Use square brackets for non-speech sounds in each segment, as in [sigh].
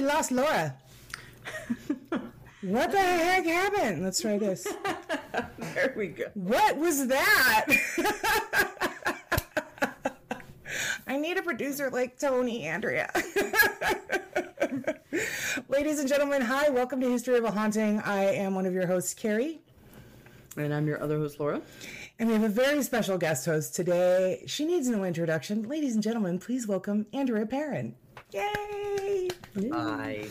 We lost Laura. [laughs] what the heck happened? Let's try this. There we go. What was that? [laughs] I need a producer like Tony, Andrea. [laughs] Ladies and gentlemen, hi, welcome to History of a Haunting. I am one of your hosts, Carrie, And I'm your other host, Laura. and we have a very special guest host today. She needs no introduction. Ladies and gentlemen, please welcome Andrea Perron. Yay! Hi.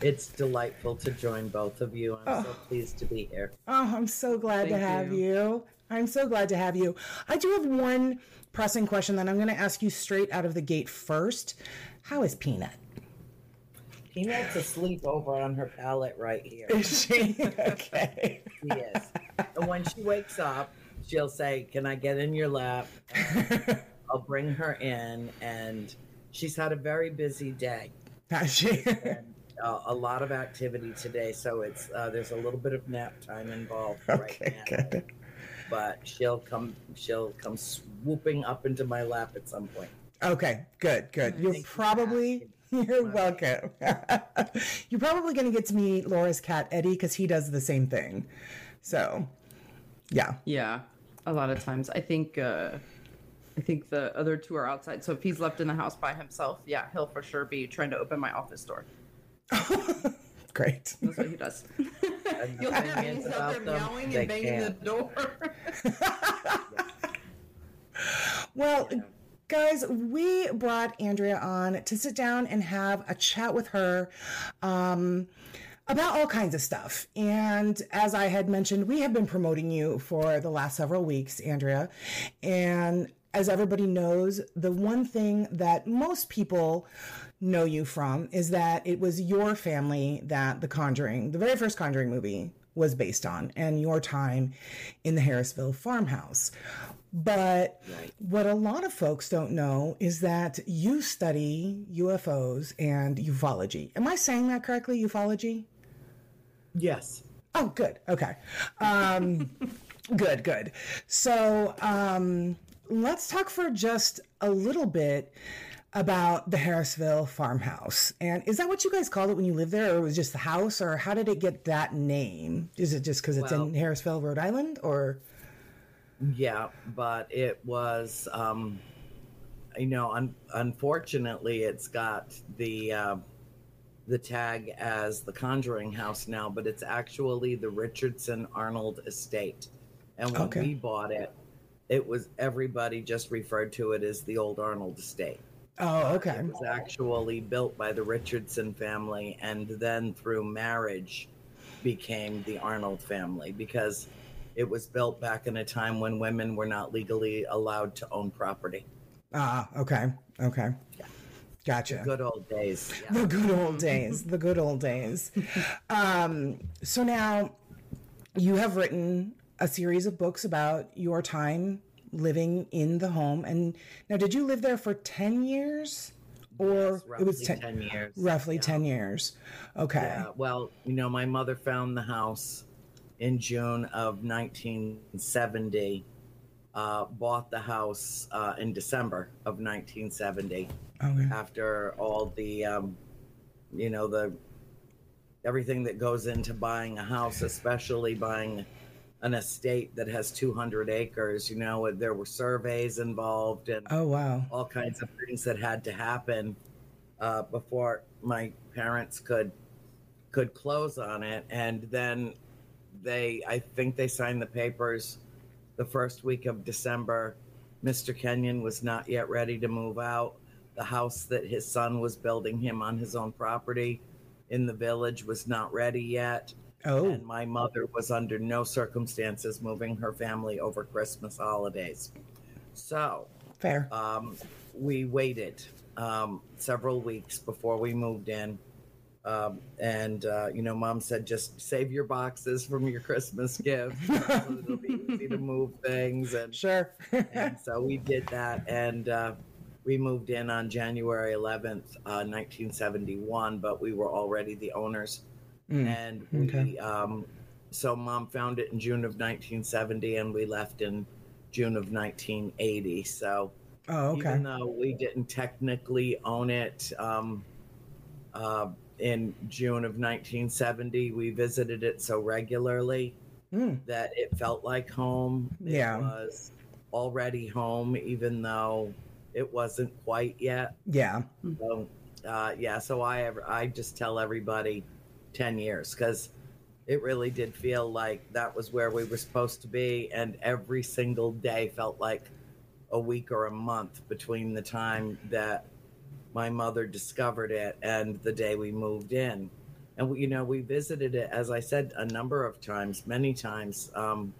It's delightful to join both of you. I'm so oh. pleased to be here. Oh, I'm so glad to have you. you. I'm so glad to have you. I do have one pressing question that I'm going to ask you straight out of the gate first. How is Peanut? Peanut's asleep over on her pallet right here. Is she okay? She is. And when she wakes up, she'll say, Can I get in your lap? And [laughs] I'll bring her in. And she's had a very busy day. Has? And [laughs] uh, a lot of activity today, so it's uh, there's a little bit of nap time involved okay, right now. good. But she'll come she'll come swooping up into my lap at some point. Okay, good, good. You're Thank you probably [laughs] you're welcome. [laughs] you're probably going to get to meet Laura's cat Eddie because he does the same thing. So, yeah. Yeah, a lot of times. I think uh, I think the other two are outside. So if he's left in the house by himself, yeah, he'll for sure be trying to open my office door. [laughs] Great. That's what he does. [laughs] You'll hear is me out there them, meowing and banging the can't. door. [laughs] Well, guys, we brought Andrea on to sit down and have a chat with her um, about all kinds of stuff. And as I had mentioned, we have been promoting you for the last several weeks, Andrea. And as everybody knows, the one thing that most people know you from is that it was your family that The Conjuring, the very first Conjuring movie, was based on, and your time in the Harrisville farmhouse. But what a lot of folks don't know is that you study UFOs and ufology. Am I saying that correctly? Ufology? Yes. Oh, good. Okay. Um, [laughs] good, good. So um, let's talk for just a little bit about the Harrisville farmhouse. And is that what you guys called it when you lived there, or was it just the house, or how did it get that name? Is it just because it's in Harrisville, Rhode Island, or? Yeah, but it was, um, you know, un- unfortunately, it's got the uh, the tag as the Conjuring House now, but it's actually the Richardson Arnold Estate. And when Okay. we bought it, it was everybody just referred to it as the old Arnold Estate. Oh, okay. It was actually built by the Richardson family, and then through marriage became the Arnold family because it was built back in a time when women were not legally allowed to own property. Ah, okay, okay. Gotcha. Good old days. Yeah. The good old days. The good old days. [laughs] Um, so now you have written a series of books about your time living in the home. And now, did you live there for 10 years? Or Yes, it was 10, 10 years. roughly Yeah. 10 years. Okay. Yeah, well, you know, my mother found the house in June of 1970, uh, bought the house uh, in December of 1970. Okay. after all the um, you know the everything that goes into buying a house especially buying an estate that has 200 acres you know there were surveys involved and Oh, wow. all kinds of things that had to happen uh, before my parents could could close on it. And then they i think they signed the papers the first week of december. Mr kenyon was not yet ready to move out. The house that his son was building him on his own property in the village was not ready yet Oh, and my mother was under no circumstances moving her family over christmas holidays so fair. um, we waited um, several weeks before we moved in. Um, and, uh, you know, mom said, just save your boxes from your Christmas gift so [laughs] it'll be easy to move things. And, Sure. and so we did that. And uh, we moved in on January 11th, uh, 1971, but we were already the owners. Mm, And we, okay. um, so mom found it in June of 1970, and we left in June of 1980. So, oh, okay. even though we didn't technically own it, um, uh, in June of 1970. We visited it so regularly Mm. that it felt like home. It Yeah. was already home, even though it wasn't quite yet. Yeah. So, uh, yeah, so I ever, I just tell everybody 10 years because it really did feel like that was where we were supposed to be. And every single day felt like a week or a month between the time that my mother discovered it and the day we moved in. And, you know, we visited it, as I said, a number of times, many times um,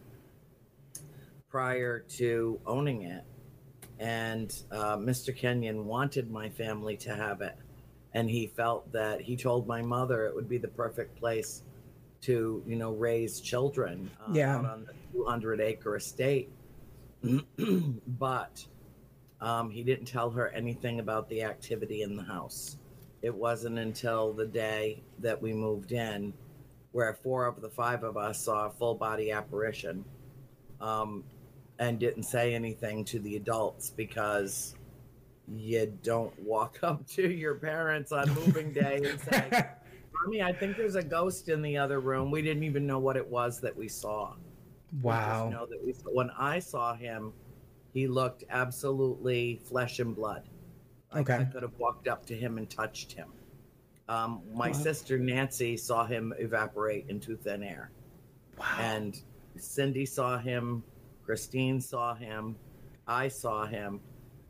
prior to owning it and uh, Mr. Kenyon wanted my family to have it, and he felt that he told my mother it would be the perfect place to, you know, raise children uh, Yeah. out on the 200 acre estate. [clears throat] but um, he didn't tell her anything about the activity in the house. It wasn't until the day that we moved in, where four of the five of us saw a full body apparition. Um, and didn't say anything to the adults because you don't walk [laughs] up to your parents on moving day and say, [laughs] Mommy, I think there's a ghost in the other room. We didn't even know what it was that we saw. We wow. know that we. When I saw him, he looked absolutely flesh and blood. Like I Okay. could have walked up to him and touched him. Um, my Wow. sister Nancy saw him evaporate into thin air Wow. and Cindy saw him, Christine saw him, I saw him.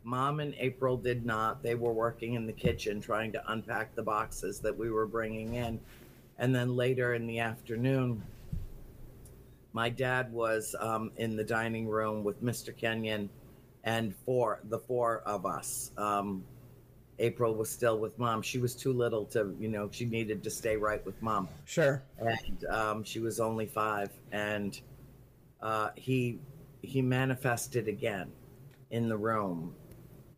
Mom and April did not. They were working in the kitchen trying to unpack the boxes that we were bringing in. And then later in the afternoon, my dad was um, in the dining room with Mr. Kenyon and four, the four of us. Um, April was still with mom. She was too little to, you know, she needed to stay right with mom Sure. and um, she was only five and uh, he he manifested again in the room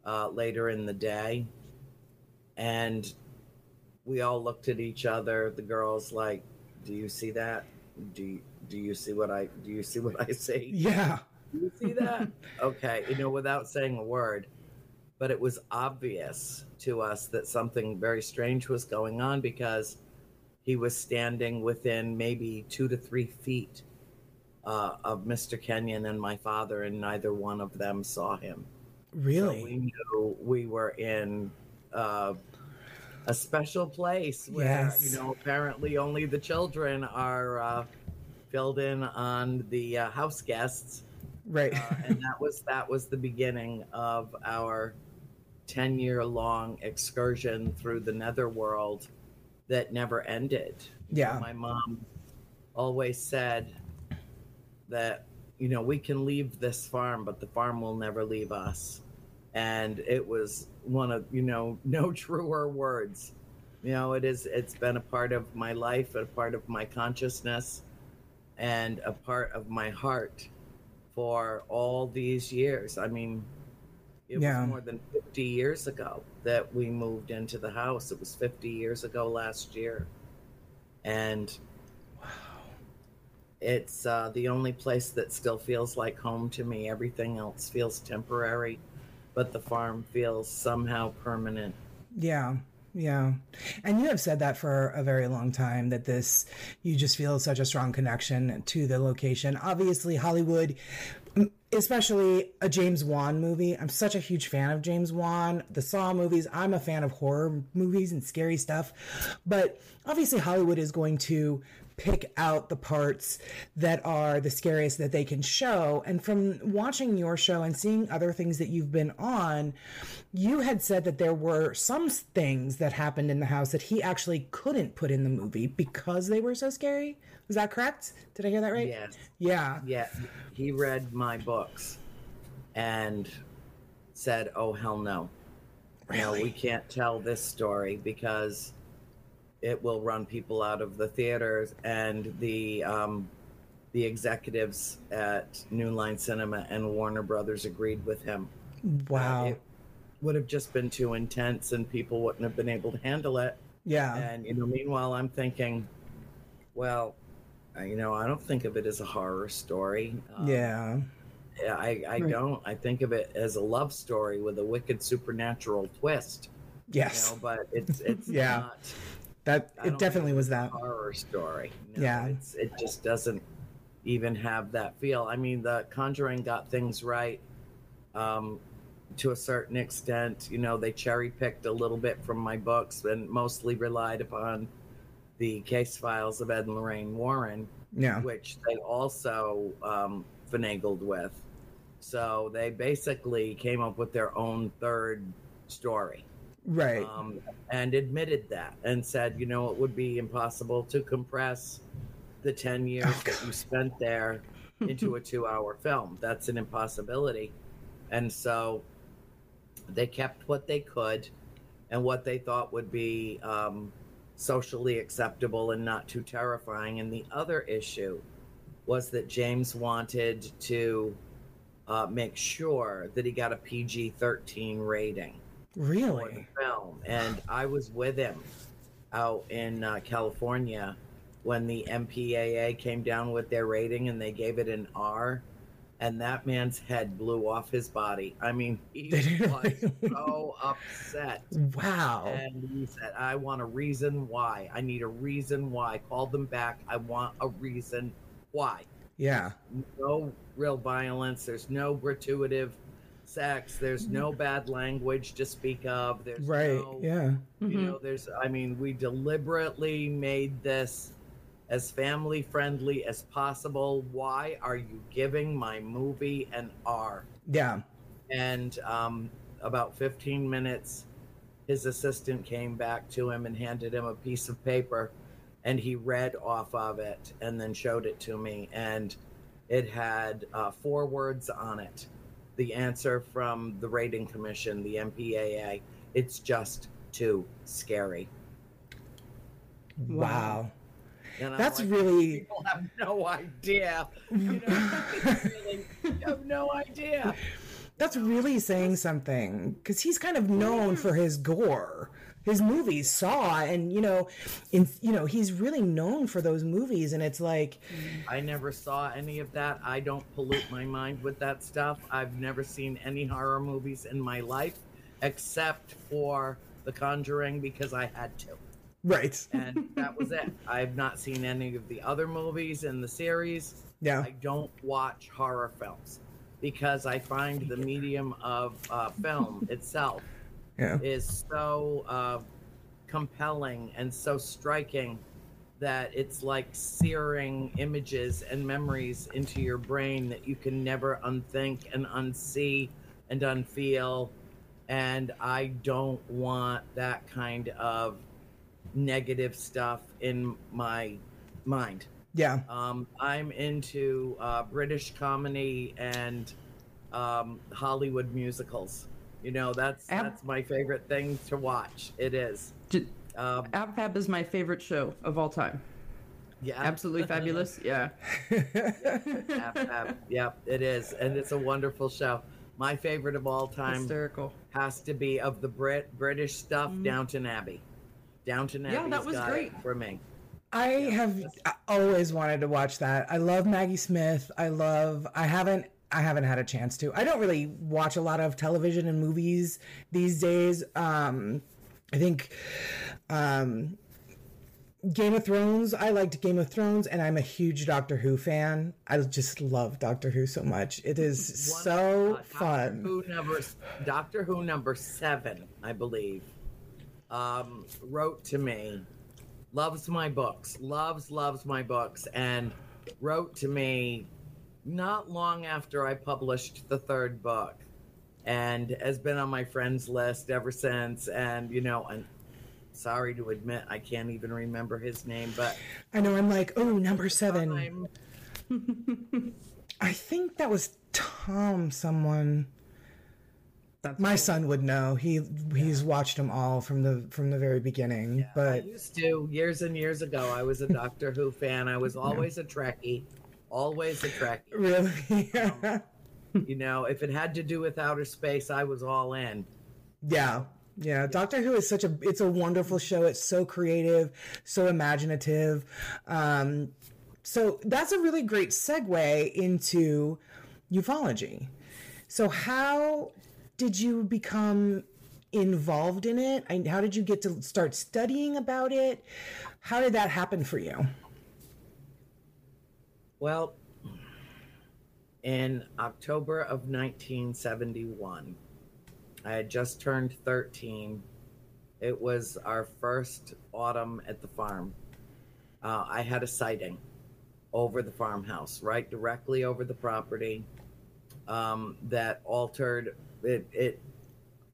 uh, later in the day and we all looked at each other the girls like do you see that do you, do you see what i do you see what i see [laughs] Yeah. do you see that? [laughs] okay, you know, without saying a word. But it was obvious to us that something very strange was going on because he was standing within maybe two to three feet uh, of Mr. Kenyon and my father, and neither one of them saw him. So Really? we knew we were in uh, a special place where, Yes. you know, apparently only the children are uh, filled in on the uh, house guests right. uh, and that was that was the beginning of our 10 year long excursion through the netherworld that never ended You know, Yeah. my mom always said that you know we can leave this farm but the farm will never leave us and it was one of you know [laughs] no truer words you know it is it's been a part of my life a part of my consciousness and a part of my heart for all these years. I mean, it Yeah. was more than 50 years ago that we moved into the house. It was 50 years ago last year. And it's uh, the only place that still feels like home to me. Everything else feels temporary, but the farm feels somehow permanent. Yeah. Yeah. And you have said that for a very long time that this, you just feel such a strong connection to the location. Obviously, Hollywood, especially a James Wan movie. I'm such a huge fan of James Wan, the Saw movies. I'm a fan of horror movies and scary stuff. But obviously, Hollywood is going to pick out the parts that are the scariest that they can show. And from watching your show and seeing other things that you've been on, you had said that there were some things that happened in the house that he actually couldn't put in the movie because they were so scary. Was that correct? Did I hear that right? Yes. Yeah. Yeah, he read my books and said, "Oh hell no, no, we can't tell this story because it will run people out of the theaters." And the um, the executives at New Line Cinema and Warner Brothers agreed with him. Wow. It would have just been too intense, and people wouldn't have been able to handle it. yeah. And you know, meanwhile, I'm thinking, well, uh, you know, I don't think of it as a horror story. Um, yeah. yeah, I, I Right. don't. I think of it as a love story with a wicked supernatural twist. Yes. You know, but it's it's [laughs] Yeah. not That I it definitely was that. horror story. No, Yeah. it's, it just doesn't even have that feel. I mean, The Conjuring got things right um, to a certain extent. You know, they cherry picked a little bit from my books and mostly relied upon the case files of Ed and Lorraine Warren, Yeah. which they also um, finagled with. So they basically came up with their own third story Right. um, and admitted that and said, you know, it would be impossible to compress the 10 years Oh, that you [laughs] spent there into a two hour film. That's an impossibility. And so they kept what they could and what they thought would be um, socially acceptable and not too terrifying. And the other issue was that James wanted to uh, make sure that he got a PG 13 rating really? film, and I was with him out in uh, California when the MPAA came down with their rating and they gave it an R, and that man's head blew off his body. I mean, he [laughs] was so upset. Wow. And he said, I want a reason why. I need a reason why. Called them back. I want a reason why. Yeah. No real violence. There's no gratuitive sex. There's no bad language to speak of. There's Right. no, Yeah. you Mhm. know, there's, I mean, we deliberately made this as family friendly as possible. Why are you giving my movie an R? Yeah. and um, about 15 minutes his assistant came back to him and handed him a piece of paper and he read off of it and then showed it to me and it had uh, four words on it the answer from the rating commission the mpaa it's just too scary. Wow. and I'm That's like, really people have no idea. [laughs] You know really, you have no idea. That's really saying something because he's kind of known for his gore. His movies Saw, and you know, in you know, he's really known for those movies, and it's like, I never saw any of that. I don't pollute my mind with that stuff. I've never seen any horror movies in my life except for The Conjuring because I had to. right? And that was it. I've not seen any of the other movies in the series. Yeah, I don't watch horror films because I find the medium of uh, film itself yeah, is so uh, compelling and so striking that it's like searing images and memories into your brain that you can never unthink and unsee and unfeel. And I don't want that kind of negative stuff in my mind. yeah. Um, I'm into uh, British comedy and um, Hollywood musicals. You know, that's Ab- that's my favorite thing to watch. It is. J- Um, Ab Fab is my favorite show of all time. yeah, Absolutely fabulous. [laughs] Yeah. Ab- ab- Yep, it is, and it's a wonderful show. My favorite of all time Hysterical. has to be of the Brit British stuff. Downton Abbey. Downton Abbey. Mm-hmm. Yeah, that was great. for me. I have I always wanted to watch that. I love Maggie Smith. I love. I haven't. I haven't had a chance to. I don't really watch a lot of television and movies these days. Um, I think um, Game of Thrones. I liked Game of Thrones, and I'm a huge Doctor Who fan. I just love Doctor Who so much. It is One- so uh, Doctor fun. Who number Doctor Who number seven, I believe, um, wrote to me, loves my books, loves loves my books, and wrote to me not long after I published the third book, and has been on my friends list ever since. And you know, and sorry to admit, I can't even remember his name, but I know. I'm like, oh, number seven. I'm [laughs] think that was Tom. Someone. That's My son would know. He he's watched them all from the from the very beginning. I but used to years and years ago. I was a Doctor Who fan. I was always a Trekkie, always a Trekkie. really, [laughs] You know, if it had to do with outer space, I was all in. yeah, yeah. Doctor Who is such a it's a wonderful show. It's so creative, so imaginative. Um, so that's a really great segue into ufology. So how did you become involved in it? I, how did you get to start studying about it? How did that happen for you? Well, in October of 1971, I had just turned 13. It was our first autumn at the farm. Uh, I had a sighting over the farmhouse, right directly over the property, um, that altered it. It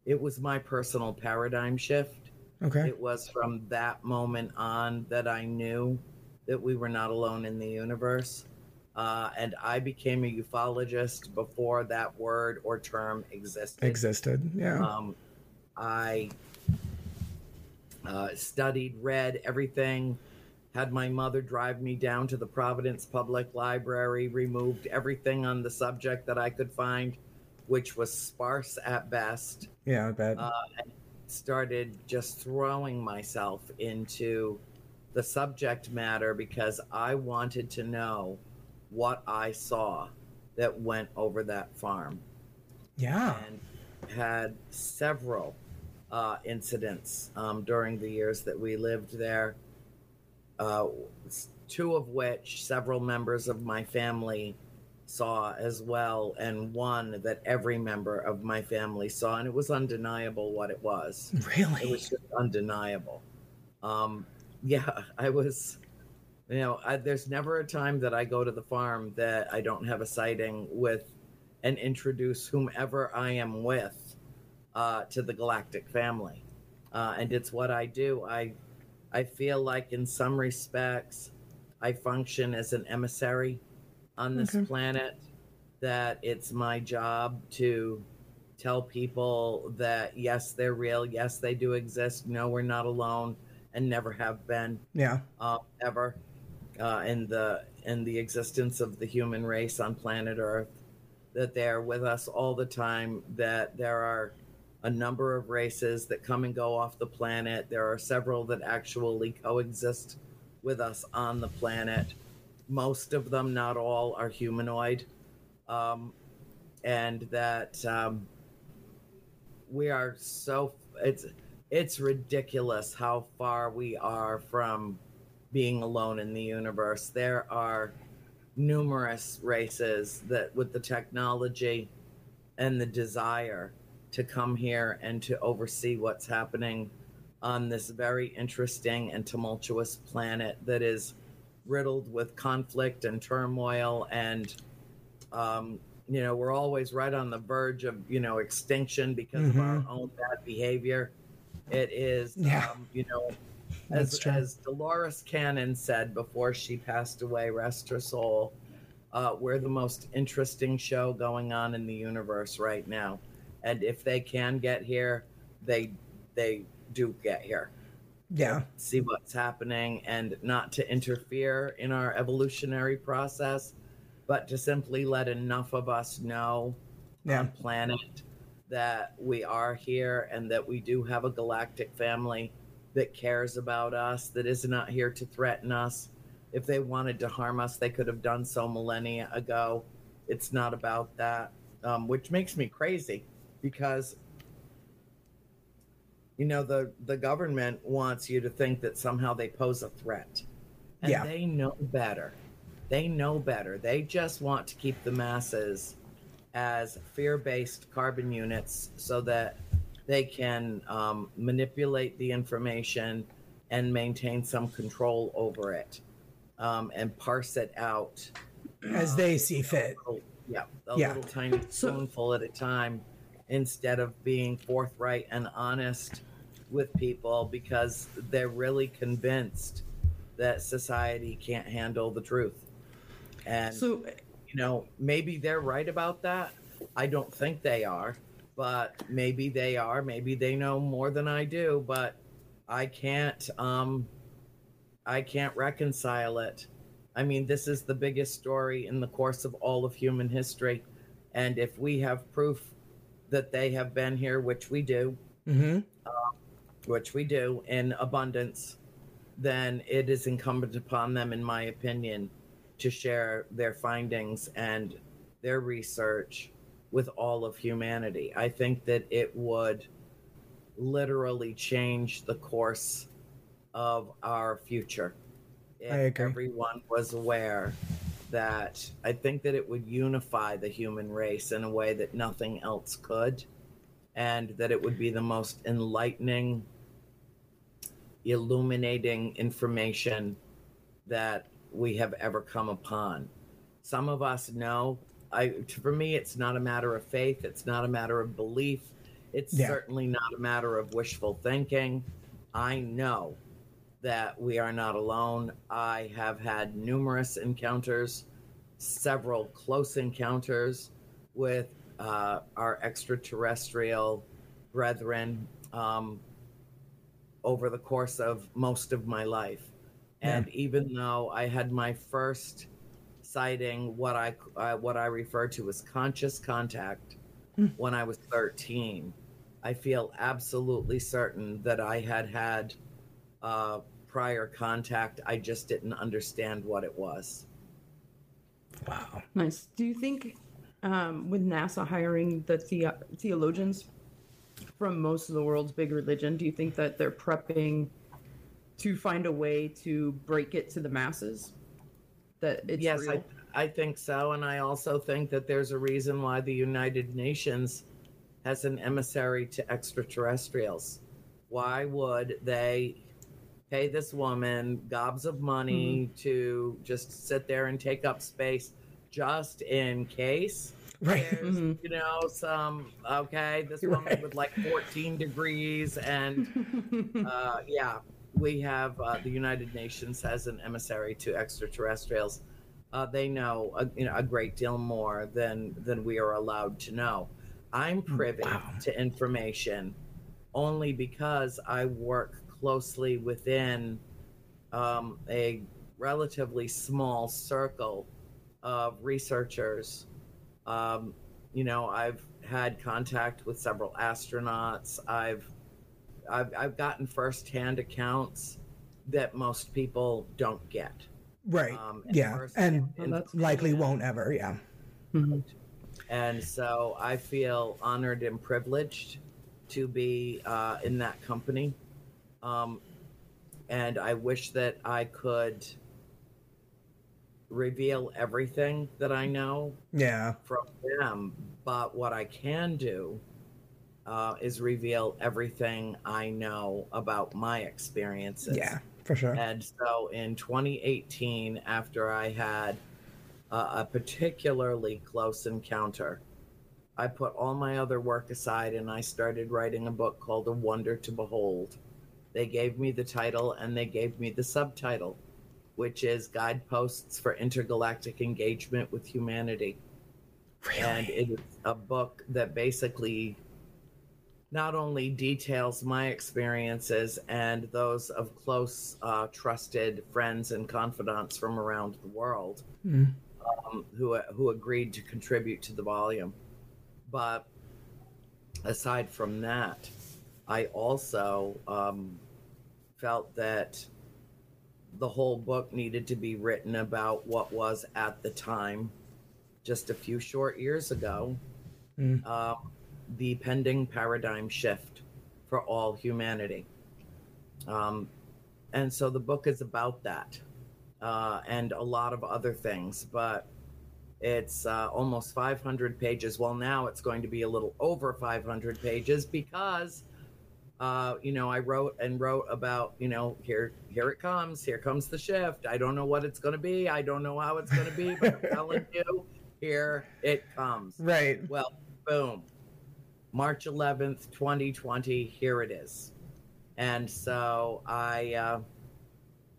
it was my personal paradigm shift. Okay. It was from that moment on that I knew that we were not alone in the universe. Uh, and I became a ufologist before that word or term existed. Existed. Yeah. Um, I uh, studied, read everything, had my mother drive me down to the Providence Public Library, removed everything on the subject that I could find, which was sparse at best yeah, I bet. uh, and started just throwing myself into the subject matter because I wanted to know what I saw that went over that farm yeah. and had several uh, incidents um, during the years that we lived there. Uh, two of which several members of my family saw as well, and one that every member of my family saw, and it was undeniable what it was. Really? It was just undeniable. Um, yeah, [laughs] I was. You know, I, there's never a time that I go to the farm that I don't have a sighting with and introduce whomever I am with uh, to the galactic family. Uh, and it's what I do. I, I feel like, in some respects, I function as an emissary on this Okay. planet. That it's my job to tell people that yes, they're real. Yes, they do exist. No, we're not alone, and never have been yeah. uh, ever uh, in the in the existence of the human race on planet Earth. That they're with us all the time. That there are a number of races that come and go off the planet. There are several that actually coexist with us on the planet. Most of them, not all, are humanoid, um, and that um, we are so it's it's ridiculous how far we are from being alone in the universe. There are numerous races that, with the technology and the desire to come here and to oversee what's happening on this very interesting and tumultuous planet that is riddled with conflict and turmoil and um, you know we're always right on the verge of you know extinction because of our own bad behavior it is Yeah. um, you know That's as, true. as Dolores Cannon said before she passed away, rest her soul, uh, we're the most interesting show going on in the universe right now. And if they can get here, they they do get here. Yeah. See what's happening and not to interfere in our evolutionary process, but to simply let enough of us know Yeah. on planet that we are here and that we do have a galactic family that cares about us, that is not here to threaten us. If they wanted to harm us, they could have done so millennia ago. It's not about that, um, which makes me crazy because you know the the government wants you to think that somehow they pose a threat, and Yeah. they know better. They know better. They just want to keep the masses as fear-based carbon units so that they can um, manipulate the information and maintain some control over it um, and parse it out As they see fit. little- yeah, a Yeah. little tiny spoonful at a time instead of being forthright and honest with people because they're really convinced that society can't handle the truth. And So, you know, maybe they're right about that. I don't think they are, but maybe they are. Maybe they know more than I do, but I can't um I can't reconcile it. I mean, this is the biggest story in the course of all of human history. And if we have proof that they have been here, which we do, Mm-hmm. which we do in abundance, then it is incumbent upon them, in my opinion, to share their findings and their research with all of humanity. I think that it would literally change the course of our future. If I agree. everyone was aware that I think that it would unify the human race in a way that nothing else could, and that it would be the most enlightening, illuminating information that we have ever come upon. Some of us know. I, for me, it's not a matter of faith. It's not a matter of belief. It's Yeah. certainly not a matter of wishful thinking. I know that we are not alone. I have had numerous encounters, several close encounters with uh, our extraterrestrial brethren um, over the course of most of my life. And even though I had my first sighting, what I uh, what I refer to as conscious contact, when I was 13, I feel absolutely certain that I had had uh, prior contact. I just didn't understand what it was. Wow. Nice. Do you think, um, with NASA hiring the, the theologians from most of the world's big religion, do you think that they're prepping to find a way to break it to the masses? That it's yes, real? I, I think so. And I also think that there's a reason why the United Nations has an emissary to extraterrestrials. Why would they pay this woman gobs of money to just sit there and take up space just in case? Right. There's, Mhm. you know, some, okay, this Right. woman with like 14 degrees and [laughs] uh, yeah, we have uh, the United Nations as an emissary to extraterrestrials. Uh, they know a, you know a great deal more than than we are allowed to know. I'm privy Wow. to information only because I work closely within um, a relatively small circle of researchers. Um, you know, I've had contact with several astronauts. I've I've, I've gotten firsthand accounts that most people don't get. Right. Um, and yeah. And Well, that's likely Yeah. won't ever. Yeah. Mhm. And so I feel honored and privileged to be uh, in that company. Um, and I wish that I could reveal everything that I know Yeah. from them. But what I can do uh, is reveal everything I know about my experiences. Yeah. For sure. And so in 2018, after I had uh, a particularly close encounter, I put all my other work aside and I started writing a book called A Wonder to Behold. They gave me the title and they gave me the subtitle, which is Guideposts for Intergalactic Engagement with Humanity. Really? And it is a book that basically not only details my experiences and those of close, uh, trusted friends and confidants from around the world Mm. um, who, who agreed to contribute to the volume. But aside from that, I also um, felt that the whole book needed to be written about what was at the time, just a few short years ago, Mm. um, the pending paradigm shift for all humanity. Um, and so the book is about that uh, and a lot of other things, but it's uh, almost 500 pages. Well, now it's going to be a little over 500 pages because, uh, you know, I wrote and wrote about, you know, here, here it comes, here comes the shift. I don't know what it's going to be. I don't know how it's going to be, but I'm [laughs] telling you, here it comes. Right. Well, boom. March 11th, 2020, here it is. And so I uh,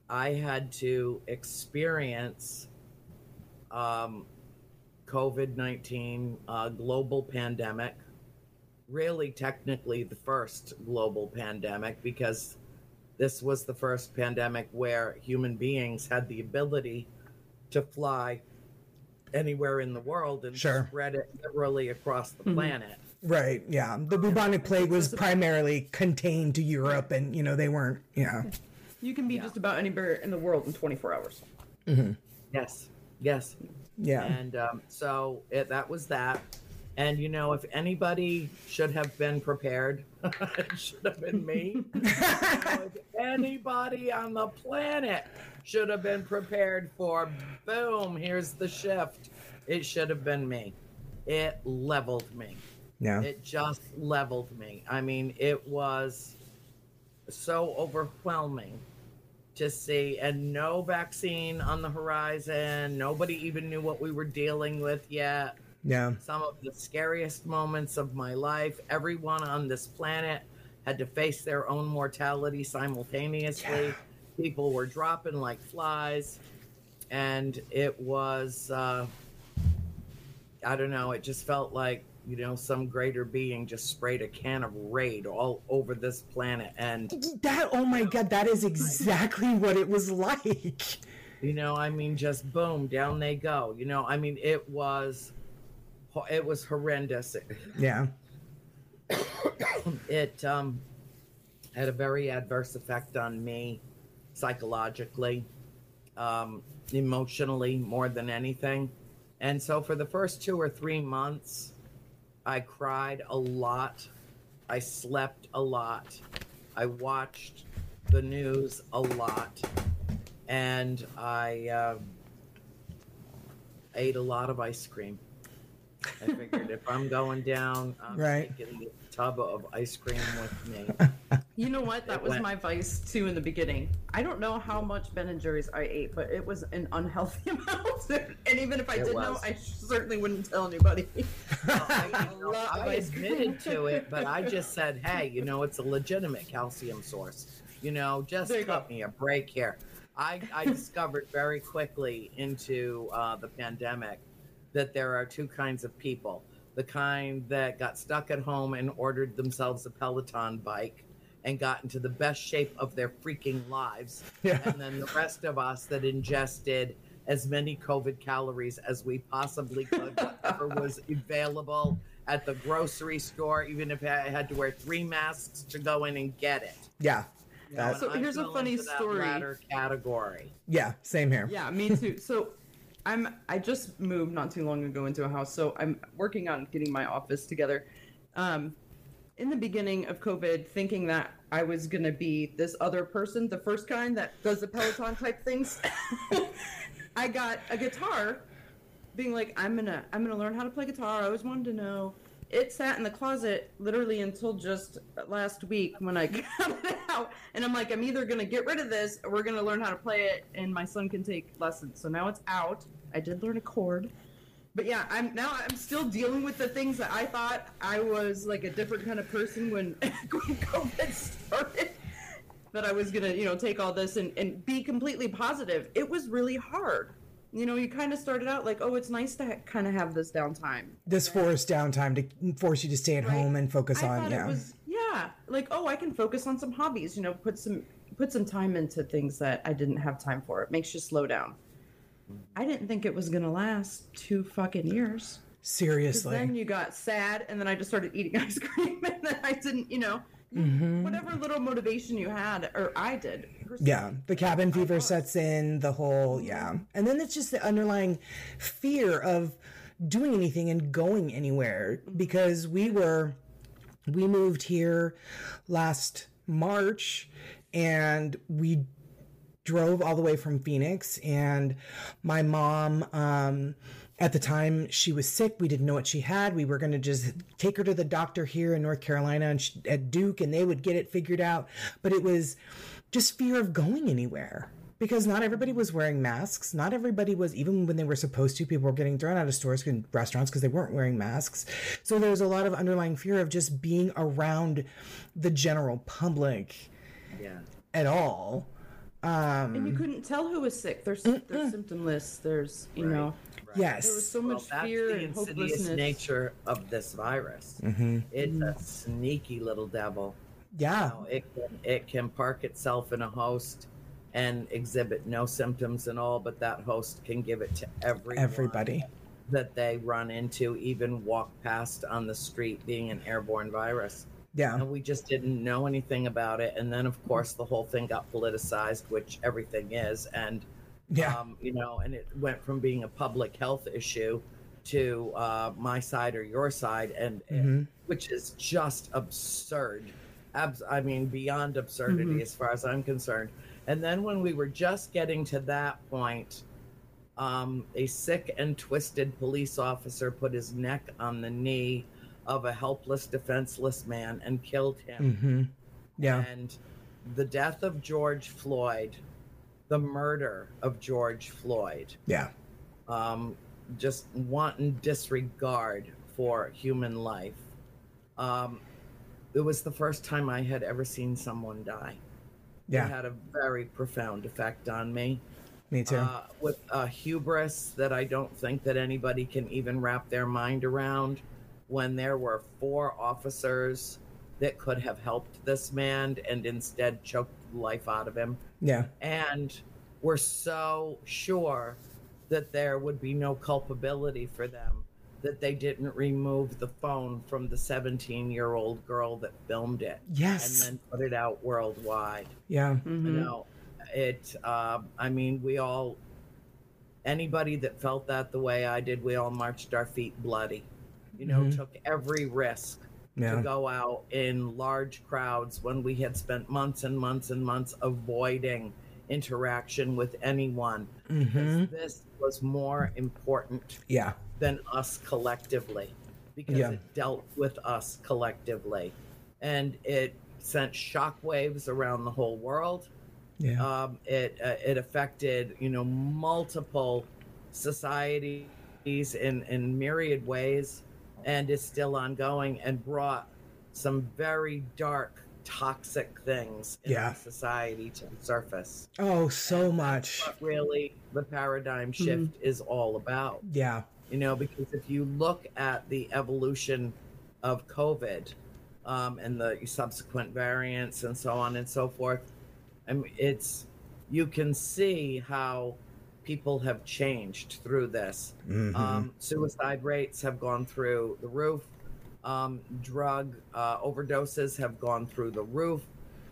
I had to experience um, COVID 19 uh, global pandemic, really technically the first global pandemic because this was the first pandemic where human beings had the ability to fly anywhere in the world and Sure. spread it literally across the Mhm. planet. Right. Yeah. The bubonic plague was primarily contained to Europe, and you know they weren't. Yeah. You can be Yeah. just about anywhere in the world in 24 hours. Yes, yes. Yeah. And um, so it, that was that. And you know, if anybody should have been prepared, [laughs] it should have been me. [laughs] You know, anybody on the planet should have been prepared for boom, here's the shift. It should have been me. It leveled me. Yeah. It just leveled me. I mean, it was so overwhelming to see, and no vaccine on the horizon. Nobody even knew what we were dealing with yet. Yeah. Some of the scariest moments of my life. Everyone on this planet had to face their own mortality simultaneously. Yeah. People were dropping like flies, and it was, uh, I don't know, it just felt like you know, some greater being just sprayed a can of raid all over this planet. And, That, oh my God, that is exactly what it was like. you know, I mean, just boom, down they go. You know, I mean, it was, it was horrendous. Yeah. [coughs] It um, had a very adverse effect on me psychologically, um, emotionally, more than anything. And so for the first two or three months, I cried a lot. I slept a lot. I watched the news a lot. And I uh, ate a lot of ice cream. I figured if I'm going down, I'm Right. taking tub of ice cream with me. [laughs] You know what? That It was went- my vice too in the beginning. I don't know how much Ben and Jerry's I ate, but it was an unhealthy [laughs] amount. and even if I It did know. I certainly wouldn't tell anybody. [laughs] Well, I, know, I admitted to it, but I just said, hey, you know, it's a legitimate calcium source. You know, just There you cut go. me a break here. I, I discovered very quickly into uh, the pandemic that there are two kinds of people the kind that got stuck at home and ordered themselves a Peloton bike and got into the best shape of their freaking lives. [laughs] Yeah. And then the rest of us that ingested as many COVID calories as we possibly could, whatever was available at the grocery store, even if I had to wear three masks to go in and get it. Yeah. You know, That- and So I here's a funny story. latter category. yeah. Same here. Yeah, me too. So I'm I just moved not too long ago into a house, so I'm working on getting my office together. Um in the beginning of COVID, thinking that I was gonna be this other person, the first kind that does the Peloton type things, [laughs] I got a guitar, being like, I'm gonna I'm gonna learn how to play guitar. I always wanted to know. It sat in the closet literally until just last week when I [laughs] got it out, and I'm like, I'm either gonna get rid of this or we're gonna learn how to play it, and my son can take lessons. So now it's out. I did learn a chord, but yeah, I'm now I'm still dealing with the things that I thought I was like a different kind of person when, [laughs] when COVID started. That I was gonna, you know, take all this and, and be completely positive. It was really hard. You know, you kind of started out like, oh, it's nice to ha- kind of have this downtime. This forced downtime to force you to stay at Right. home and focus I on. Yeah. it was yeah, like oh, I can focus on some hobbies. You know, put some put some time into things that I didn't have time for. It makes you slow down. I didn't think it was gonna last two fucking years. Seriously. Then you got sad, and then I just started eating [laughs] ice cream, and then I didn't, you know, Mm-hmm. whatever little motivation you had, or I did. Yeah, the cabin fever sets in, the whole, yeah. And then it's just the underlying fear of doing anything and going anywhere because we were, we moved here last March and we drove all the way from Phoenix and my mom um at the time she was sick we didn't know what she had we were going to just take her to the doctor here in North Carolina and she, at Duke and they would get it figured out but it was just fear of going anywhere because not everybody was wearing masks not everybody was even when they were supposed to people were getting thrown out of stores and restaurants because they weren't wearing masks so there was a lot of underlying fear of just being around the general public Yeah. at all um And you couldn't tell who was sick. There's there's symptom lists. There's you Right. know yes there was so Well, much that's fear the and insidious hopelessness. nature of this virus. Mm-hmm. It's a sneaky little devil. Yeah. know, it can, it can park itself in a host and exhibit no symptoms and all, but that host can give it to everyone Everybody. that they run into, even walk past on the street, being an airborne virus. Yeah. And we just didn't know anything about it. And then, of course, the whole thing got politicized, which everything is. And Yeah. um, you know, and it went from being a public health issue to uh, my side or your side, and, Mhm. and which is just absurd. Abs- I mean, beyond absurdity Mhm. as far as I'm concerned. And then when we were just getting to that point, um, a sick and twisted police officer put his neck on the knee of a helpless, defenseless man and killed him. hmm Yeah. And the death of George Floyd, the murder of George Floyd, Yeah. um, just wanton disregard for human life. Um, it was the first time I had ever seen someone die. Yeah. It had a very profound effect on me. Me too. Uh, with a hubris that I don't think that anybody can even wrap their mind around. When there were four officers that could have helped this man and instead choked the life out of him, yeah. and were so sure that there would be no culpability for them that they didn't remove the phone from the 17 year old girl that filmed it Yes. and then put it out worldwide. yeah. Mhm. You know, it. Uh, I mean, we all. Anybody that felt that the way I did, we all marched our feet bloody. You know, Mhm. took every risk Yeah. to go out in large crowds when we had spent months and months and months avoiding interaction with anyone. hmm Because This was more important Yeah. than us collectively because Yeah. it dealt with us collectively and it sent shockwaves around the whole world Yeah. um, it uh, it affected you know multiple societies in in myriad ways and is still ongoing and brought some very dark toxic things in Yeah. society to the surface oh, so much. what really the paradigm shift is all about Yeah. you know because if you look at the evolution of covid um, and the subsequent variants and so on and so forth I mean, it's you can see how people have changed through this Mhm. um, suicide rates have gone through the roof um, drug uh, overdoses have gone through the roof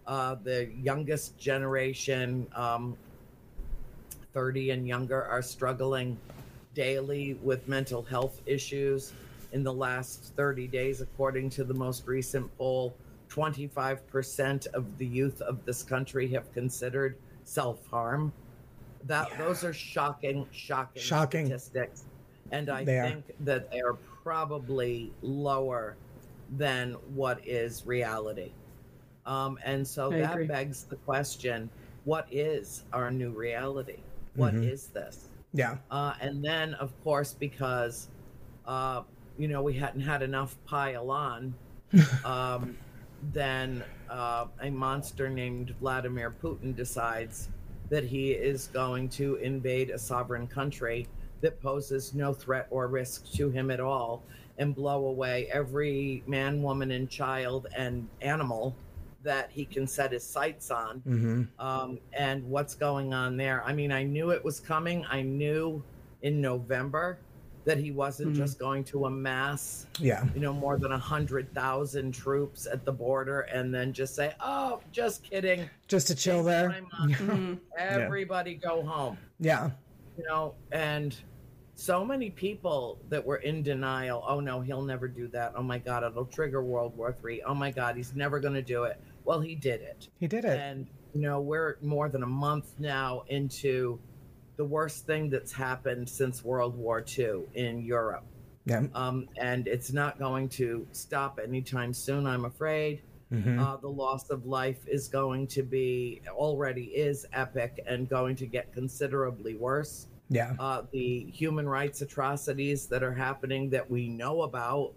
uh, the youngest generation um, 30 and younger are struggling daily with mental health issues. In the last 30 days, according to the most recent poll, 25% of the youth of this country have considered self harm. That Yeah. those are shocking, shocking, Shocking. statistics, and I They are. think that they are probably lower than what is reality. Um, and so I that agree. begs the question: What is our new reality? What is Mhm. this? Yeah. Uh, and then, of course, because uh, you know we hadn't had enough pile on, [laughs] um, then uh, a monster named Vladimir Putin decides that he is going to invade a sovereign country that poses no threat or risk to him at all and blow away every man, woman, and child and animal that he can set his sights on hmm um, and what's going on there. I mean, I knew it was coming. I knew in November that he wasn't Mhm. just going to amass, Yeah. you know, more than a hundred thousand troops at the border and then just say, "Oh, just kidding, Just to chill there. Mhm. [laughs] everybody go home." Yeah. You know, and so many people that were in denial. Oh no, he'll never do that. Oh my God, it'll trigger World War Three. Oh my God, he's never going to do it. Well, he did it. He did it. And you know, we're more than a month now into the worst thing that's happened since World War II in Europe. Yeah. Um, and it's not going to stop anytime soon, I'm afraid. hmm Uh, the loss of life is going to be, already is epic and going to get considerably worse. yeah. Uh, the human rights atrocities that are happening that we know about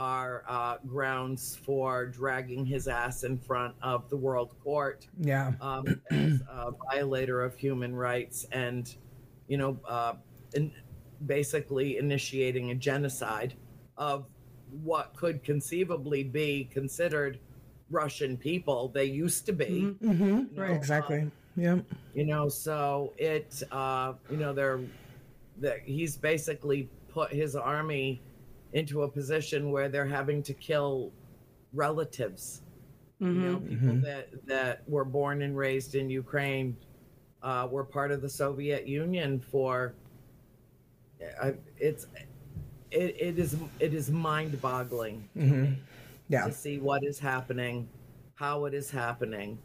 are uh, grounds for dragging his ass in front of the World Court Yeah. um, as a violator of human rights and, you know, uh, in, basically initiating a genocide of what could conceivably be considered Russian people. They used to be, Mhm. hmm you know, Exactly. um, Yeah. you know, so it, uh, you know, they're, that he's basically put his army into a position where they're having to kill relatives you know people Mhm. that that were born and raised in ukraine uh, were part of the soviet union for I, it's it, it is it is mind boggling Yeah. to see what is happening, how it is happening,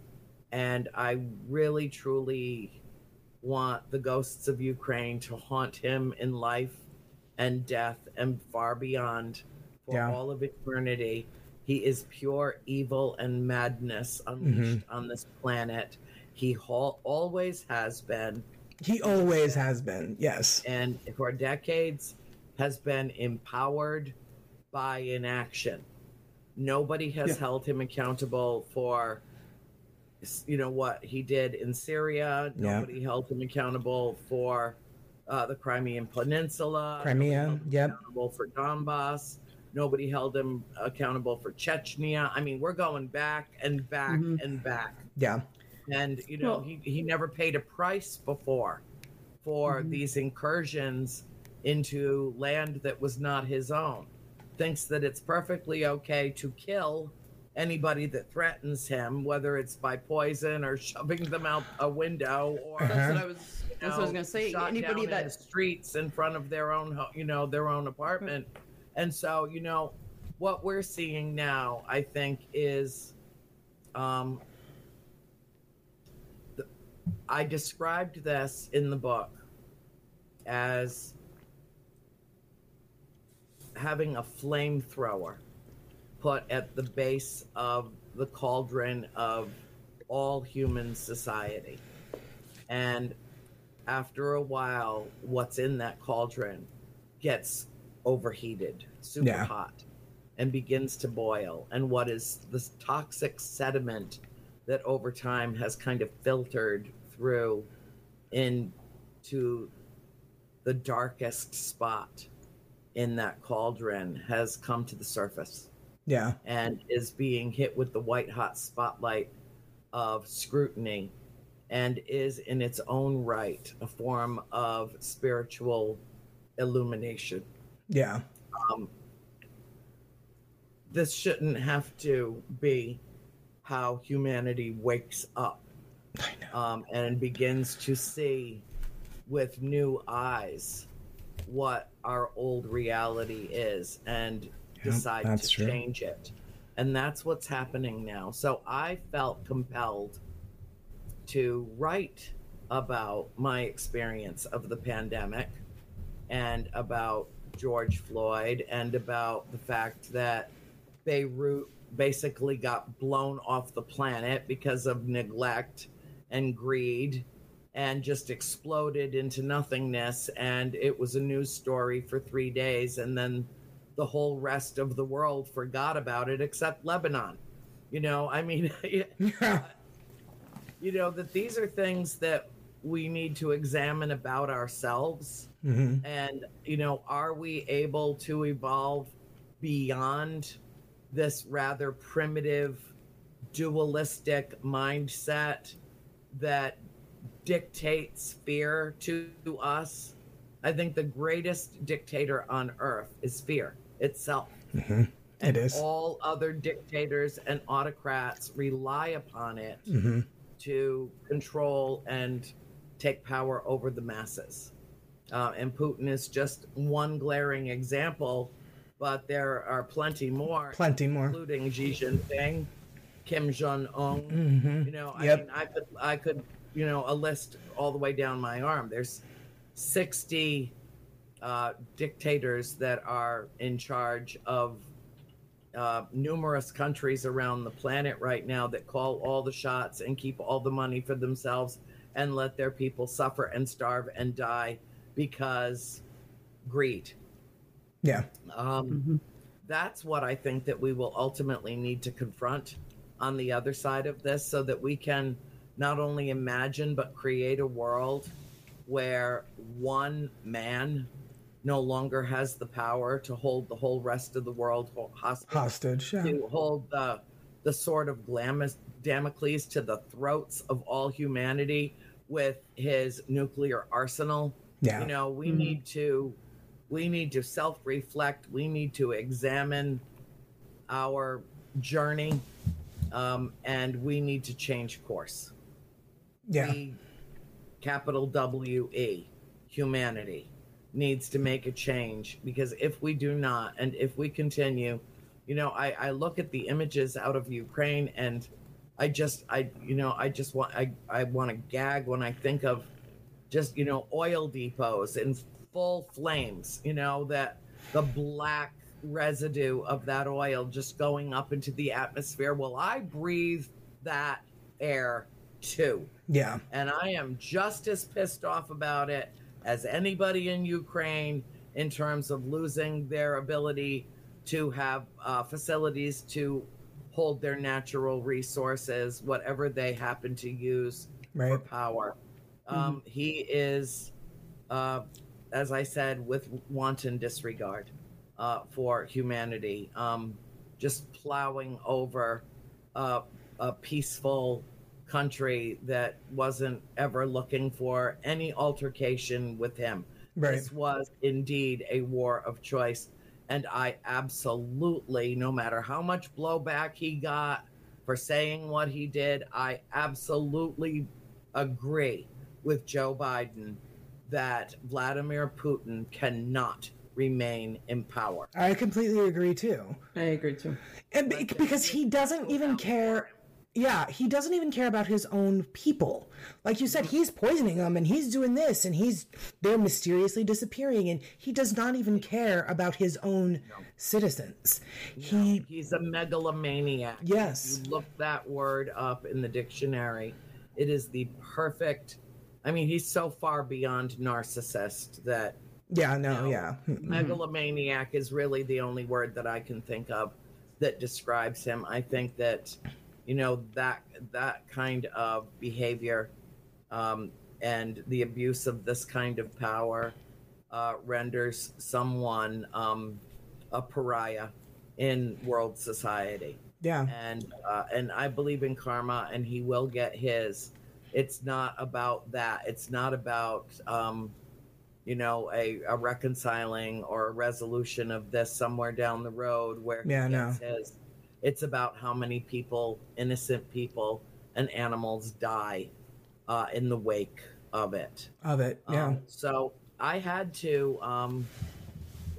and I really truly want the ghosts of Ukraine to haunt him in life and death and far beyond for Yeah. all of eternity. He is pure evil and madness unleashed mm-hmm. on this planet. He hal- always has been He always has been. Yes. and for decades has been empowered by inaction. Nobody has Yeah. held him accountable for you know what he did in Syria. Yeah. Nobody held him accountable for uh, the Crimean Peninsula. Crimea, Nobody yep. Accountable for Donbass. Nobody held him accountable for Chechnya. I mean, we're going back and back Mhm. and back Yeah. and you know Well- he, he never paid a price before for Mhm. these incursions into land that was not his own thinks that it's perfectly okay to kill anybody that threatens him whether it's by poison or [laughs] shoving them out a window or Uh-huh. That's what I was. That's what I was gonna say. shot Anybody down in the that streets in front of their own you know their own apartment. And so you know what we're seeing now i think is um the, i described this in the book as having a flamethrower put at the base of the cauldron of all human society. And after a while, what's in that cauldron gets overheated, super Yeah. hot, and begins to boil. And what is this toxic sediment that over time has kind of filtered through into the darkest spot in that cauldron has come to the surface Yeah. and is being hit with the white hot spotlight of scrutiny and is in its own right a form of spiritual illumination. Yeah. Um, this shouldn't have to be how humanity wakes up um, and begins to see with new eyes what our old reality is and decide to true. change it. And that's what's happening now. So I felt compelled to write about my experience of the pandemic and about George Floyd and about the fact that Beirut basically got blown off the planet because of neglect and greed and just exploded into nothingness. And it was a news story for three days. And then the whole rest of the world forgot about it except Lebanon. You know, I mean, [laughs] Yeah. You know, that these are things that we need to examine about ourselves. hmm And, you know, are we able to evolve beyond this rather primitive, dualistic mindset that dictates fear to us? I think the greatest dictator on earth is fear itself. hmm And It is. all other dictators and autocrats rely upon it hmm to control and take power over the masses. Uh, and Putin is just one glaring example, but there are plenty more, Plenty more. including Xi Jinping, Kim Jong Un. hmm You know, I Yep. mean, I could, I could, you know, a list all the way down my arm. There's 60 uh, dictators that are in charge of uh, numerous countries around the planet right now that call all the shots and keep all the money for themselves and let their people suffer and starve and die because greed. Yeah. Um, Mhm. that's what I think that we will ultimately need to confront on the other side of this so that we can not only imagine but create a world where one man no longer has the power to hold the whole rest of the world hostage, Hostage. Yeah. to hold the the sword of Glamis, Damocles to the throats of all humanity with his nuclear arsenal Yeah. you know we Mhm. need to we need to self-reflect we need to examine our journey um, and we need to change course Yeah. we capital w e humanity needs to make a change because if we do not, and if we continue, you know, I, I look at the images out of Ukraine and I just, I, you know, I just want, I, I want to gag when I think of just, you know, oil depots in full flames, you know, that the black residue of that oil just going up into the atmosphere. Well, I breathe that air too. Yeah. And I am just as pissed off about it as anybody in Ukraine in terms of losing their ability to have uh, facilities to hold their natural resources, whatever they happen to use for Right. power. Um, he is, uh, as I said, with wanton disregard uh, for humanity, um, just plowing over uh, a peaceful country that wasn't ever looking for any altercation with him. Right. This was indeed a war of choice. And I absolutely, no matter how much blowback he got for saying what he did, I absolutely agree with Joe Biden that Vladimir Putin cannot remain in power. I completely agree too. I agree too. And be- because he doesn't even care. Yeah, he doesn't even care about his own people. Like you said, he's poisoning them and he's doing this and he's they're mysteriously disappearing and he does not even care about his own citizens. He He's a megalomaniac. Yes. You look that word up in the dictionary, it is the perfect. I mean, he's so far beyond narcissist that yeah, no, No. yeah. Mm-hmm. megalomaniac is really the only word that I can think of that describes him. I think that you know that that kind of behavior um, and the abuse of this kind of power uh, renders someone um, a pariah in world society Yeah. and uh, and I believe in karma, and he will get his. It's not about that. It's not about um, you know a, a reconciling or a resolution of this somewhere down the road where he Yeah, gets his. It's about how many people, innocent people, and animals die uh, in the wake of it. Of it. Yeah. Um, so I had to um,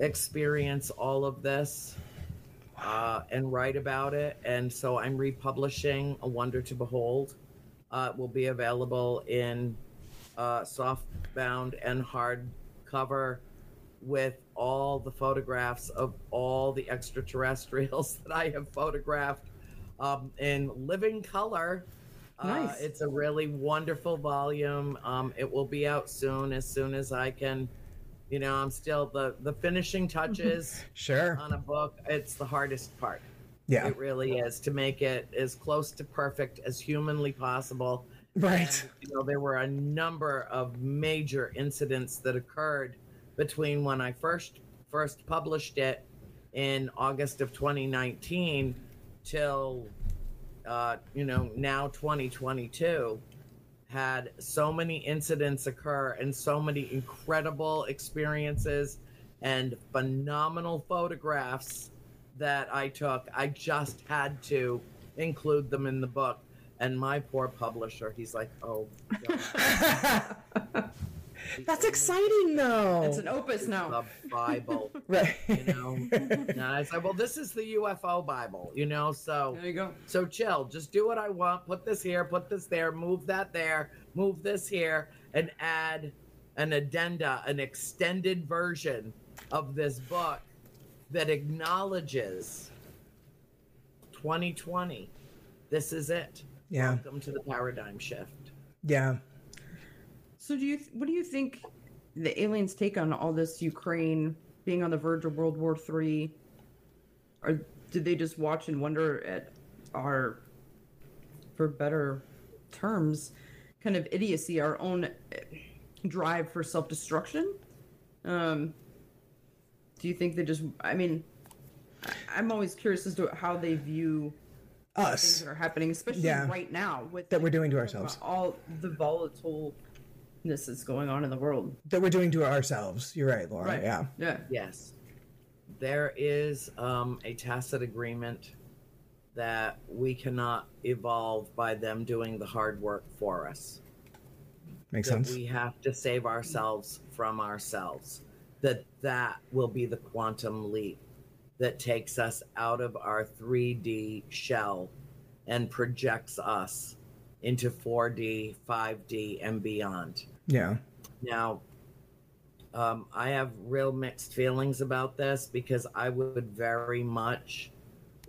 experience all of this uh, and write about it. And so I'm republishing A Wonder to Behold. Uh, it will be available in uh, softbound and hardcover with all the photographs of all the extraterrestrials [laughs] that I have photographed um, in living color. Uh, Nice. it's a really wonderful volume. Um, it will be out soon, as soon as I can. You know, I'm still the the finishing [laughs] touches Sure. on a book. It's the hardest part. Yeah. It really is to make it as close to perfect as humanly possible. Right. And, you know, there were a number of major incidents that occurred between when I first first published it in August of 2019 till uh, you know now 2022 had so many incidents occur and so many incredible experiences and phenomenal photographs that I took. I just had to include them in the book. And my poor publisher, he's like, oh. [laughs] That's exciting though. It's an opus now. the Bible, [laughs] right. you know. and I said, well, this is the UFO Bible, you know. So, There you go. so chill. Just do what I want. Put this here. Put this there. Move that there. Move this here, and add an addenda, an extended version of this book that acknowledges 2020. This is it. Yeah. Welcome to the paradigm shift. yeah. So do you? Th- what do you think the aliens take on all this Ukraine being on the verge of World War Three? Or did they just watch and wonder at our, for better terms, kind of idiocy, our own eh, drive for self destruction? Um, do you think they just? I mean, I'm always curious as to how they view things Us. that are happening, especially Yeah. right now with That we're doing to ourselves. all the volatileness that's going on in the world. That we're doing to ourselves. You're right, Laura. Right. Yeah. Yeah. Yes. There is um, a tacit agreement that we cannot evolve by them doing the hard work for us. Makes that sense. we have to save ourselves from ourselves. that that will be the quantum leap that takes us out of our 3D shell and projects us into 4D, 5D, and beyond. Yeah. Now, um, I have real mixed feelings about this because I would very much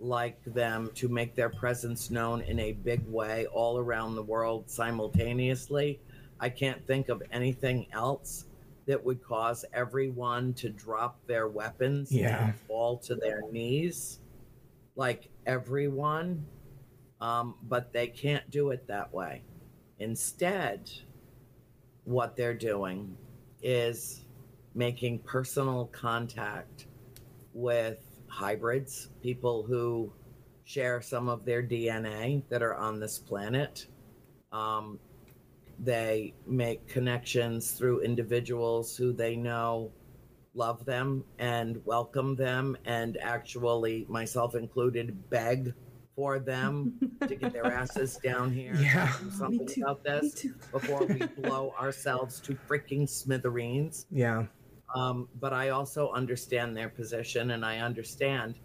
like them to make their presence known in a big way all around the world simultaneously. I can't think of anything else that would cause everyone to drop their weapons Yeah. and fall to their knees. Like everyone. Um, but they can't do it that way. Instead, what they're doing is making personal contact with hybrids, people who share some of their DNA that are on this planet. Um, they make connections through individuals who they know love them and welcome them, and actually, myself included, beg for them to get their asses [laughs] down here Yeah. and do something too, about this before we [laughs] blow ourselves to freaking smithereens. Yeah. Um, but I also understand their position, and I understand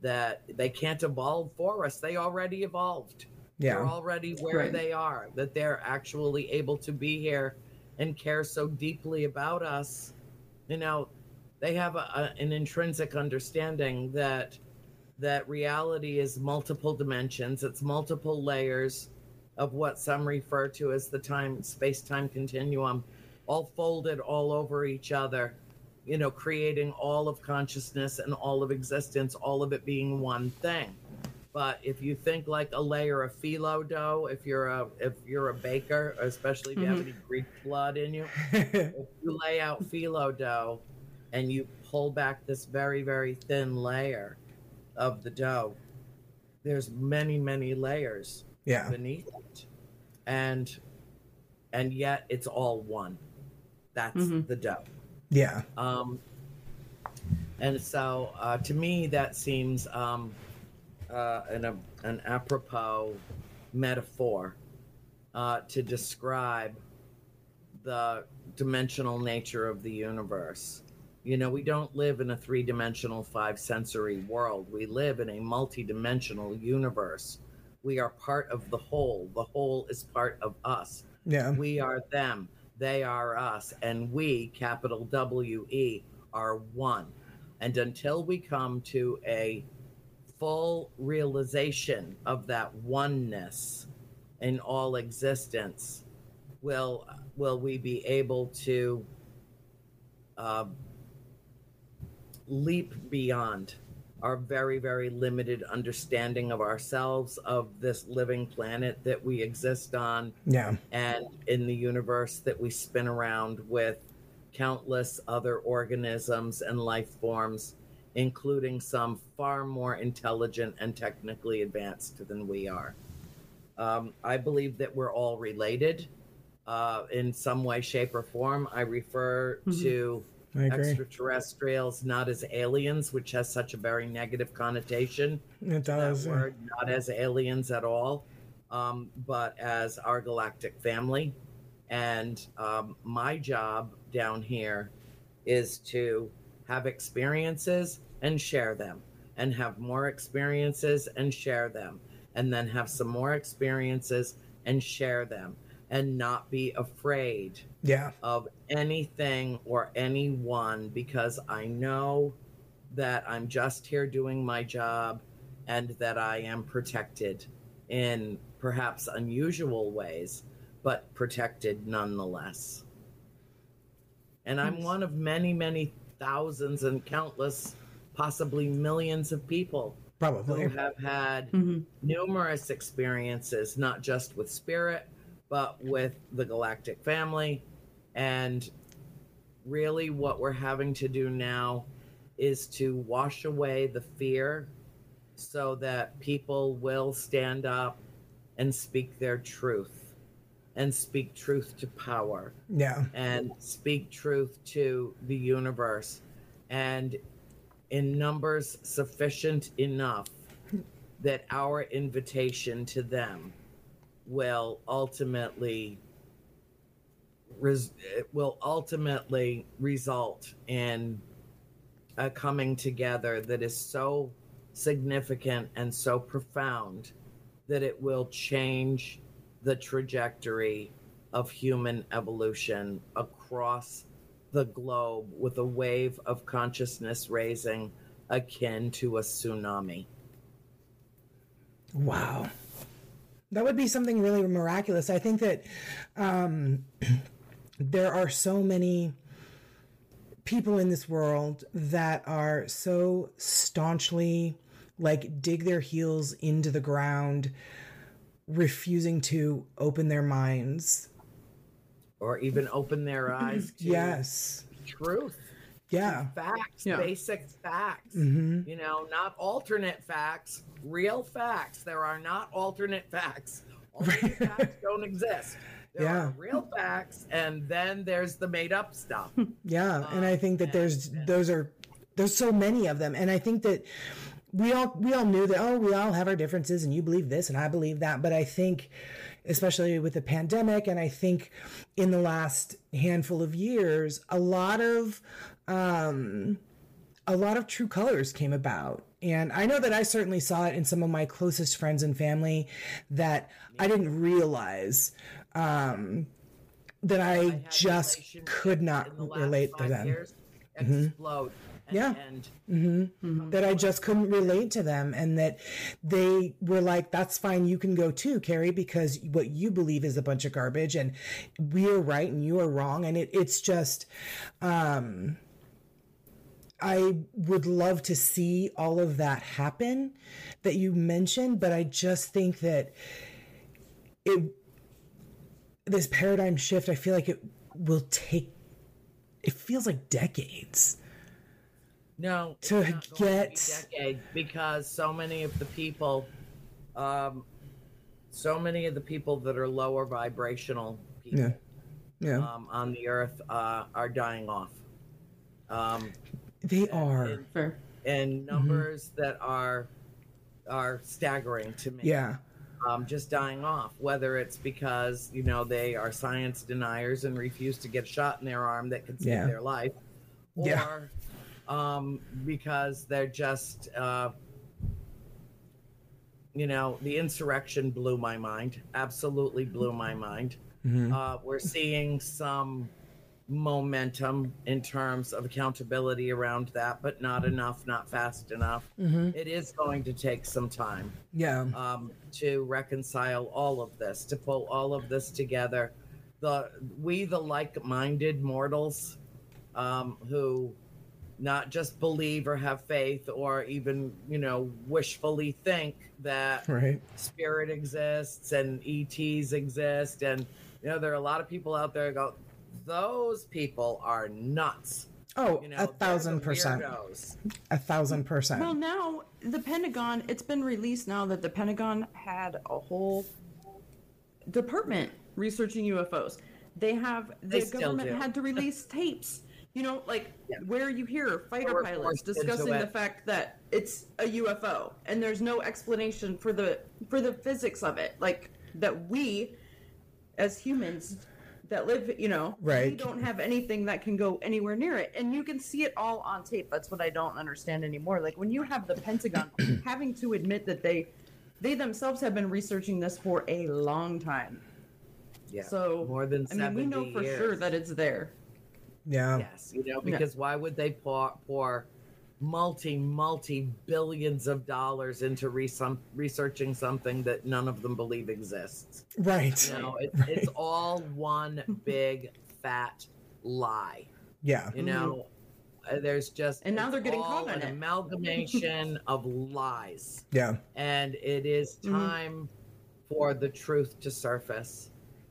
that they can't evolve for us. They already evolved. Yeah. They're already where Right. they are. That they're actually able to be here and care so deeply about us. You know, they have a, a, an intrinsic understanding that that reality is multiple dimensions. It's multiple layers of what some refer to as the time space time continuum, all folded all over each other, you know, creating all of consciousness and all of existence, all of it being one thing. But if you think like a layer of phyllo dough, if you're a if you're a baker, especially if you have mm-hmm. any Greek blood in you, [laughs] if you lay out phyllo dough and you pull back this very very thin layer of the dough, there's many many layers yeah. beneath it and and yet it's all one that's Mhm. the dough Yeah. um and so uh, to me that seems um uh an, a, an apropos metaphor uh to describe the dimensional nature of the universe you know we don't live in a three-dimensional five sensory world. We live in a multi-dimensional universe. We are part of the whole. The whole is part of us. Yeah. we are them. They are us. And we capital w e are one. And until we come to a full realization of that oneness in all existence will will we be able to uh, leap beyond our very very limited understanding of ourselves of this living planet that we exist on Yeah. and in the universe that we spin around with countless other organisms and life forms, including some far more intelligent and technically advanced than we are. Um, I believe that we're all related uh, in some way, shape, or form. I refer Mhm. to. Extraterrestrials not as aliens, which has such a very negative connotation It does. yeah. word, not as aliens at all, um, but as our galactic family. And um, my job down here is to have experiences and share them, and have more experiences and share them, and then have some more experiences and share them, and not be afraid Yeah. of anything or anyone because I know that I'm just here doing my job and that I am protected in perhaps unusual ways, but protected nonetheless. And I'm one of many, many thousands and countless, possibly millions of people Probably. who have had hmm numerous experiences, not just with spirit, but with the galactic family. And really, what we're having to do now is to wash away the fear so that people will stand up and speak their truth and speak truth to power Yeah. and speak truth to the universe and in numbers sufficient enough that our invitation to them will ultimately res- it will ultimately result in a coming together that is so significant and so profound that it will change the trajectory of human evolution across the globe with a wave of consciousness raising akin to a tsunami. Wow. That would be something really miraculous. I think that um, [clears throat] there are so many people in this world that are so staunchly like dig their heels into the ground, refusing to open their minds. Or even open their [clears throat] eyes to Yes. truth. Yeah. facts, Yeah. basic facts. Mm-hmm. You know, not alternate facts, real facts. There are not alternate facts. [laughs] Alternate facts don't exist. There Yeah. real facts, and then there's the made up stuff. Yeah, and I think that there's those are there's so many of them, and I think that we all we all knew that oh we all have our differences, and you believe this and I believe that, but I think especially with the pandemic, and I think in the last handful of years, a lot of um, a lot of true colors came about. And I know that I certainly saw it in some of my closest friends and family that I didn't realize um, that I, had just could not in the last relate to them. years Explode. And Yeah. end. That I just couldn't relate to them, and that they were like, "That's fine, you can go too, Carrie, because what you believe is a bunch of garbage, and we are right and you are wrong." And it, it's just, um, I would love to see all of that happen that you mentioned, but I just think that it this paradigm shift. I feel like it will take. It feels like decades. No, it's To not going to be get- decades because so many of the people, um, so many of the people that are lower vibrational people Yeah, yeah, um, on the earth uh, are dying off. Um, they are. in, Fair. in numbers that are are staggering to me. Yeah, um, just dying off. Whether it's because you know they are science deniers and refuse to get a shot in their arm that could save Yeah. their life, or Yeah. um, because they're just, uh, you know, the insurrection blew my mind. Absolutely blew my mind. Mm-hmm. Uh, we're seeing some momentum in terms of accountability around that, but not enough, not fast enough. It is going to take some time yeah, um, to reconcile all of this, to pull all of this together. The we, the like-minded mortals, um, who not just believe or have faith or even you know wishfully think that right. spirit exists and ETs exist, and you know there are a lot of people out there go, those people are nuts. Oh, You know, a thousand percent. weirdos. A thousand percent. Well, now the Pentagon, it's been released now that the Pentagon had a whole department researching UFOs. They have the They government had to release [laughs] tapes. You know, like Yeah. where you hear fighter We're pilots discussing the fact that it's a UFO and there's no explanation for the for the physics of it. Like that we as humans that live, you know, we Right. don't have anything that can go anywhere near it. And you can see it all on tape. That's what I don't understand anymore. Like when you have the Pentagon [clears throat] having to admit that they they themselves have been researching this for a long time. Yeah, So more than I mean, we know for years. sure that it's there. yeah. Yes, you know, because why would they pour, pour multi, multi billions of dollars into re- some, researching something that none of them believe exists? Right. You know, it, it's all one big fat lie. Yeah. You know, Uh, there's just And now they're getting caught on an it. amalgamation [laughs] of lies Yeah. and it is Mm-hmm. time for the truth to surface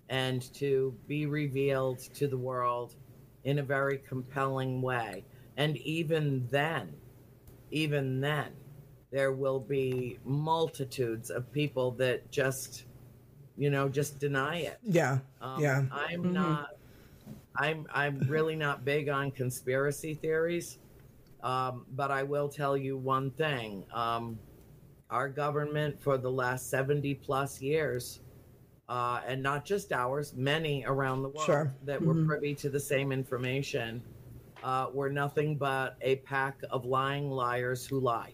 and to be revealed to the world in a very compelling way and even then even then there will be multitudes of people that just you know just deny it Yeah. um, Yeah. I'm Mhm. not. I'm I'm really not big on conspiracy theories, um, but I will tell you one thing: um, our government for the last seventy plus years uh, and not just ours, many around the world Sure. that were privy to the same information, uh, were nothing but a pack of lying liars who lie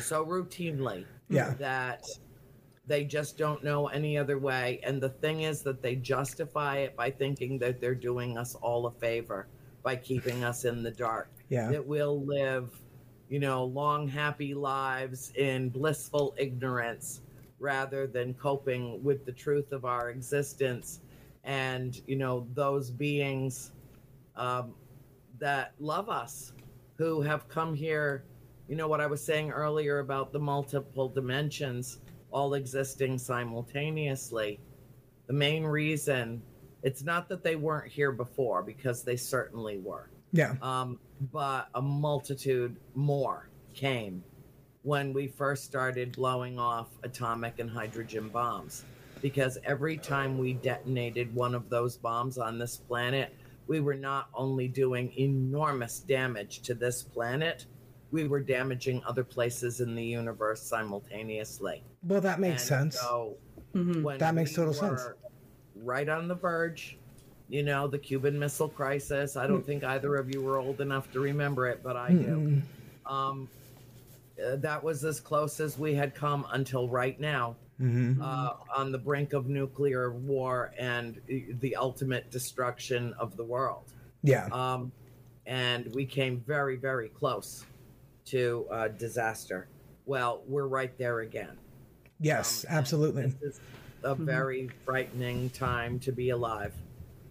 so routinely Yeah. that they just don't know any other way. And the thing is that they justify it by thinking that they're doing us all a favor by keeping us in the dark. Yeah. That we'll live, you know, long, happy lives in blissful ignorance rather than coping with the truth of our existence and, you know, those beings um, that love us who have come here you know what I was saying earlier about the multiple dimensions all existing simultaneously. The main reason it's not that they weren't here before because they certainly were, Yeah. um, but a multitude more came when we first started blowing off atomic and hydrogen bombs. Because every time we detonated one of those bombs on this planet, we were not only doing enormous damage to this planet, we were damaging other places in the universe simultaneously. Well, that makes And sense. So Mhm. when That makes we total sense. Right on the verge, you know, the Cuban Missile Crisis. I don't think either of you were old enough to remember it, but I do. Um, uh, that was as close as we had come until right now, Mm-hmm. uh, on the brink of nuclear war and uh, the ultimate destruction of the world. Yeah. Um, and we came very, very close to uh, disaster. Well, we're right there again. yes, Um, absolutely. This is a very frightening time to be alive.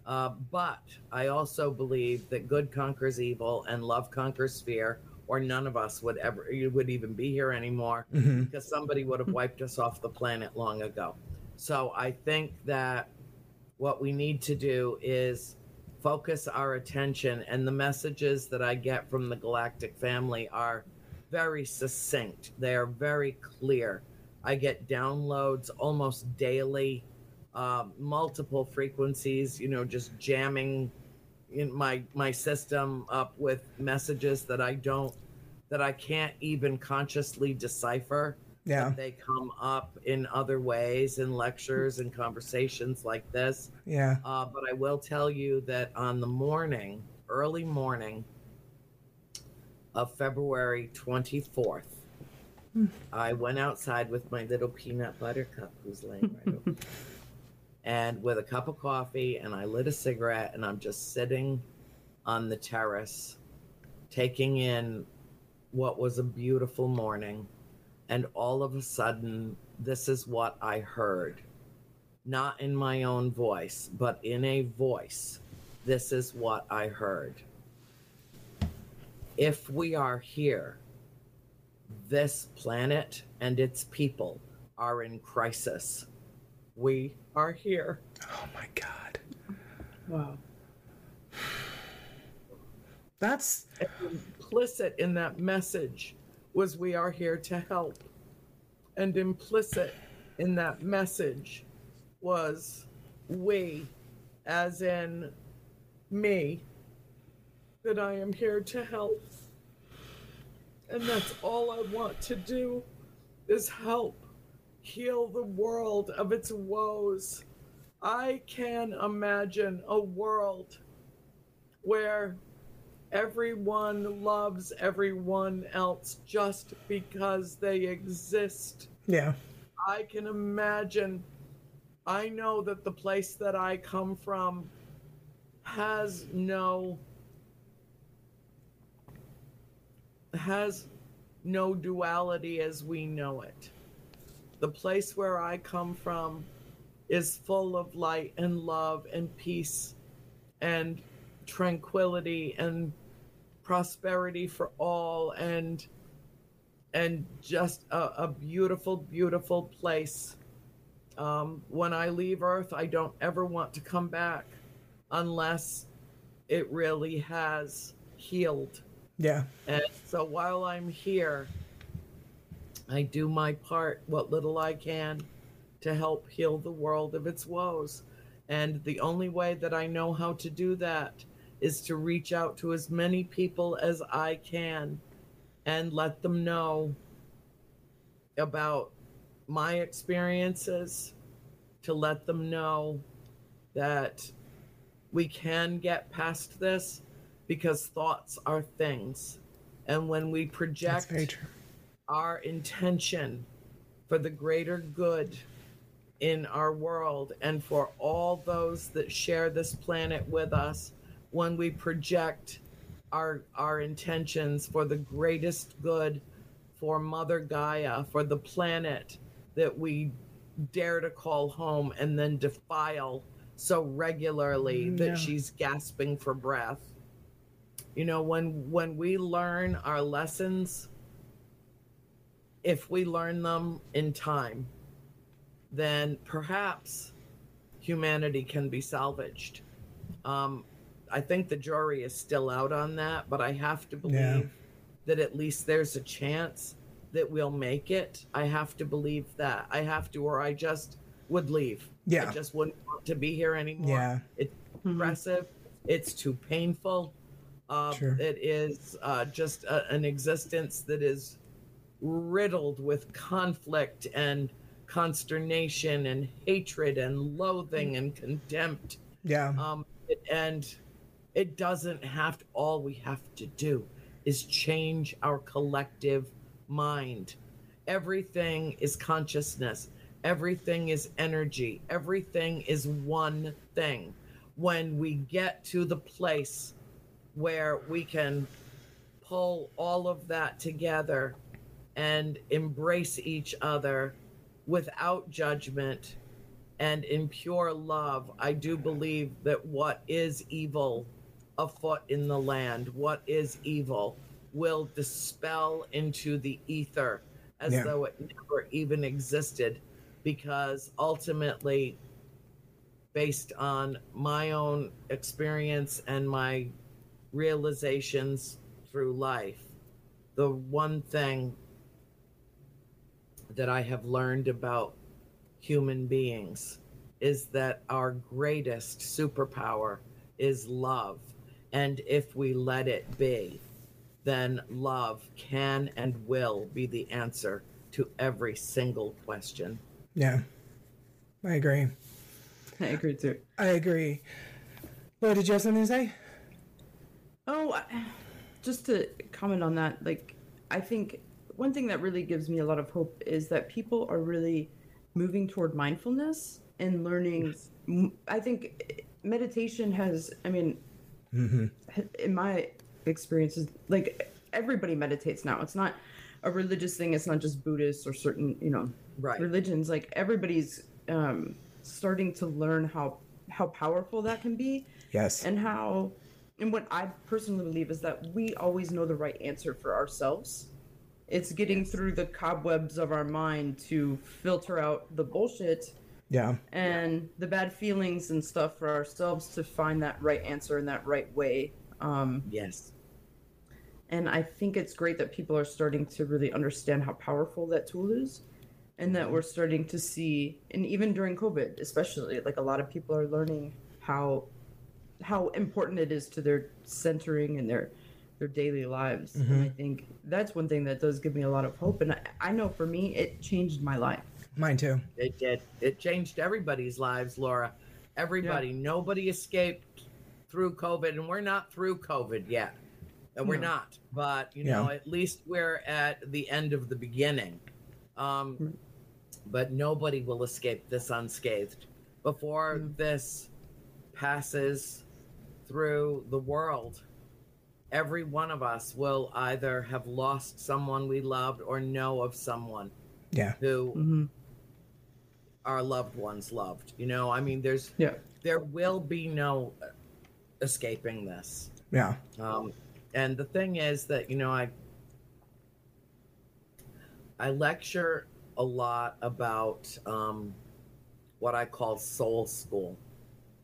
Uh, but I also believe that good conquers evil and love conquers fear, or none of us would ever you would even be here anymore hmm because somebody would have wiped us off the planet long ago. So I think that what we need to do is focus our attention, and the messages that I get from the galactic family are very succinct. They are very clear. I get downloads almost daily, um, multiple frequencies, you know, just jamming in my my system up with messages that I don't that I can't even consciously decipher. Yeah. They come up in other ways in lectures and conversations like this. Yeah. Uh, but I will tell you that on the morning, early morning of February 24th, I went outside with my little peanut butter cup, who's laying right over [laughs] and with a cup of coffee, and I lit a cigarette, and I'm just sitting on the terrace, taking in what was a beautiful morning. And all of a sudden, this is what I heard not in my own voice, but in a voice. This is what I heard. If we are here, this planet and its people are in crisis. We are here. Oh my God. Wow. That's Implicit in that message was we are here to help. And implicit in that message was we, as in me, that I am here to help. And that's all I want to do is help heal the world of its woes. I can imagine a world where everyone loves everyone else just because they exist. yeah. I can imagine. I know that the place that I come from has no has no duality as we know it. The place where I come from is full of light and love and peace and tranquility and prosperity for all and and just a, a beautiful beautiful place um, when i leave earth i don't ever want to come back unless it really has healed Yeah. and so while i'm here i do my part what little i can to help heal the world of its woes and the only way that i know how to do that is to reach out to as many people as i can and let them know about my experiences, to let them know that we can get past this because thoughts are things. And when we project. Our intention for the greater good in our world and for all those that share this planet with us when we project our our intentions for the greatest good for mother gaia for the planet that we dare to call home and then defile so regularly Mm, that she's gasping for breath. You know when when we learn our lessons if we learn them in time, then perhaps humanity can be salvaged. Um, I think the jury is still out on that, but I have to believe Yeah. that at least there's a chance that we'll make it. I have to believe that. I have to, or I just would leave. Yeah. I just wouldn't want to be here anymore. Yeah. It's oppressive. It's too painful. Uh, Sure. It is uh, just a, an existence that is riddled with conflict and consternation and hatred and loathing and contempt. Yeah. Um, and it doesn't have to, all we have to do is change our collective mind. Everything is consciousness, everything is energy, everything is one thing. When we get to the place where we can pull all of that together and embrace each other without judgment and in pure love, I do believe that what is evil afoot in the land, what is evil, will dispel into the ether as Yeah. though it never even existed, because ultimately, based on my own experience and my realizations through life, the one thing that I have learned about human beings is that our greatest superpower is love. And if we let it be, then love can and will be the answer to every single question. Yeah. I agree. I agree too. I agree. Laura, did you have something to say? Oh, just to comment on that, like, I think one thing that really gives me a lot of hope is that people are really moving toward mindfulness and learning. I think meditation has, I mean, in my experiences, like, everybody meditates now. It's not a religious thing, it's not just Buddhists or certain, you know, Right. religions. Like, everybody's um, starting to learn how how powerful that can be Yes. and how and what i personally believe is that we always know the right answer for ourselves it's getting through the cobwebs of our mind to filter out the bullshit yeah. and the bad feelings and stuff for ourselves to find that right answer in that right way um, Yes. and i think it's great that people are starting to really understand how powerful that tool is and that we're starting to see and even during covid especially like a lot of people are learning how how important it is to their centering and their their daily lives and i think that's one thing that does give me a lot of hope and I, I know for me it changed my life Mine too. It did. It changed everybody's lives, Laura. Everybody. Nobody escaped through COVID, and we're not through COVID yet. And we're No. not. But, you know, at least we're at the end of the beginning. Um, but nobody will escape this unscathed. Before this passes through the world, every one of us will either have lost someone we loved or know of someone Yeah. who mm-hmm. our loved ones loved. You know, I mean, there's yeah there will be no escaping this. Yeah. Um, and the thing is that you know, I I lecture a lot about um, what I call soul school,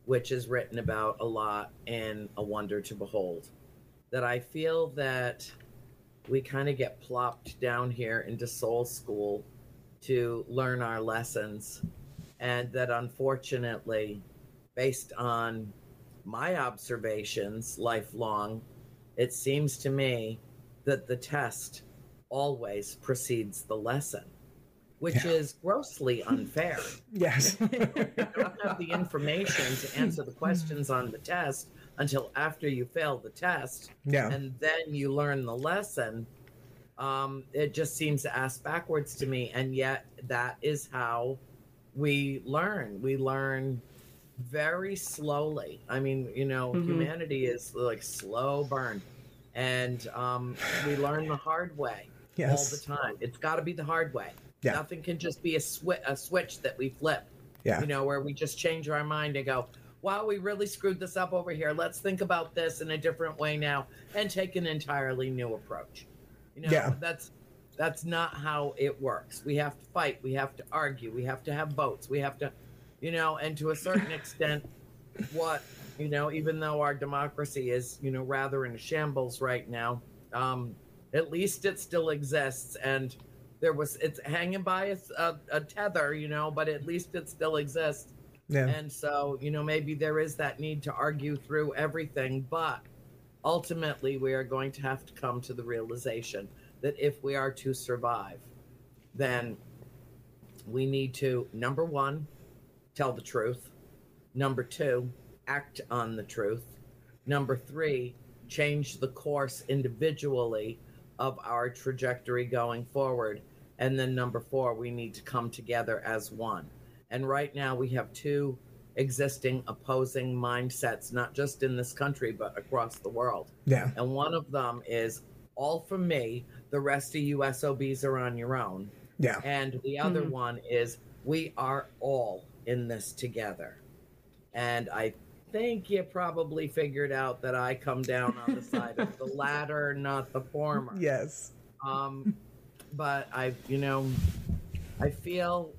which is written about a lot in A Wonder to Behold. That I feel that we kind of get plopped down here into soul school to learn our lessons, and that unfortunately, based on my observations lifelong, it seems to me that the test always precedes the lesson, which is grossly unfair. [laughs] Yes. [laughs] you don't have the information to answer the hmm. questions on the test until after you fail the test yeah. and then you learn the lesson um, it just seems ass backwards to me and yet that is how we learn we learn very slowly i mean you know Mhm. humanity is like slow burn and um, we learn the hard way Yes. all the time it's got to be the hard way Yeah. nothing can just be a, swi- a switch that we flip Yeah. you know, where we just change our mind and go, wow, we really screwed this up over here. Let's think about this in a different way now and take an entirely new approach. You know, Yeah. that's that's not how it works. We have to fight, we have to argue, we have to have votes, we have to, you know, and to a certain [laughs] extent, what you know, even though our democracy is, you know, rather in shambles right now, um, at least it still exists and there was it's hanging by a, a, a tether, you know, but at least it still exists. Yeah. And so, you know, maybe there is that need to argue through everything, but ultimately we are going to have to come to the realization that if we are to survive, then we need to, number one, tell the truth. Number two, act on the truth. Number three, change the course individually of our trajectory going forward. And then number four, we need to come together as one. And right now we have two existing opposing mindsets, not just in this country, but across the world. Yeah. And one of them is all from me, the rest of you SOBs are on your own. Yeah. And the other Mhm. one is we are all in this together. And I think you probably figured out that I come down on the side of the [laughs] latter, not the former. Yes. Um, but I, you know, I feel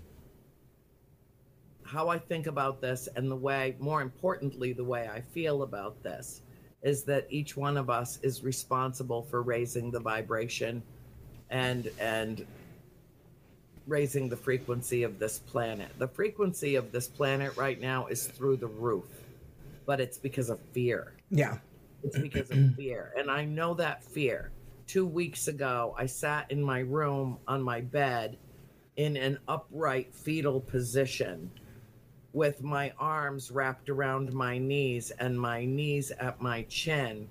how I think about this and the way, more importantly, the way I feel about this is that each one of us is responsible for raising the vibration and, and, raising the frequency of this planet. The frequency of this planet right now is through the roof, but it's because of fear. Yeah. It's because of [clears throat] fear. And I know that fear. Two weeks ago, I sat in my room on my bed in an upright fetal position with my arms wrapped around my knees and my knees at my chin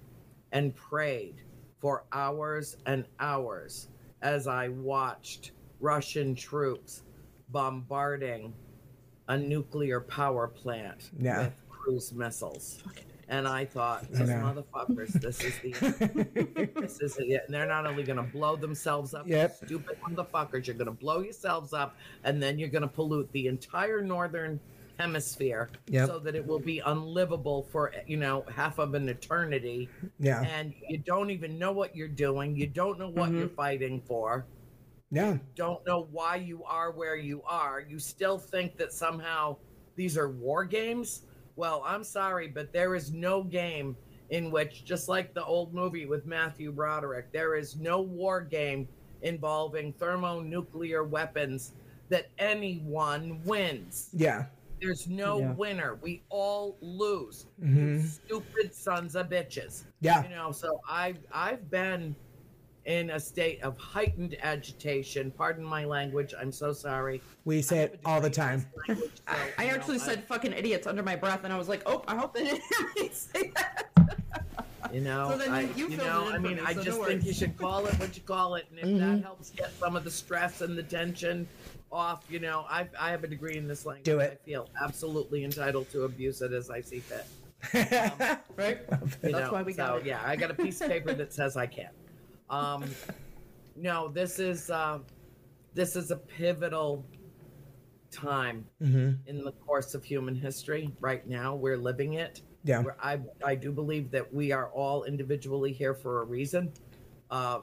and prayed for hours and hours as I watched Russian troops bombarding a nuclear power plant Yeah. with cruise missiles. And I thought, these know. motherfuckers, this is the [laughs] this is it. And they're not only going to blow themselves up, you Yep. stupid motherfuckers, you're going to blow yourselves up, and then you're going to pollute the entire northern hemisphere Yep. so that it will be unlivable for you know half of an eternity Yeah. and you don't even know what you're doing you don't know what Mhm. you're fighting for Yeah. don't know why you are where you are you still think that somehow these are war games well i'm sorry but there is no game in which just like the old movie with matthew broderick there is no war game involving thermonuclear weapons that anyone wins Yeah. There's no Yeah. winner we all lose hmm stupid sons of bitches Yeah. you know so i've i've been in a state of heightened agitation pardon my language i'm so sorry We say it all the time. Language, so, [laughs] I you know, actually said fucking idiots under my breath, and I was like, oh, I hope they didn't hear me [laughs] say that. you know So then I, you- you you know i mean me, i so just no think you should call it what you call it and if Mhm. that helps get some of the stress and the tension off you know i i have a degree in this language Do it. i feel absolutely entitled to abuse it as i see fit [laughs] Right? you That's know, why we got so, it. Yeah, I got a piece of paper that says I can. Um, no, this is uh, this is a pivotal time hmm in the course of human history. Right now, we're living it. Yeah. Where I I do believe that we are all individually here for a reason, uh,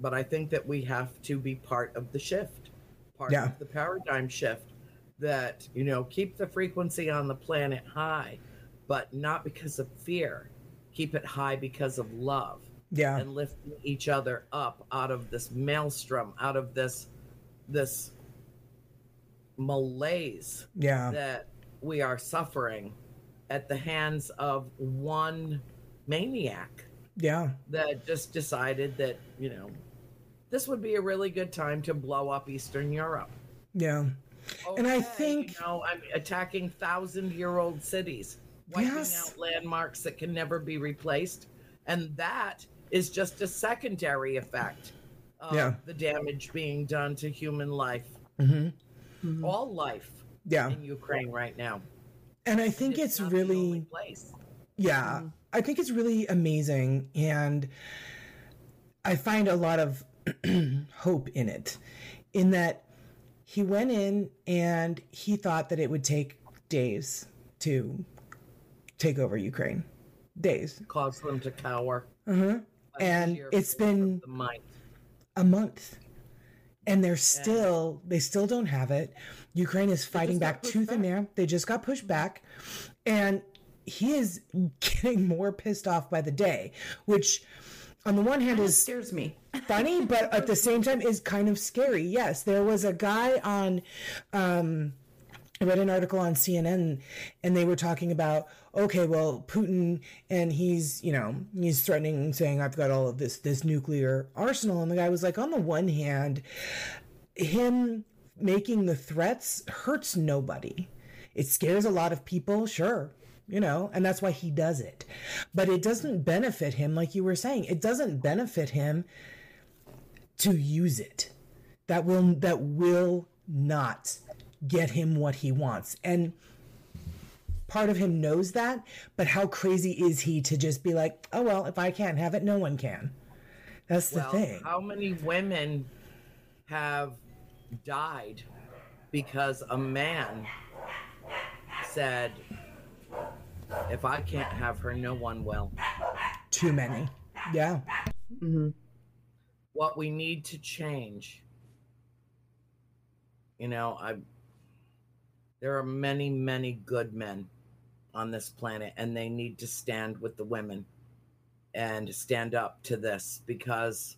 but I think that we have to be part of the shift, part Yeah. of the paradigm shift. That you know, keep the frequency on the planet high, but not because of fear. Keep it high because of love Yeah. and lifting each other up out of this maelstrom, out of this this malaise Yeah. that we are suffering at the hands of one maniac Yeah. that just decided that you know this would be a really good time to blow up Eastern Europe. Yeah. and I think you know, I'm attacking thousand-year-old cities, wiping Yes. out landmarks that can never be replaced, and that is just a secondary effect of Yeah. the damage being done to human life, Mhm. all life yeah. in Ukraine right now. And I think it's not the only really place. Yeah, I think it's really amazing, and I find a lot of [clears throat] hope in it. In that he went in and he thought that it would take days to take over Ukraine, days, cause them to cower. uh-huh. and it's been a month, and they're still they still don't have it. Ukraine is fighting back tooth and nail. They just got pushed back, and he is [laughs] getting more pissed off by the day, which on the one hand It is scares me. [laughs] funny, but at the same time is kind of scary. Yes, there was a guy on. Um, I read an article on CNN, and they were talking about okay, well, Putin, and he's you know he's threatening, saying I've got all of this this nuclear arsenal, and the guy was like, on the one hand, him making the threats hurts nobody. It scares a lot of people, sure, you know, and that's why he does it. But it doesn't benefit him, like you were saying, it doesn't benefit him to use it. That will that will not get him what he wants. And part of him knows that, but how crazy is he to just be like, "Oh well, if I can't have it, no one can." That's the Well, thing. how many women have died because a man said, "If I can't have her, no one will." Too many. Yeah. Mm-hmm. what we need to change you know i there are many many good men on this planet and they need to stand with the women and stand up to this because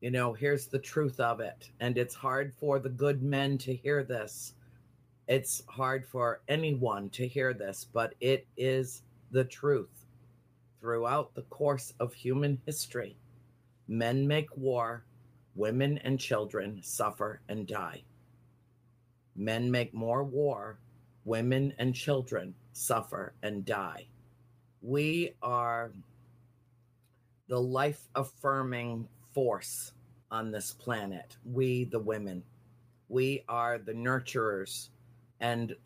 you know here's the truth of it and it's hard for the good men to hear this it's hard for anyone to hear this but it is the truth throughout the course of human history Men make war, women and children suffer and die. Men make more war, women and children suffer and die. We are the life affirming force on this planet. We, the women, we are the nurturers and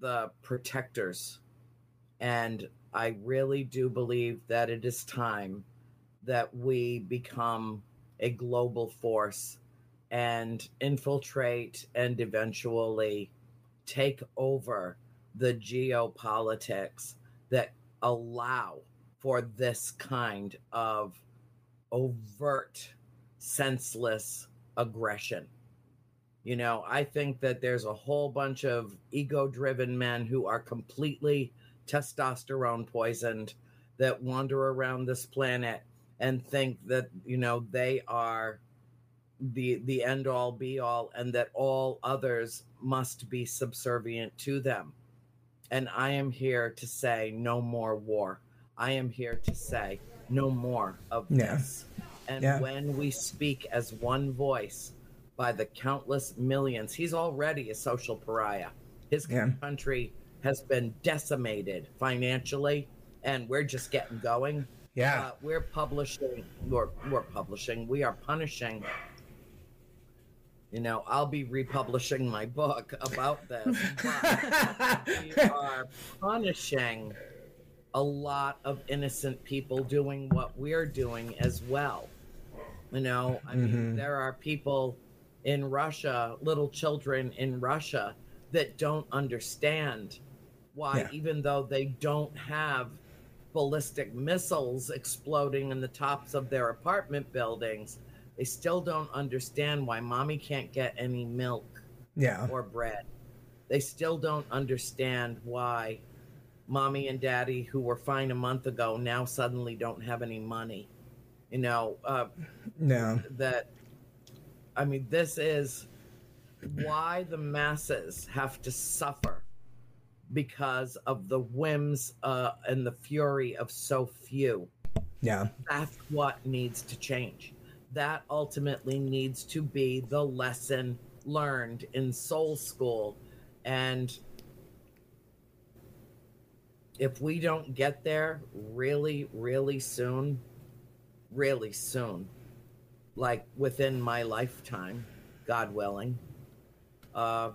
the protectors. And I really do believe that it is time that we become a global force and infiltrate and eventually take over the geopolitics that allow for this kind of overt, senseless aggression. You know, I think that there's a whole bunch of ego driven men who are completely testosterone poisoned that wander around this planet and think that you know they are the the end all be all and that all others must be subservient to them and i am here to say no more war i am here to say no more of Yeah. this and Yeah. when we speak as one voice by the countless millions. He's already a social pariah. His Yeah. country has been decimated financially and we're just getting going. Yeah. uh, we're publishing we're, we're publishing. We are punishing. You know i'll be republishing my book about this we [laughs] are punishing a lot of innocent people doing what we're doing as well. You know i mean there are people in russia little children in russia that don't understand why Yeah. even though they don't have ballistic missiles exploding in the tops of their apartment buildings, they still don't understand why mommy can't get any milk yeah. or bread. They still don't understand why mommy and daddy, who were fine a month ago, now suddenly don't have any money. You know, uh, No. that, I mean, this is why the masses have to suffer because of the whims uh, and the fury of so few. Yeah. That's what needs to change. that ultimately needs to be the lesson learned in soul school. And if we don't get there really, really soon, really soon, like within my lifetime, God willing, uh,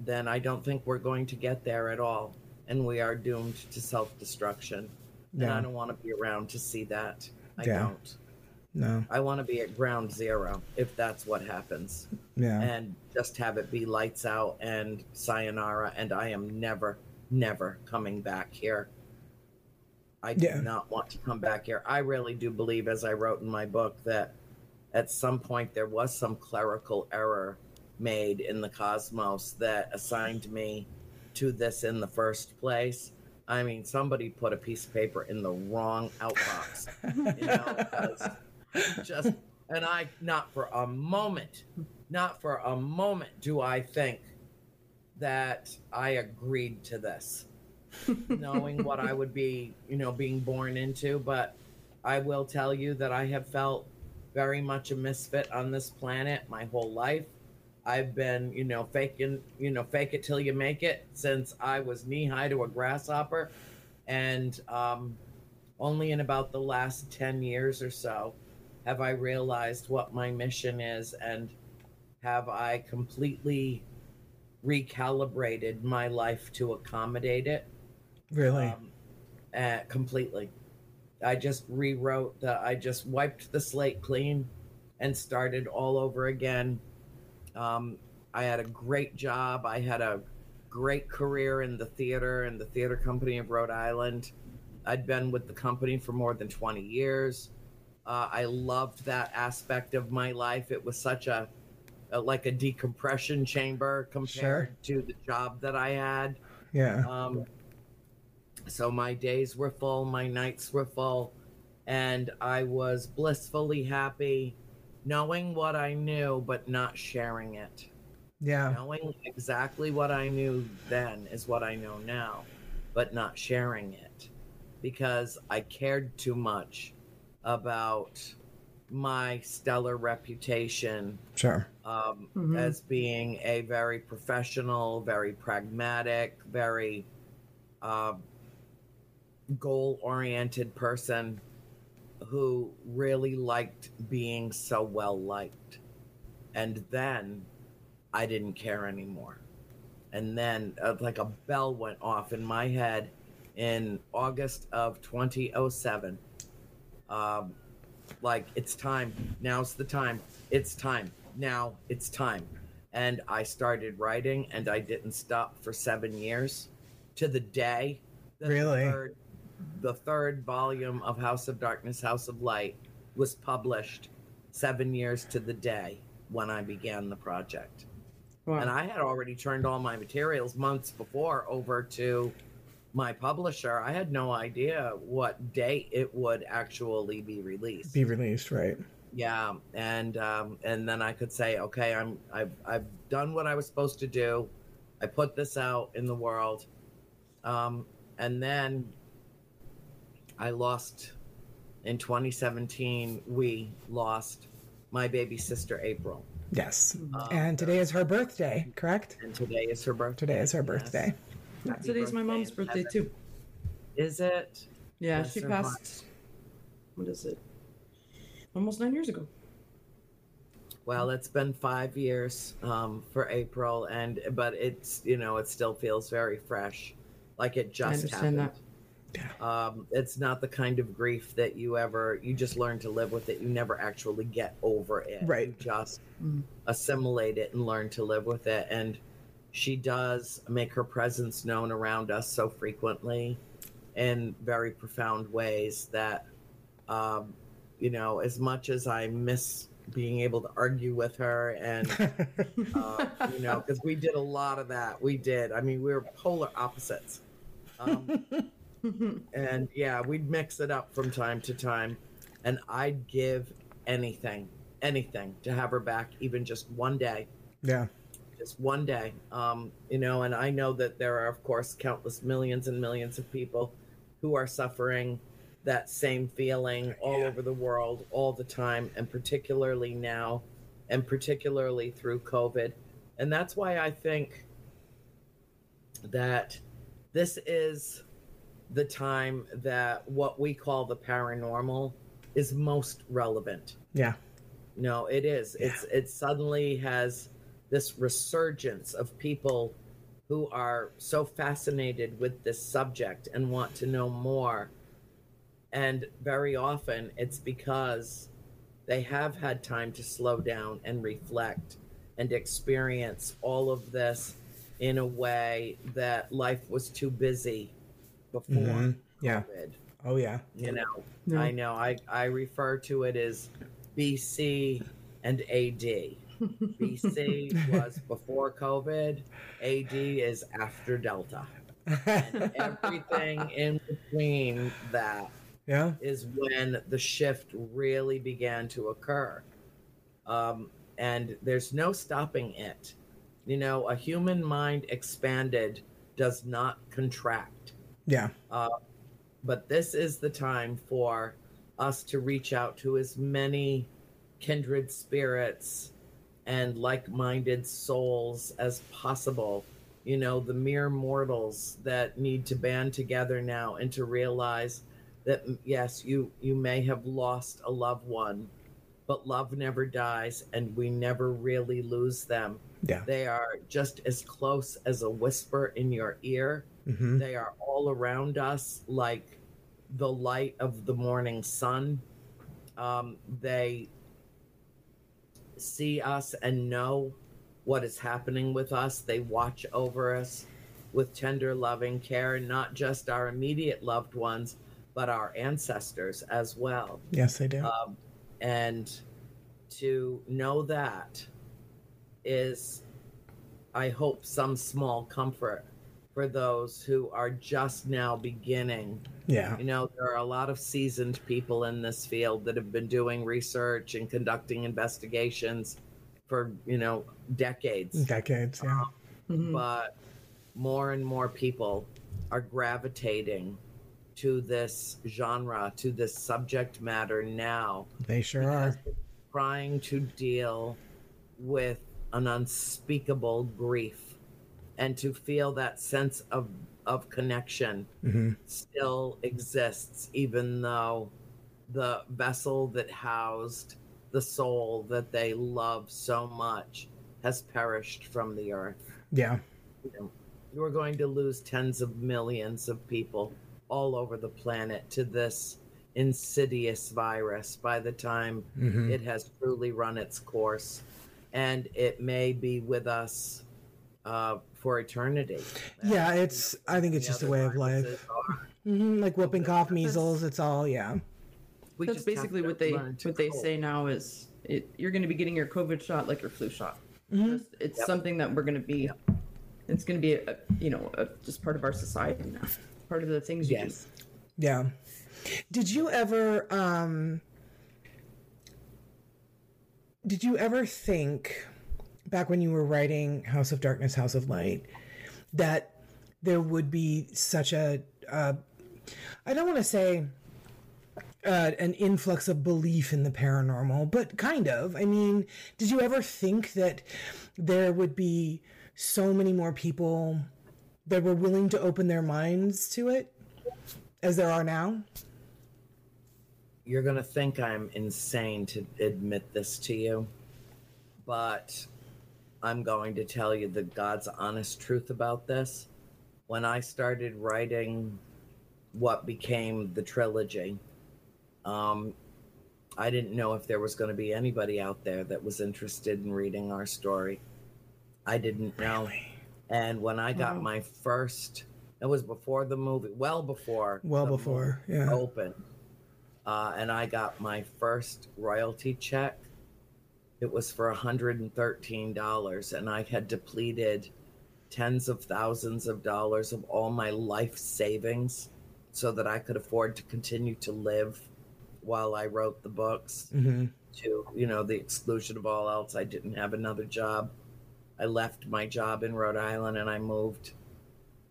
then I don't think we're going to get there at all. And we are doomed to self destruction. And I don't want to be around to see that. I Yeah. don't. No. I want to be at ground zero if that's what happens Yeah. and just have it be lights out and sayonara. And I am never, never coming back here. I do Yeah. not want to come back here. I really do believe, as I wrote in my book, that at some point there was some clerical error made in the cosmos that assigned me to this in the first place. I mean, somebody put a piece of paper in the wrong outbox. You know, [laughs] just and I not for a moment, not for a moment do I think that I agreed to this, knowing what I would be, you know, being born into. But I will tell you that I have felt very much a misfit on this planet my whole life. I've been, you know, faking, you know, fake it till you make it since I was knee high to a grasshopper. And um, only in about the last 10 years or so have I realized what my mission is and have I completely recalibrated my life to accommodate it Really? um, uh, completely. I just rewrote the. I just wiped the slate clean and started all over again. Um, I had a great job. I had a great career in the theater and the theater company of Rhode Island. I'd been with the company for more than 20 years. Uh, I loved that aspect of my life. It was such a, a like a decompression chamber compared to the job that I had. yeah. Um, so my days were full, my nights were full, and I was blissfully happy knowing what I knew, but not sharing it. Yeah. Knowing exactly what I knew then is what I know now, but not sharing it because I cared too much about my stellar reputation Sure. um, Mhm. as being a very professional, very pragmatic, very uh, goal oriented person who really liked being so well liked. And then I didn't care anymore. And then, uh, like a bell went off in my head in August of 2007. Um, like, it's time. Now's the time. It's time. Now it's time. And I started writing, and I didn't stop for seven years to the day that Really? The, third, volume of House of Darkness, House of Light was published seven years to the day when I began the project. Wow. And I had already turned all my materials months before over to my publisher. I had no idea what date it would actually be released. Be released, right? yeah, and um, and then I could say, okay, I'm I've I've done what I was supposed to do. I put this out in the world, um, and then I lost in 2017. We lost my baby sister April, Yes. Um, and today is her birthday, correct? and today is her birthday. Today is her birthday. Happy Today's my mom's birthday heaven. too. Is it? Yeah, Bless she her passed. What is it? Almost nine years ago. Well, it's been five years um, for April, and but it's you know it still feels very fresh, like it just understand happened. Um, it's not the kind of grief that you ever you just learn to live with it. You never actually get over it. Right. You just Mm. assimilate it and learn to live with it. And she does make her presence known around us so frequently in very profound ways that um, you know, as much as I miss being able to argue with her and uh, [laughs] you know, because we did a lot of that. We did. I mean, we were polar opposites. Um, [laughs] and yeah, we'd mix it up from time to time. And I'd give anything, anything to have her back, even just one day, yeah. just one day. Um, you know, and I know that there are, of course, countless millions and millions of people who are suffering that same feeling all Yeah. over the world all the time, and particularly now, and particularly through COVID. And that's why I think that this is the time that what we call the paranormal is most relevant. Yeah. No, it is. Yeah. It's it suddenly has this resurgence of people who are so fascinated with this subject and want to know more. And very often it's because they have had time to slow down and reflect and experience all of this in a way that life was too busy before Mhm. Yeah. COVID Oh yeah. you know Yeah. i know i i refer to it as bc and ad [laughs] bc was before covid ad is after delta and everything [laughs] in between that yeah. is when the shift really began to occur um, and there's no stopping it you know a human mind expanded does not contract Yeah. Uh, but this is the time for us to reach out to as many kindred spirits and like-minded souls as possible you know the mere mortals that need to band together now and to realize that yes you you may have lost a loved one but love never dies and we never really lose them Yeah. they are just as close as a whisper in your ear hmm they are all around us like the light of the morning sun. Um, they see us and know what is happening with us. They watch over us with tender, loving care, not just our immediate loved ones, but our ancestors as well. Yes, they do. Um, and to know that is, I hope, some small comfort for those who are just now beginning. yeah. You know, there are a lot of seasoned people in this field that have been doing research and conducting investigations for, you know, decades Decades. Yeah. Mhm. but more and more people are gravitating to this genre, to this subject matter now, They sure are. trying to deal with an unspeakable grief and to feel that sense of, of connection hmm still exists, even though the vessel that housed the soul that they love so much has perished from the earth Yeah. you know, we're going to lose tens of millions of people all over the planet to this insidious virus by the time hmm it has truly run its course. And it may be with us uh, for eternity. Yeah, it's. you know, I think it's just a way of life. are. hmm Like whooping cough, measles. It's all. Yeah. We That's basically what they learn to what they cope. say now is it, you're going to be getting your COVID shot like your flu shot. Mhm. Just, it's Yep. something that we're going to be. Yep. It's going to be a, you know a, just part of our society now. Part of the things you Yes. Yeah. Did you ever um Did you ever think back when you were writing House of Darkness, House of Light that there would be such a uh I don't want to say uh, an influx of belief in the paranormal, but kind of. I mean, did you ever think that there would be so many more people that were willing to open their minds to it as there are now? You're going to think I'm insane to admit this to you, but I'm going to tell you the God's honest truth about this. When I started writing what became the trilogy, um, I didn't know if there was going to be anybody out there that was interested in reading our story. I didn't know. And when I got Wow. my first, it was before the movie, well before, Well before, yeah. opened, uh, and I got my first royalty check. It was for $113, and I had depleted tens of thousands of dollars of all my life savings so that I could afford to continue to live while I wrote the books. Hmm to you know the exclusion of all else i didn't have another job. I left my job in rhode island and i moved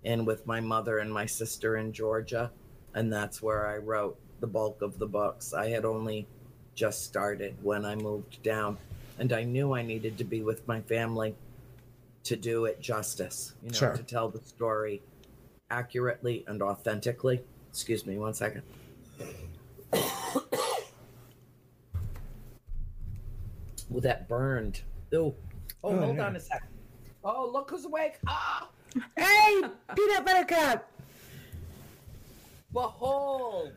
in with my mother and my sister in georgia and that's where i wrote the bulk of the books. I had only just started when I moved down, and I knew I needed to be with my family to do it justice, you know, Sure. to tell the story accurately and authentically. Excuse me one second. Well, that burned. Ooh. Oh, Oh, hold yeah. on a second. Oh, look who's awake. Ah! Hey, peanut butter cup. Behold!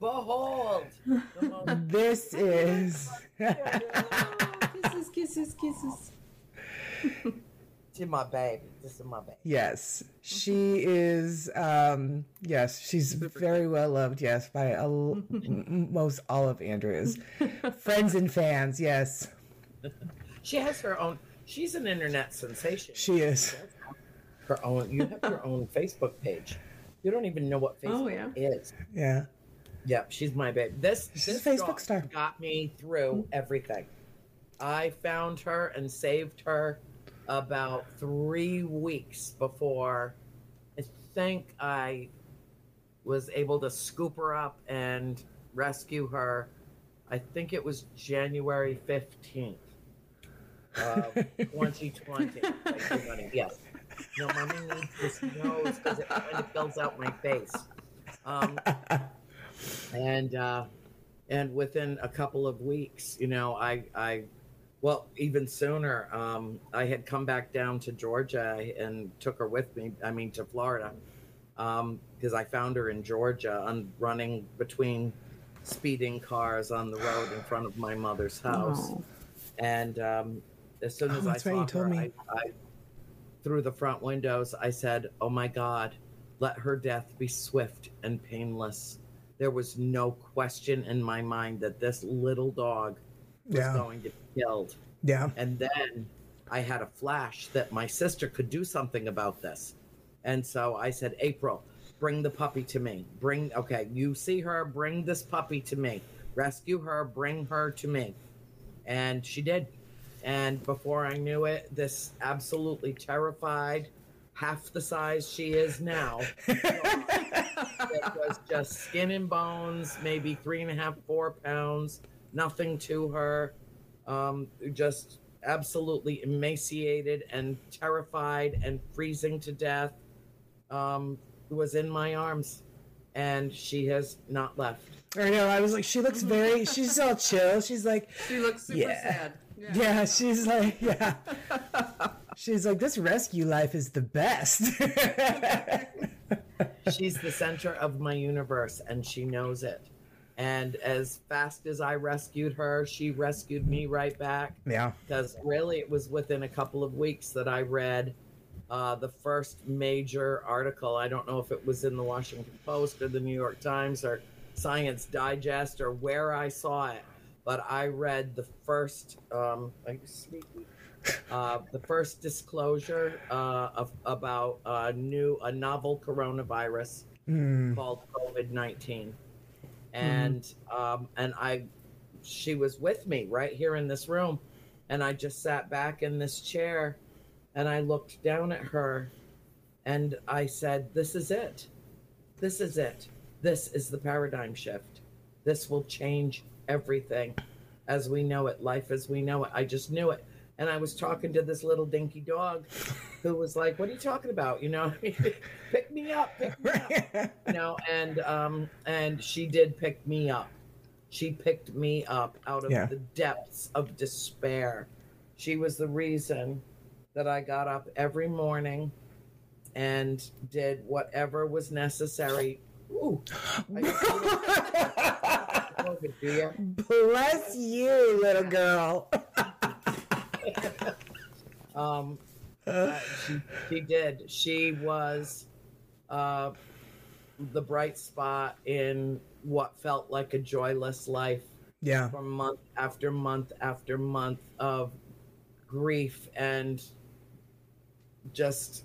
Behold! [laughs] The most This [laughs] is. Kisses, kisses, kisses. to my baby. This is my baby. yes, she is. Um, yes, she's very well loved. Yes, by a, l- m- most all of Andrea's friends and fans. Yes, She has her own. She's an internet sensation. she is. Her own. You have your own Facebook page. You don't even know what Facebook Oh, yeah. is. Yeah. Yep, she's my baby. This She's this a Facebook dog star. got me through everything. I found her and saved her about three weeks before I think I was able to scoop her up and rescue her. I think it was January fifteenth, of [laughs] 2020. Thank you, honey. Yes. No, mommy needs this nose because it kind of fills out my face. Um, [laughs] and uh, and within a couple of weeks, you know, I I well even sooner, um, I had come back down to Georgia and took her with me. I mean to Florida because I found her in Georgia, on running between speeding cars on the road in front of my mother's house. Oh. And um, as soon Oh, as I that's right, saw her, me. I, I through the front windows, I said, "Oh my God, let her death be swift and painless." There was no question in my mind that this little dog was Yeah. going to be killed. Yeah. And then I had a flash that my sister could do something about this. And so I said, April, bring the puppy to me. Bring, okay, you see her, bring this puppy to me. Rescue her, bring her to me. And she did. And before I knew it, this absolutely terrified, half the size she is now, it [laughs] was just skin and bones, maybe three and a half, four pounds, nothing to her, um, just absolutely emaciated and terrified and freezing to death, um, was in my arms, and she has not left. I know. I was like, she looks very. She's all chill. She's like, She looks super Yeah. sad. yeah. She's like, yeah. She's like, this rescue life is the best. She's the center of my universe, and she knows it. And as fast as I rescued her, she rescued me right back. yeah. because really it was within a couple of weeks that I read uh, the first major article. I don't know if it was in the Washington Post or the New York Times or Science Digest or where I saw it, but I read the first. Um, are you sneaky? Uh, the first disclosure uh, of about a new a novel coronavirus Mm. called COVID nineteen, and um, and I, she was with me right here in this room, and I just sat back in this chair, and I looked down at her, and I said, "This is it, this is it, this is the paradigm shift. This will change everything, as we know it, life as we know it. I just knew it." And I was talking to this little dinky dog, who was like, "What are you talking about? You know, [laughs] pick me up, pick me up." you know and um and she did pick me up she picked me up out of Yeah. the depths of despair she was the reason that i got up every morning and did whatever was necessary Ooh, I just COVID, [laughs] [laughs] do you? Bless you, little girl. [laughs] um uh, she, she did she was uh the bright spot in what felt like a joyless life Yeah. for month after month after month of grief and just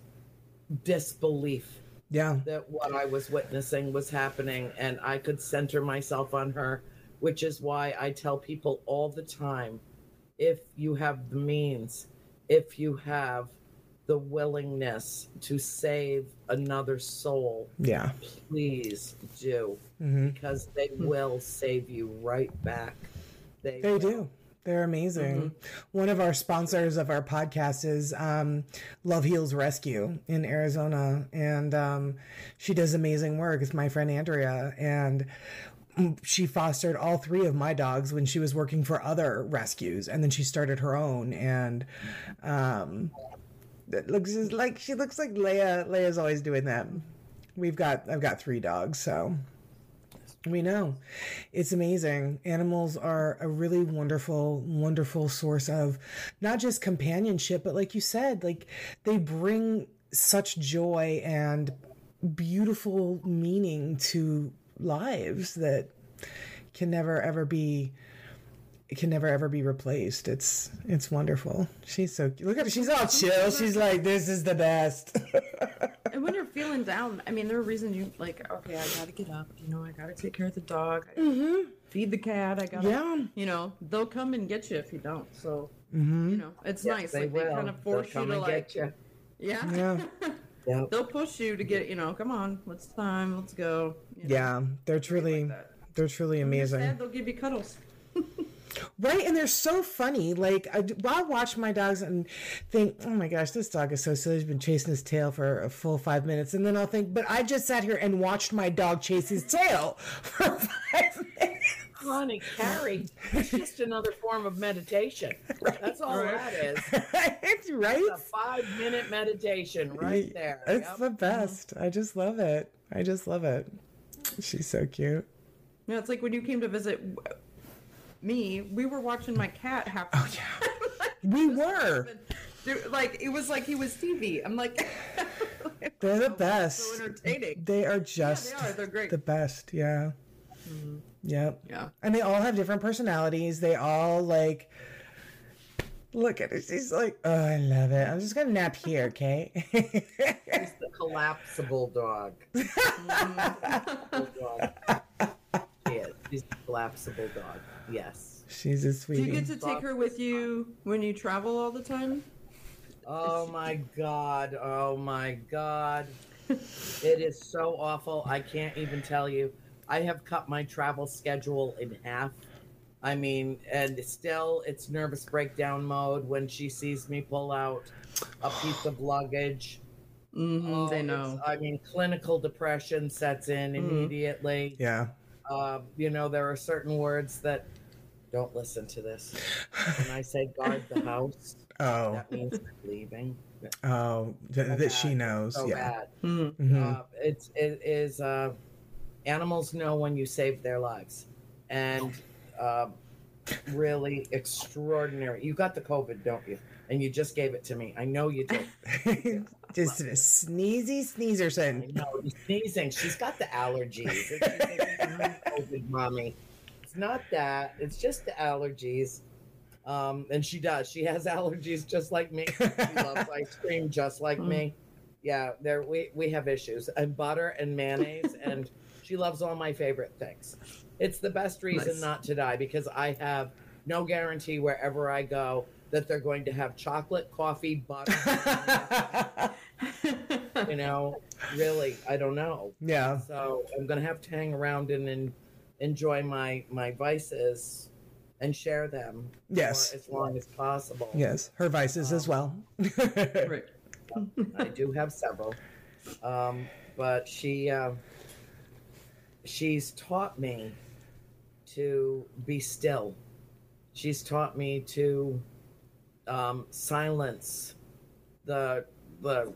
disbelief Yeah. that what I was witnessing was happening and I could center myself on her, which is why I tell people all the time if you have the means, if you have the willingness to save another soul, Yeah. please do hmm because they will save you right back. They, They will. do. They're amazing. One of our sponsors of our podcast is um, Love Heals Rescue in Arizona, and um, she does amazing work. It's my friend Andrea, and she fostered all three of my dogs when she was working for other rescues, and then she started her own. And um, it looks like she looks like Leia. Leia's always doing that. We've got I've got three dogs, so we know. It's amazing. Animals are a really wonderful, wonderful source of not just companionship, but like you said, like they bring such joy and beautiful meaning to lives that can never ever be can never ever be replaced. It's it's wonderful. She's so look at her. She's all chill. She's like, this is the best. [laughs] And when you're feeling down, I mean, there are reasons you like. Okay, I gotta get up. You know, I gotta take care of the dog. I gotta Feed the cat. I gotta. Yeah. You know, they'll come and get you if you don't. So. Mm-hmm. You know, it's Yes, nice. they like will. they kind of They'll force you to and like. get you. Yeah. yeah, [laughs] Yep. They'll push you to get. You know, come on, let's time. Let's go. you know, yeah. They're truly, that. they're truly amazing. sad, they'll give you cuddles. [laughs] Right, and they're so funny. Like I, I watch my dogs and think, "Oh my gosh, this dog is so silly. He's been chasing his tail for a full five minutes," and then I'll think, "But I just sat here and watched my dog chase his tail [laughs] for five minutes." Honey, Carrie, it's just another form of meditation. [laughs] That's all Right. that is. it's [laughs] right. It's a five minute meditation right there. It's Yep. the mm-hmm. best. I just love it. I just love it. She's so cute. Yeah, it's like when you came to visit me. We were watching my cat half. Oh yeah, [laughs] we were. Like it was like he was TV. I'm like, They're the oh, so best. entertaining. They are just are. They're great. the best. Yeah. Mm-hmm. Yep. Yeah. And they all have different personalities. They all like look at her. She's like, oh, I love it. I'm just gonna nap here, okay? He's the collapsible dog. [laughs] dog. She is. She's the collapsible dog. Yes. She's a sweetie. Do you get to take her with you when you travel all the time? Oh my god. Oh my god. It is so awful. I can't even tell you. I have cut my travel schedule in half. I mean, and still it's nervous breakdown mode when she sees me pull out a piece of luggage. Mm-hmm, Oh, they know. I mean, clinical depression sets in Mhm. immediately. yeah. Uh, you know, there are certain words that don't listen to this. When I say guard the house, [laughs] Oh. that means leaving. Oh. th- So that she knows. So yeah. bad. Mm. Mhm. Uh, it's it is uh, animals know when you save their lives, and uh, really extraordinary. You got the COVID, don't you? And you just gave it to me. I know you did. [laughs] just a sneezy sneezerson. know sneezing. She's got the allergies. It's, it's [laughs] COVID, mommy. It's not that. It's just the allergies. Um, and she does. She has [laughs] allergies just like me. She loves ice cream just like me. Yeah, there we we have issues. And butter and mayonnaise, and she loves all my favorite things. It's the best reason Nice. not to die because I have no guarantee wherever I go that they're going to have chocolate, coffee, butter. you [laughs] know, really, I don't know. yeah. So I'm gonna have to hang around and, and enjoy my my vices and share them Yes. for as long as possible. Yes. Her vices as well. Right. I do have several, um, but she uh, she's taught me to be still. She's taught me to um, silence the the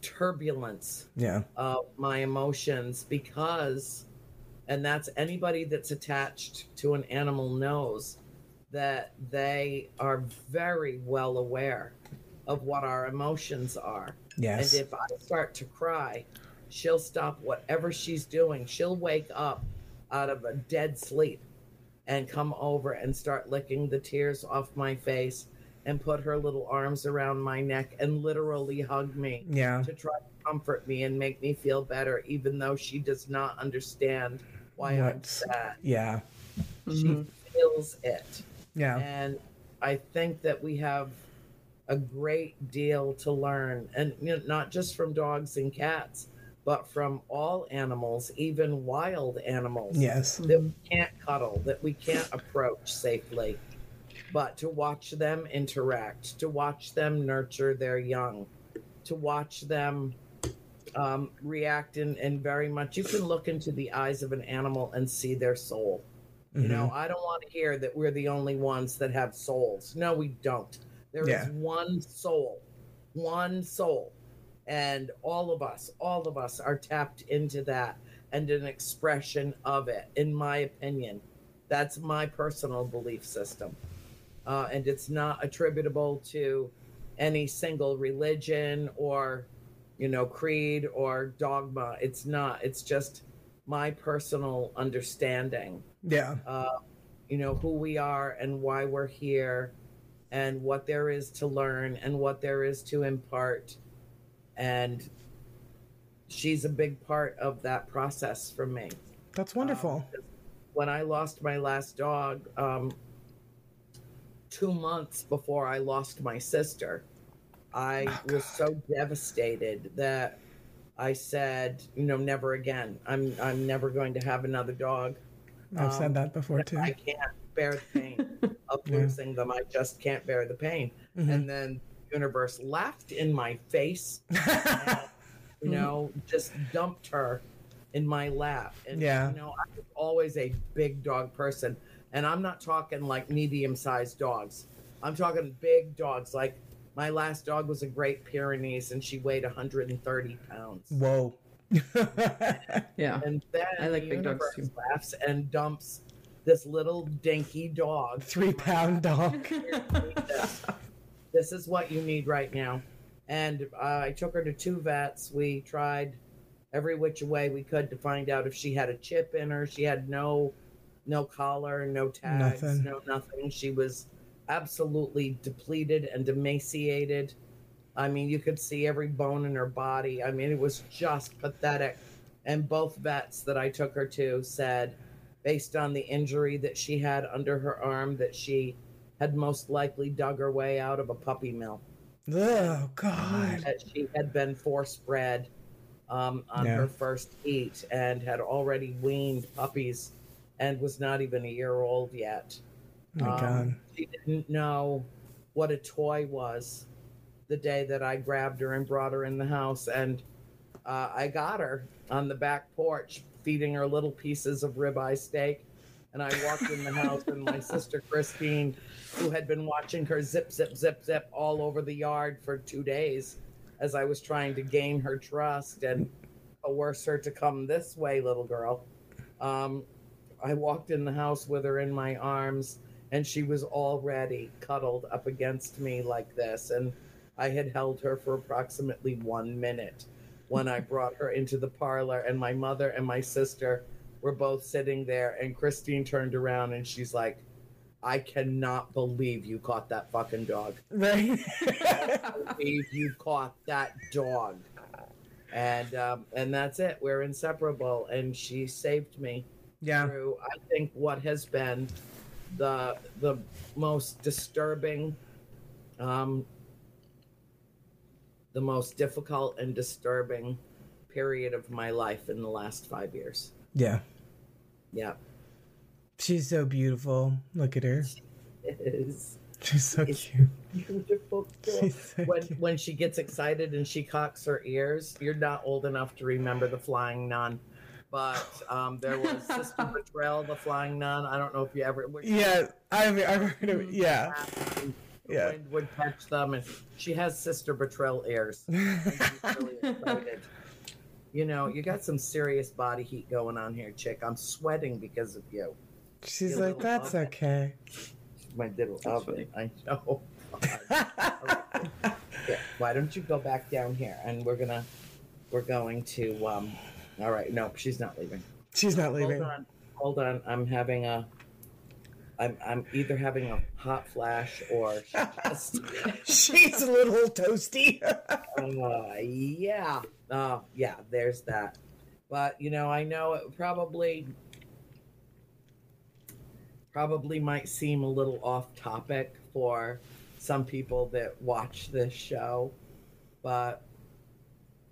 turbulence yeah. of my emotions because and that's anybody that's attached to an animal knows that they are very well aware of what our emotions are Yes. and if i start to cry she'll stop whatever she's doing she'll wake up out of a dead sleep and come over and start licking the tears off my face and put her little arms around my neck and literally hug me yeah. to try to comfort me and make me feel better, even though she does not understand why I'm sad. Yeah. Mhm. She feels it. Yeah. And I think that we have a great deal to learn, and you know, not just from dogs and cats, but from all animals, even wild animals Yes. that we can't cuddle, that we can't approach safely. But to watch them interact, to watch them nurture their young, to watch them um, react in, in very much, you can look into the eyes of an animal and see their soul. You know, Mm-hmm. I don't want to hear that we're the only ones that have souls. No, we don't. There is Yeah. one soul, one soul. And all of us, all of us are tapped into that and an expression of it, in my opinion. That's my personal belief system. Uh, and it's not attributable to any single religion or, you know, creed or dogma. It's not. It's just my personal understanding Yeah. uh, you know, who we are and why we're here and what there is to learn and what there is to impart. And she's a big part of that process for me. That's wonderful. When I lost my last dog, um, two months before I lost my sister, I Oh, was so devastated that I said, you know, never again. I'm I'm never going to have another dog. I've um, said that before too. I can't bear the pain [laughs] of Yeah. losing them. I just can't bear the pain. Mhm. And then the universe laughed in my face, [laughs] and, you know, just dumped her in my lap. And Yeah. you know, I was always a big dog person. And I'm not talking like medium sized dogs. I'm talking big dogs. Like my last dog was a Great Pyrenees and she weighed 130 pounds. Whoa. [laughs] Yeah. And then I like the big dogs, universe too. laughs and dumps this little dinky dog. [laughs] Three pound dog. This. Is what you need right now. And uh, I took her to two vets. We tried every which way we could to find out if she had a chip in her. She had no, no collar, no tags, Nothing. no nothing. She was absolutely depleted and emaciated. I mean, you could see every bone in her body. I mean, it was just pathetic. And both vets that I took her to said, based on the injury that she had under her arm, that she had most likely dug her way out of a puppy mill, Oh God. that she had been force bred um, on her first heat and had already weaned puppies and was not even a year old yet. Oh my Um, God. She didn't know what a toy was the day that I grabbed her and brought her in the house. And uh, I got her on the back porch feeding her little pieces of ribeye steak. And I walked in the house, and my sister Christine, who had been watching her zip, zip, zip, zip all over the yard for two days as I was trying to gain her trust and coerce her to come this way, little girl. Um, I walked in the house with her in my arms, and she was already cuddled up against me like this. And I had held her for approximately one minute when I brought her into the parlor, and my mother and my sister were both sitting there. And Christine turned around and she's like, I cannot believe you caught that fucking dog. Right. [laughs] believe you caught that dog. And um, and that's it. We're inseparable. And she saved me yeah. through I think what has been the the most disturbing um the most difficult and disturbing period of my life in the last five years. Yeah. Yeah. She's so beautiful. Look at her. It is She's so It's- cute. beautiful. so when cute. when she gets excited and she cocks her ears, you're not old enough to remember the flying nun. But um, there was [laughs] Sister Bertrille, the flying nun. I don't know if you ever. Yeah, I've, I've heard of it. Yeah. and the Yeah. wind would catch them, and she has Sister Bertrille ears. [laughs] And she's really excited. You know, you got some serious body heat going on here, chick. I'm sweating because of you. She's Your like, that's oven. okay. My little oven. I know. [laughs] Yeah, why don't you go back down here and we're gonna we're going to um all right no she's not leaving She's not leaving. hold on hold on i'm having a i'm i'm either having a hot flash or just [laughs] She's a little toasty. [laughs] uh yeah uh yeah there's that but you know i know it probably probably might seem a little off topic for some people that watch this show, but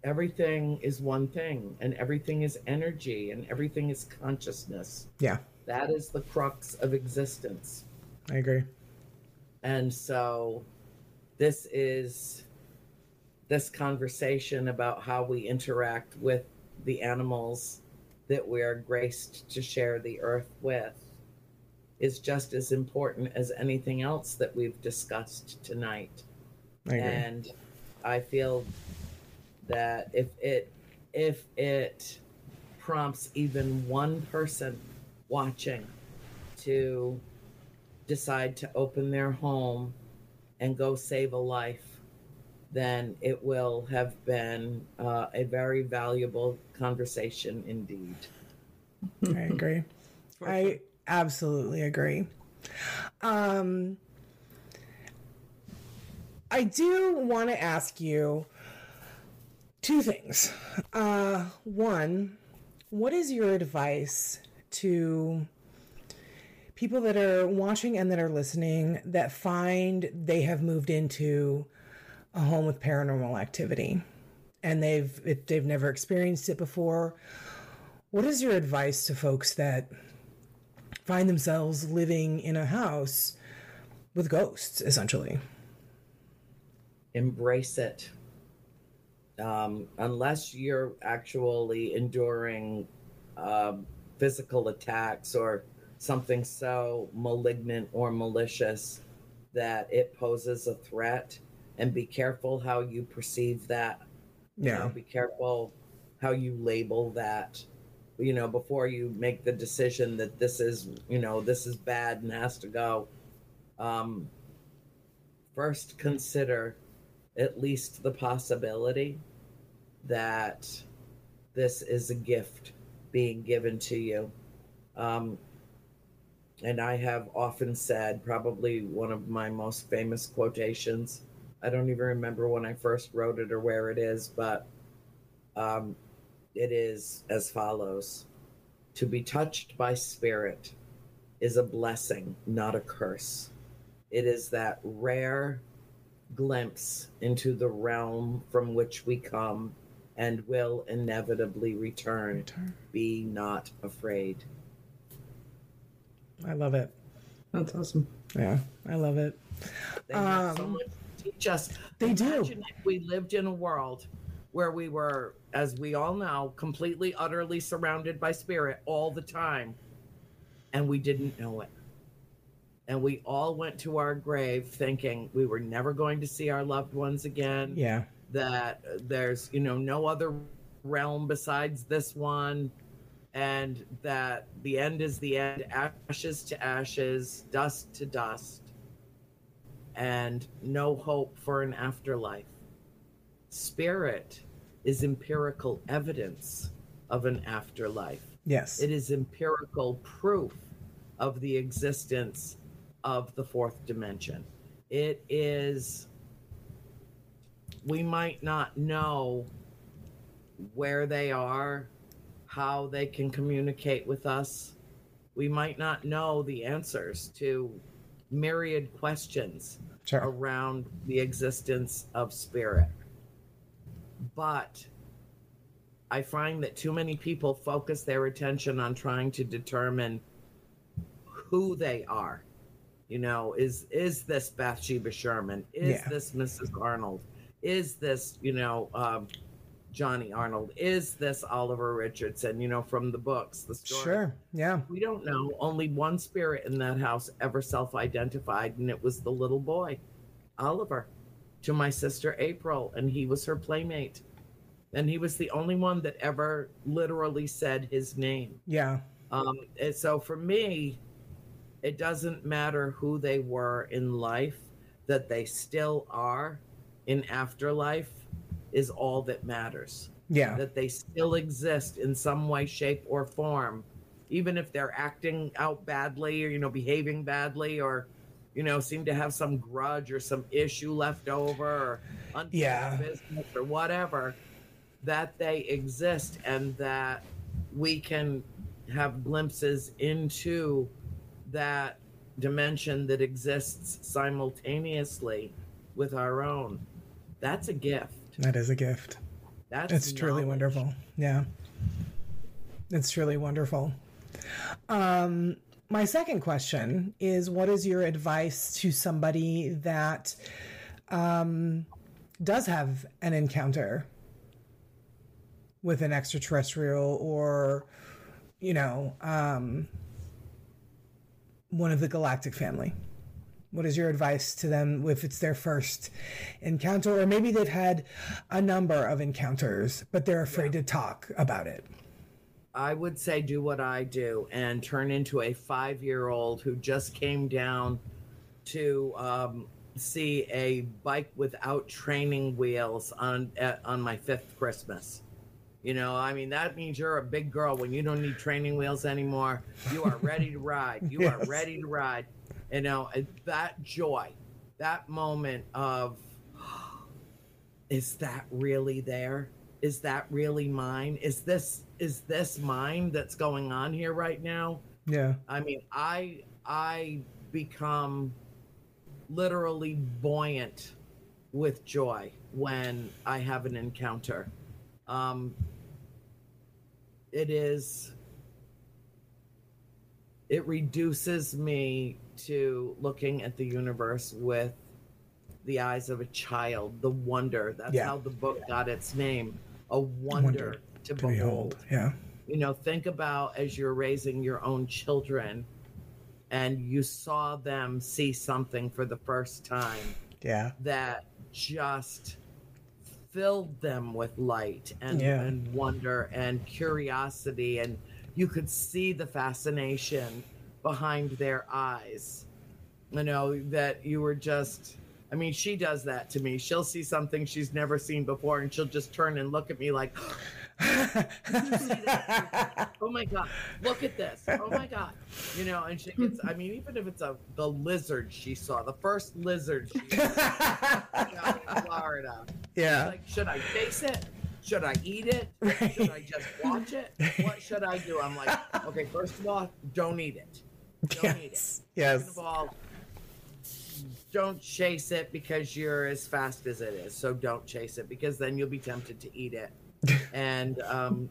everything is one thing and everything is energy and everything is consciousness. Yeah, That is the crux of existence. I agree. And so this is this conversation about how we interact with the animals that we are graced to share the earth with is just as important as anything else that we've discussed tonight. I agree. And I feel that if it if it prompts even one person watching to decide to open their home and go save a life, then it will have been uh, a very valuable conversation indeed. I agree. I absolutely agree. Um, I do want to ask you two things. Uh, one, what is your advice to people that are watching and that are listening that find they have moved into a home with paranormal activity and they've it, they've never experienced it before? What is your advice to folks that find themselves living in a house with ghosts, essentially? Embrace it. Um, unless you're actually enduring um, physical attacks or something so malignant or malicious that it poses a threat, and be careful how you perceive that. You Yeah. know, be careful how you label that. You know, before you make the decision that this is, you know, this is bad and has to go. Um, first, consider at least the possibility that this is a gift being given to you. Um, and I have often said, probably one of my most famous quotations. I don't even remember when I first wrote it or where it is, but um, it is as follows To be touched by spirit is a blessing, not a curse. It is that rare glimpse into the realm from which we come and will inevitably return. Return. Be not afraid. I love it. That's awesome. Yeah, I love it. They have so Um, much to teach us. they do. Imagine if we lived in a world where we were, as we all know, completely, utterly surrounded by spirit all the time, and we didn't know it. And we all went to our grave thinking we were never going to see our loved ones again. Yeah, that there's you know no other realm besides this one and that the end is the end ashes to ashes dust to dust and no hope for an afterlife. Spirit is empirical evidence of an afterlife. Yes, it is empirical proof of the existence of the fourth dimension. It is, we might not know where they are, how they can communicate with us. We might not know the answers to myriad questions sure. around the existence of spirit. But I find that too many people focus their attention on trying to determine who they are. You know, is is this Bathsheba Sherman? Is Yeah. this Mrs. Arnold? Is this, you know, um, Johnny Arnold? Is this Oliver Richardson? You know, from the books, the story. Sure. Yeah. We don't know. Only one spirit in that house ever self identified, and it was the little boy, Oliver, to my sister April, and he was her playmate. And he was the only one that ever literally said his name. Yeah. Um, and so for me, it doesn't matter who they were in life, that they still are in afterlife is all that matters Yeah. that they still exist in some way, shape, or form, even if they're acting out badly or, you know, behaving badly or, you know, seem to have some grudge or some issue left over or Yeah. business or whatever, that they exist and that we can have glimpses into that dimension that exists simultaneously with our own. That's a gift. That is a gift. That's It's truly wonderful. Yeah. It's truly wonderful. Um, my second question is what is your advice to somebody that um, does have an encounter with an extraterrestrial or, you know, um, one of the galactic family? What is your advice to them if it's their first encounter, or maybe they've had a number of encounters, but they're afraid to talk about it? I would say do what I do and turn into a five year old who just came down to um, see a bike without training wheels on uh, on my fifth Christmas. You know, I mean that means you're a big girl when you don't need training wheels anymore. You are ready to ride. You are [laughs] ready to ride. You know that joy, that moment of [gasps] is that really there? Is that really mine? Is this is this mine that's going on here right now? Yeah. I mean, I I become literally buoyant with joy when I have an encounter. Um, it is it reduces me to looking at the universe with the eyes of a child, the wonder. That's Yeah. how the book got its name. A wonder, Wonder to, To behold behold. Yeah. you know think about as you're raising your own children and you saw them see something for the first time Yeah. that just filled them with light and, Yeah. and wonder and curiosity and you could see the fascination behind their eyes. You know that you were just i mean she does that to me. She'll see something she's never seen before and she'll just turn and look at me like [gasps] [laughs] oh my god look at this. Oh my god. You know and she gets i mean even if it's a the lizard she saw the first lizard she saw [laughs] in florida. Yeah. like should i face it? Should i eat it? Should i just watch it? What should i do? I'm like okay first of all don't eat it don't eat it Yes. Second Yes. of all don't chase it because you're as fast as it is so don't chase it because then you'll be tempted to eat it [laughs] and um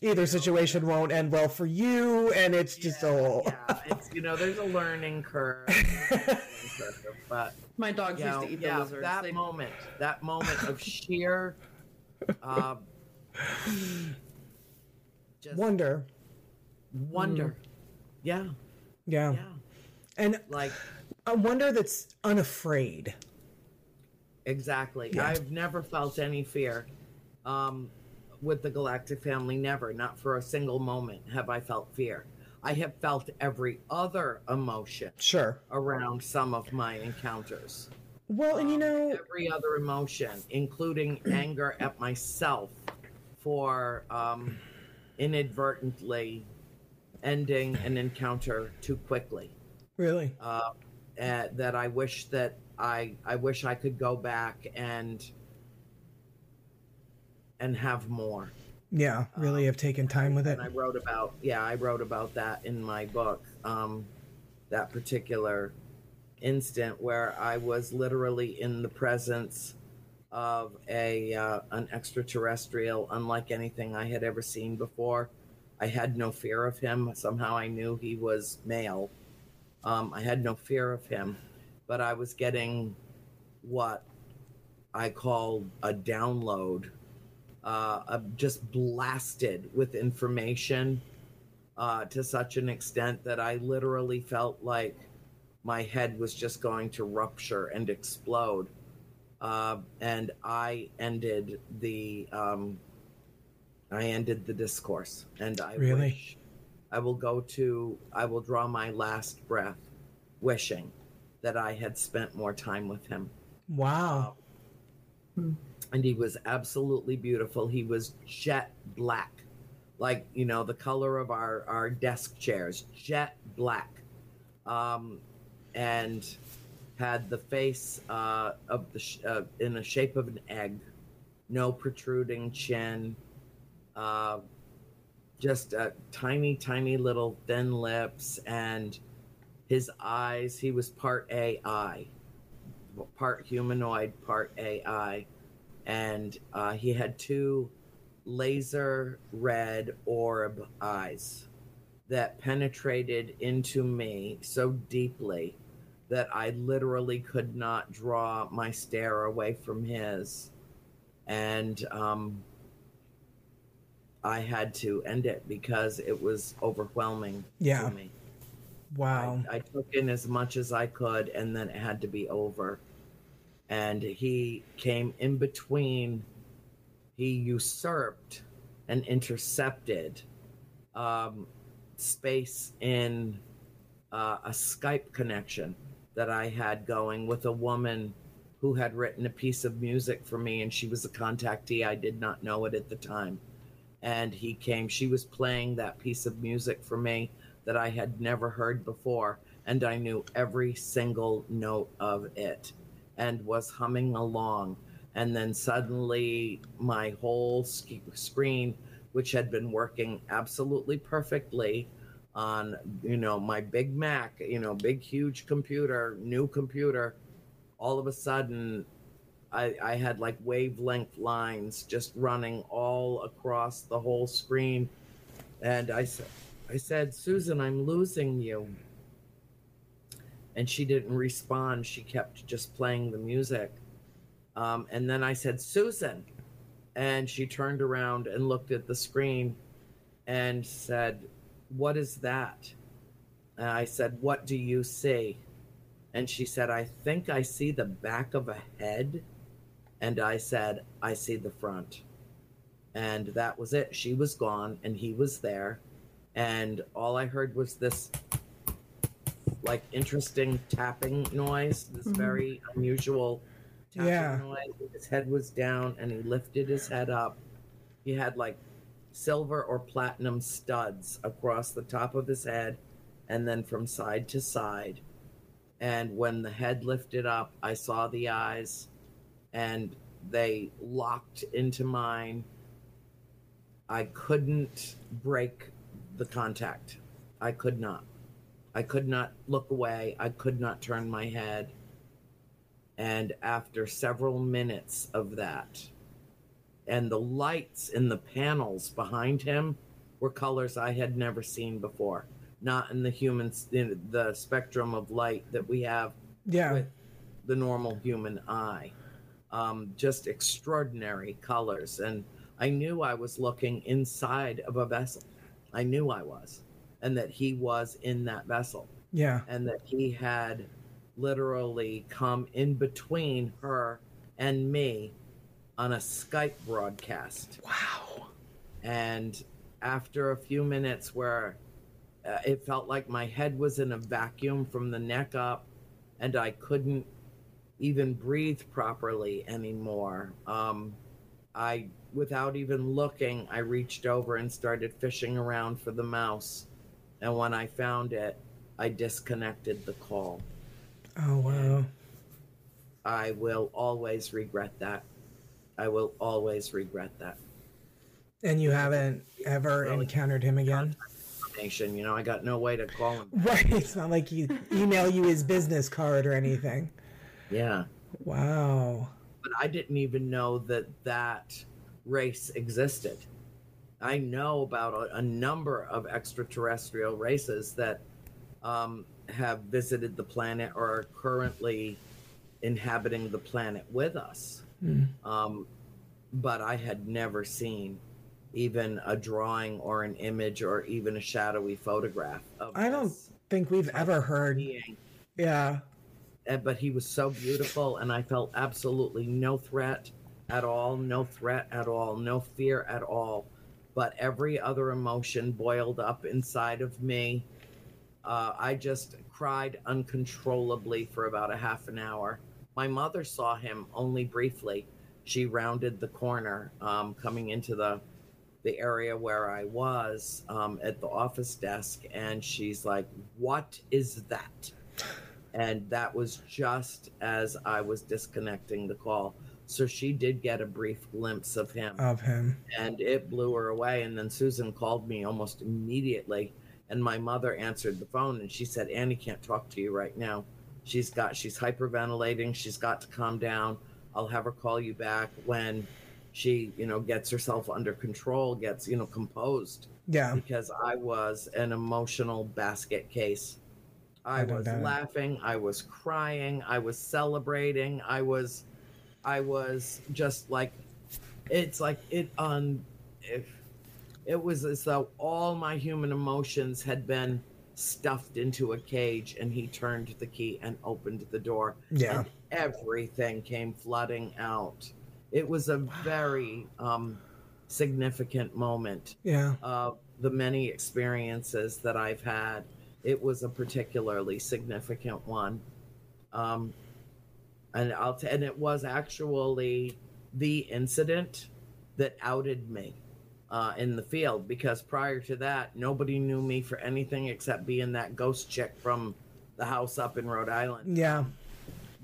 Either situation won't end well for you, and it's just a whole. yeah, it's you know, there's a learning curve, a learning curve, but My dogs used know, to eat the lizards. that They- moment, that moment of [laughs] sheer, uh, just Wonder. wonder, yeah, Yeah. yeah, And like a wonder that's unafraid. exactly. Yeah. I've never felt any fear, um, with the Galactic family. Never, not for a single moment, have I felt fear. I have felt every other emotion Sure. around some of my encounters. Well, and you um, know, every other emotion, including [clears throat] anger at myself for um, inadvertently ending an encounter too quickly. really. Uh, uh, that I wish that I I wish I could go back and and have more. Yeah. Really have taken time with it. And I wrote about yeah, I wrote about that in my book. Um, that particular instant where I was literally in the presence of a uh, an extraterrestrial, unlike anything I had ever seen before. I had no fear of him. Somehow I knew he was male. Um, I had no fear of him, but I was getting what I call a download uh, uh, just blasted with information uh, to such an extent that I literally felt like my head was just going to rupture and explode. Uh, and I ended the um, I ended the discourse, and I Really? wish I will go to I will draw my last breath, wishing that I had spent more time with him Wow. and he was absolutely beautiful. He was jet black, like you know the color of our our desk chairs, jet black, um, and had the face uh, of the sh- uh, in the shape of an egg, no protruding chin, uh, just uh, tiny, tiny little thin lips, and his eyes, he was part AI, part humanoid, part AI. And uh, he had two laser red orb eyes that penetrated into me so deeply that I literally could not draw my stare away from his. And um, I had to end it because it was overwhelming Yeah. to me. Wow. I, I took in as much as I could, and then it had to be over. And he came in between. He usurped and intercepted um, space in uh, a Skype connection that I had going with a woman who had written a piece of music for me, and she was a contactee. I did not know it at the time. And he came, she was playing that piece of music for me that I had never heard before, and I knew every single note of it and was humming along. And then suddenly, my whole screen, which had been working absolutely perfectly on, you know, my big Mac, you know, big, huge computer, new computer, all of a sudden, I, I had like wavelength lines just running all across the whole screen. And I said, I said, Susan, I'm losing you. And she didn't respond. She kept just playing the music. Um, and then I said, Susan. And she turned around and looked at the screen and said, What is that? And I said, What do you see? And she said, I think I see the back of a head. And I said, I see the front. And that was it. She was gone and he was there and all I heard was this like interesting tapping noise, this Mhm. very unusual tapping Yeah. noise. His head was down and he lifted his head up. He had like silver or platinum studs across the top of his head and then from side to side. And when the head lifted up, I saw the eyes and they locked into mine. I couldn't break the contact. I could not. I could not look away. I could not turn my head. And after several minutes of that, and the lights in the panels behind him were colors I had never seen before, not in the human, in the spectrum of light that we have Yeah. with the normal human eye. Um, just extraordinary colors. And I knew I was looking inside of a vessel. I knew I was. And that he was in that vessel. Yeah. And that he had literally come in between her and me on a Skype broadcast. Wow. And after a few minutes, where uh, it felt like my head was in a vacuum from the neck up, and I couldn't even breathe properly anymore. Um, I, without even looking, I reached over and started fishing around for the mouse. And when I found it, I disconnected the call. Oh wow. I will always regret that. I will always regret that. And you haven't ever Really? encountered him again? You know, I got no way to call him. [laughs] Right. It's not like he email you his business card or anything. Yeah. Wow. but I didn't even know that that race existed. I know about a, a number of extraterrestrial races that um, have visited the planet or are currently inhabiting the planet with us. Hmm. Um, but I had never seen even a drawing or an image or even a shadowy photograph of I don't think we've ever heard. being Yeah. Uh, but he was so beautiful and i felt absolutely no threat at all no threat at all no fear at all. But every other emotion boiled up inside of me. Uh, i just cried uncontrollably for about a half an hour. My mother saw him only briefly. She rounded the corner um, coming into the the area where i was um, at the office desk and she's like what is that and that was just as I was disconnecting the call. So she did get a brief glimpse of him, Of him. and it blew her away. And then Susan called me almost immediately and my mother answered the phone and she said, Annie can't talk to you right now. She's got, she's hyperventilating. She's got to calm down. I'll have her call you back when she, you know, gets herself under control, gets, you know, composed. Yeah. Because I was an emotional basket case. I, I was laughing. I was crying. I was celebrating. I was, I was just like, it's like it on, if it was as though all my human emotions had been stuffed into a cage and he turned the key and opened the door Yeah. and everything came flooding out it was a very um, significant moment Yeah. of the many experiences that i've had it was a particularly significant one um, and i'll t- and it was actually the incident that outed me uh, in the field because prior to that, nobody knew me for anything except being that ghost chick from the house up in Rhode Island. Yeah.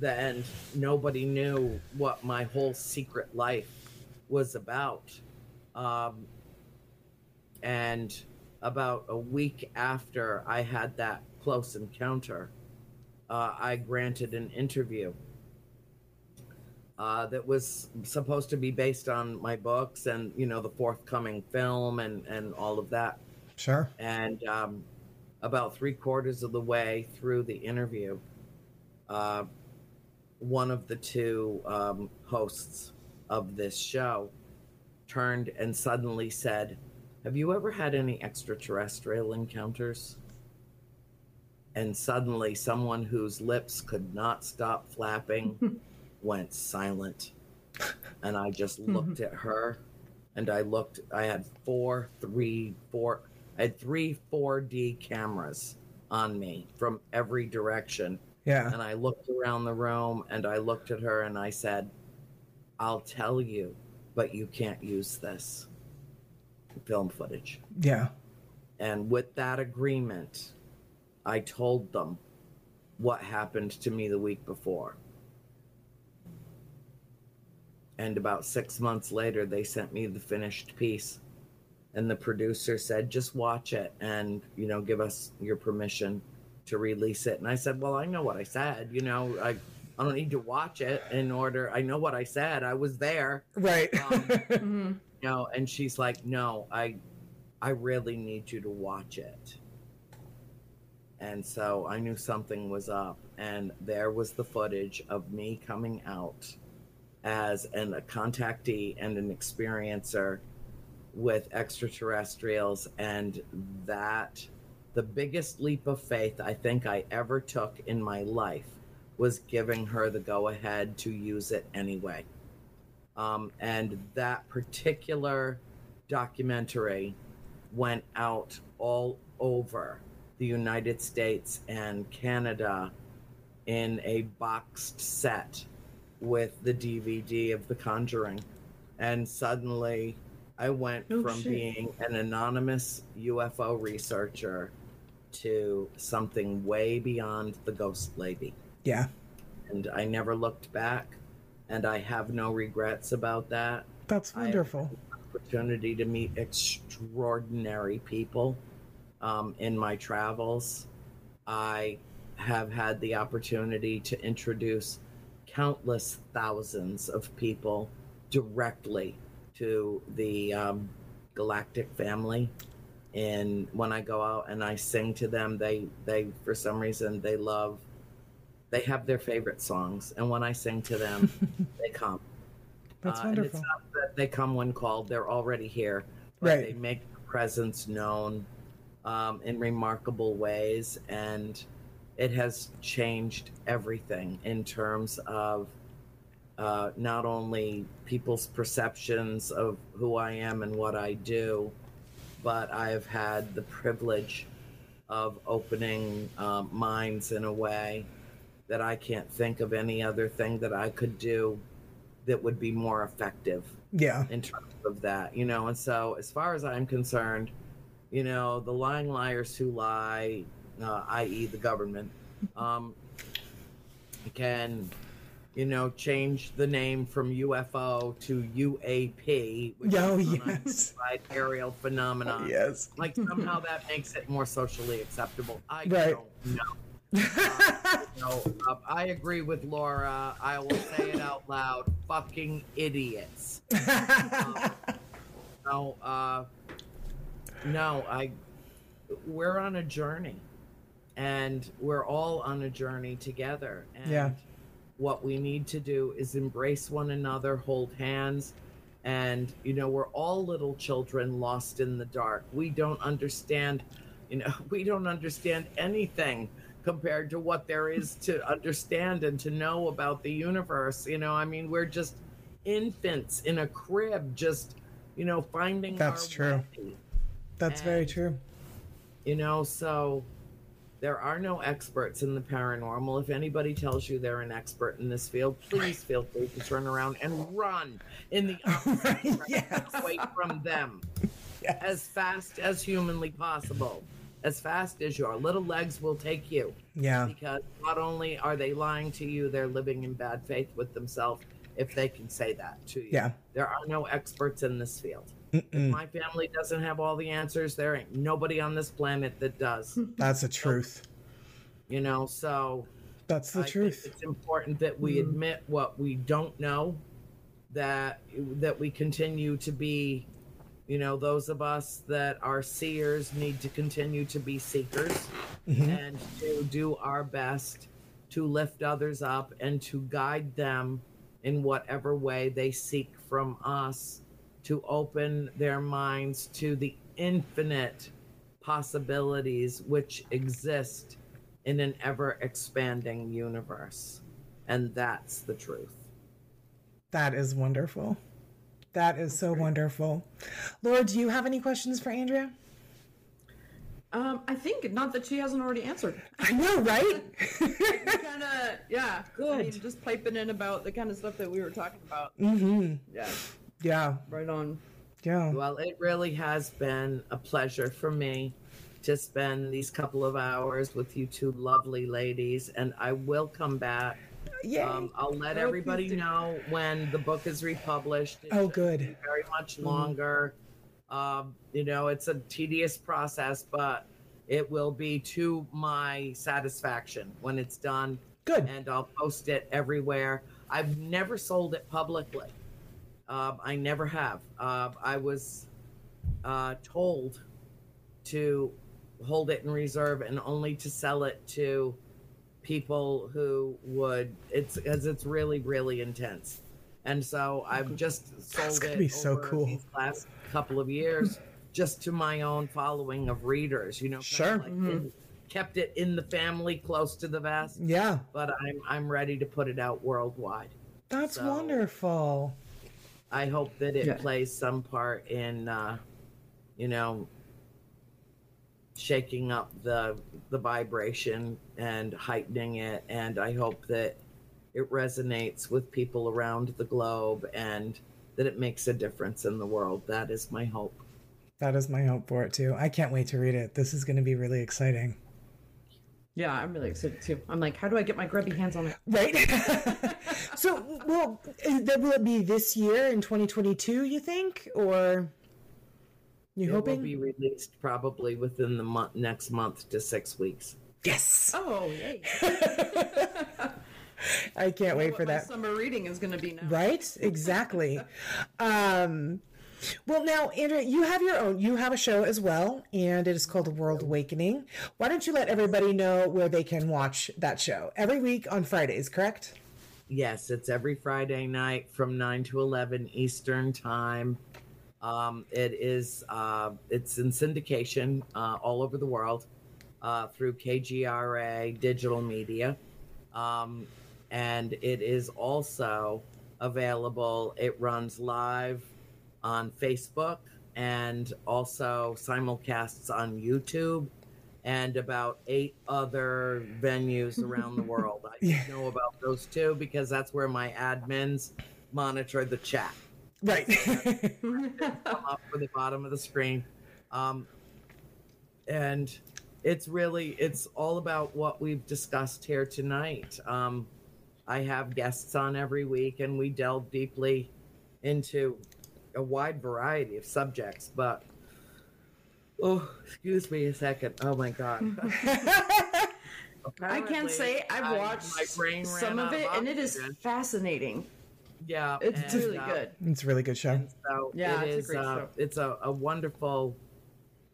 The- And nobody knew what my whole secret life was about. Um, and about a week after I had that close encounter, uh, I granted an interview uh, that was supposed to be based on my books and you know the forthcoming film and and all of that Sure. and um, about three quarters of the way through the interview uh, one of the two um, hosts of this show turned and suddenly said have you ever had any extraterrestrial encounters? And suddenly someone whose lips could not stop flapping [laughs] went silent. And i just mm-hmm. looked at her and i looked i had four three four i had three 4d cameras on me from every direction. Yeah. and i looked around the room and i looked at her and i said i'll tell you but you can't use this film footage Yeah. and with that agreement, I told them what happened to me the week before. And about six months later, they sent me the finished piece. And the producer said, just watch it and, you know, give us your permission to release it. And I said, well, I know what I said. You know, I, I don't need to watch it in order. I know what I said. I was there Right. Um, [laughs] Know and she's like no i i really need you to watch it. And so i knew something was up and there was the footage of me coming out as an, a contactee and an experiencer with extraterrestrials and that the biggest leap of faith i think i ever took in my life was giving her the go ahead to use it anyway um, and that particular documentary went out all over the United States and Canada in a boxed set with the DVD of The Conjuring. And suddenly I went Oh, from shit. being an anonymous UFO researcher to something way beyond the ghost lady yeah. and I never looked back, and I have no regrets about that. That's wonderful. Opportunity to meet extraordinary people um, in my travels. I have had the opportunity to introduce countless thousands of people directly to the um, galactic family and when i go out and i sing to them they they for some reason they love they have their favorite songs and when i sing to them [laughs] they come That's Uh, and it's wonderful. not that they come when called they're already here Right. they make their presence known um, in remarkable ways and it has changed everything in terms of uh, not only people's perceptions of who I am and what I do, but I've had the privilege of opening um, minds in a way that I can't think of any other thing that I could do that would be more effective Yeah. in terms of that, you know. And so, as far as I'm concerned, you know, the lying liars who lie, uh, i.e., the government, um, can you know, change the name from UFO to UAP, which Oh, is yes. aerial phenomenon. Yes. Like somehow that makes it more socially acceptable. I Right. don't know. [laughs] No, uh, I agree with Laura. I will say it out loud. Fucking idiots. [laughs] No, uh, no, I. We're on a journey, and we're all on a journey together. And Yeah. What we need to do is embrace one another, hold hands, and you know we're all little children lost in the dark. We don't understand, you know, [laughs] we don't understand anything compared to what there is to understand and to know about the universe. You know, I mean, we're just infants in a crib, just you know, finding. That's true. way, That's very true. You know, so there are no experts in the paranormal. If anybody tells you they're an expert in this field, please feel free to turn around and run in the [laughs] opposite yes. away from them [laughs] Yes. as fast as humanly possible. As fast as your little legs will take you. Yeah. Because not only are they lying to you, they're living in bad faith with themselves if they can say that to you. Yeah. There are no experts in this field. If my family doesn't have all the answers, there ain't nobody on this planet that does. [laughs] That's the truth. You know, so That's the I think truth. it's important that we mm-hmm. admit what we don't know, that that we continue to be, you know, those of us that are seers need to continue to be seekers Mhm. and to do our best to lift others up and to guide them in whatever way they seek from us to open their minds to the infinite possibilities which exist in an ever expanding universe. And that's the truth. That is wonderful. That is so wonderful. Laura, do you have any questions for Andrea? Um, I think not that she hasn't already answered. I know, right? [laughs] kind of, yeah. I mean, just piping in about the kind of stuff that we were talking about. mm-hmm. Yeah, Yeah. right on. Yeah. Well, it really has been a pleasure for me to spend these couple of hours with you two lovely ladies, and I will come back. Yay. Um, I'll let everybody know when the book is republished. It Oh, good. Very much longer. Um, you know, it's a tedious process, but it will be to my satisfaction when it's done. Good. and I'll post it everywhere. I've never sold it publicly. Um, I never have. Uh, I was uh, told to hold it in reserve and only to sell it to people who would. It's because it's really, really intense. And so I've just sold gonna it be so over cool. these last couple of years, just to my own following of readers. You know, Sure. like Mhm. kept it in the family, close to the vest Yeah. but I'm I'm ready to put it out worldwide. That's So- wonderful. I hope that it Yeah. plays some part in, uh, you know, shaking up the the vibration and heightening it, and I hope that it resonates with people around the globe and that it makes a difference in the world. That is my hope. That is my hope for it too. I can't wait to read it. This is going to be really exciting. Yeah, I'm really excited too. I'm like, how do I get my grubby hands on it? Right? [laughs] so, well, is that- will it be this year in 2022, you think? Or you it hoping? will be released probably within the month, next month to six weeks. Yes. Oh, yay! [laughs] I can't wait what for my that. summer reading is going to be now. Right? Exactly. [laughs] um, well, now, Andrea, you have your own. You have a show as well, and it is called The World Awakening. Why don't you let everybody know where they can watch that show? Every week on Fridays, correct? Yes, it's every Friday night from nine to eleven Eastern time. Um, it is uh, it's in syndication uh, all over the world uh, through KGRA digital media, um, and it is also available. It runs live on Facebook and also simulcasts on YouTube and about eight other venues around the world. I [laughs] Yeah. know about those two because that's where my admins monitor the chat. Right. [laughs] Come up for the bottom of the screen. Um, and it's really it's all about what we've discussed here tonight. Um, I have guests on every week, and we delve deeply into a wide variety of subjects. But oh, excuse me a second. Oh my god. [laughs] I can't say I've watched my brain some of it, and it is fascinating. Yeah, It's and, really uh, good. It's a really good show. And so Yeah, it it's a great uh, show. It's a, a wonderful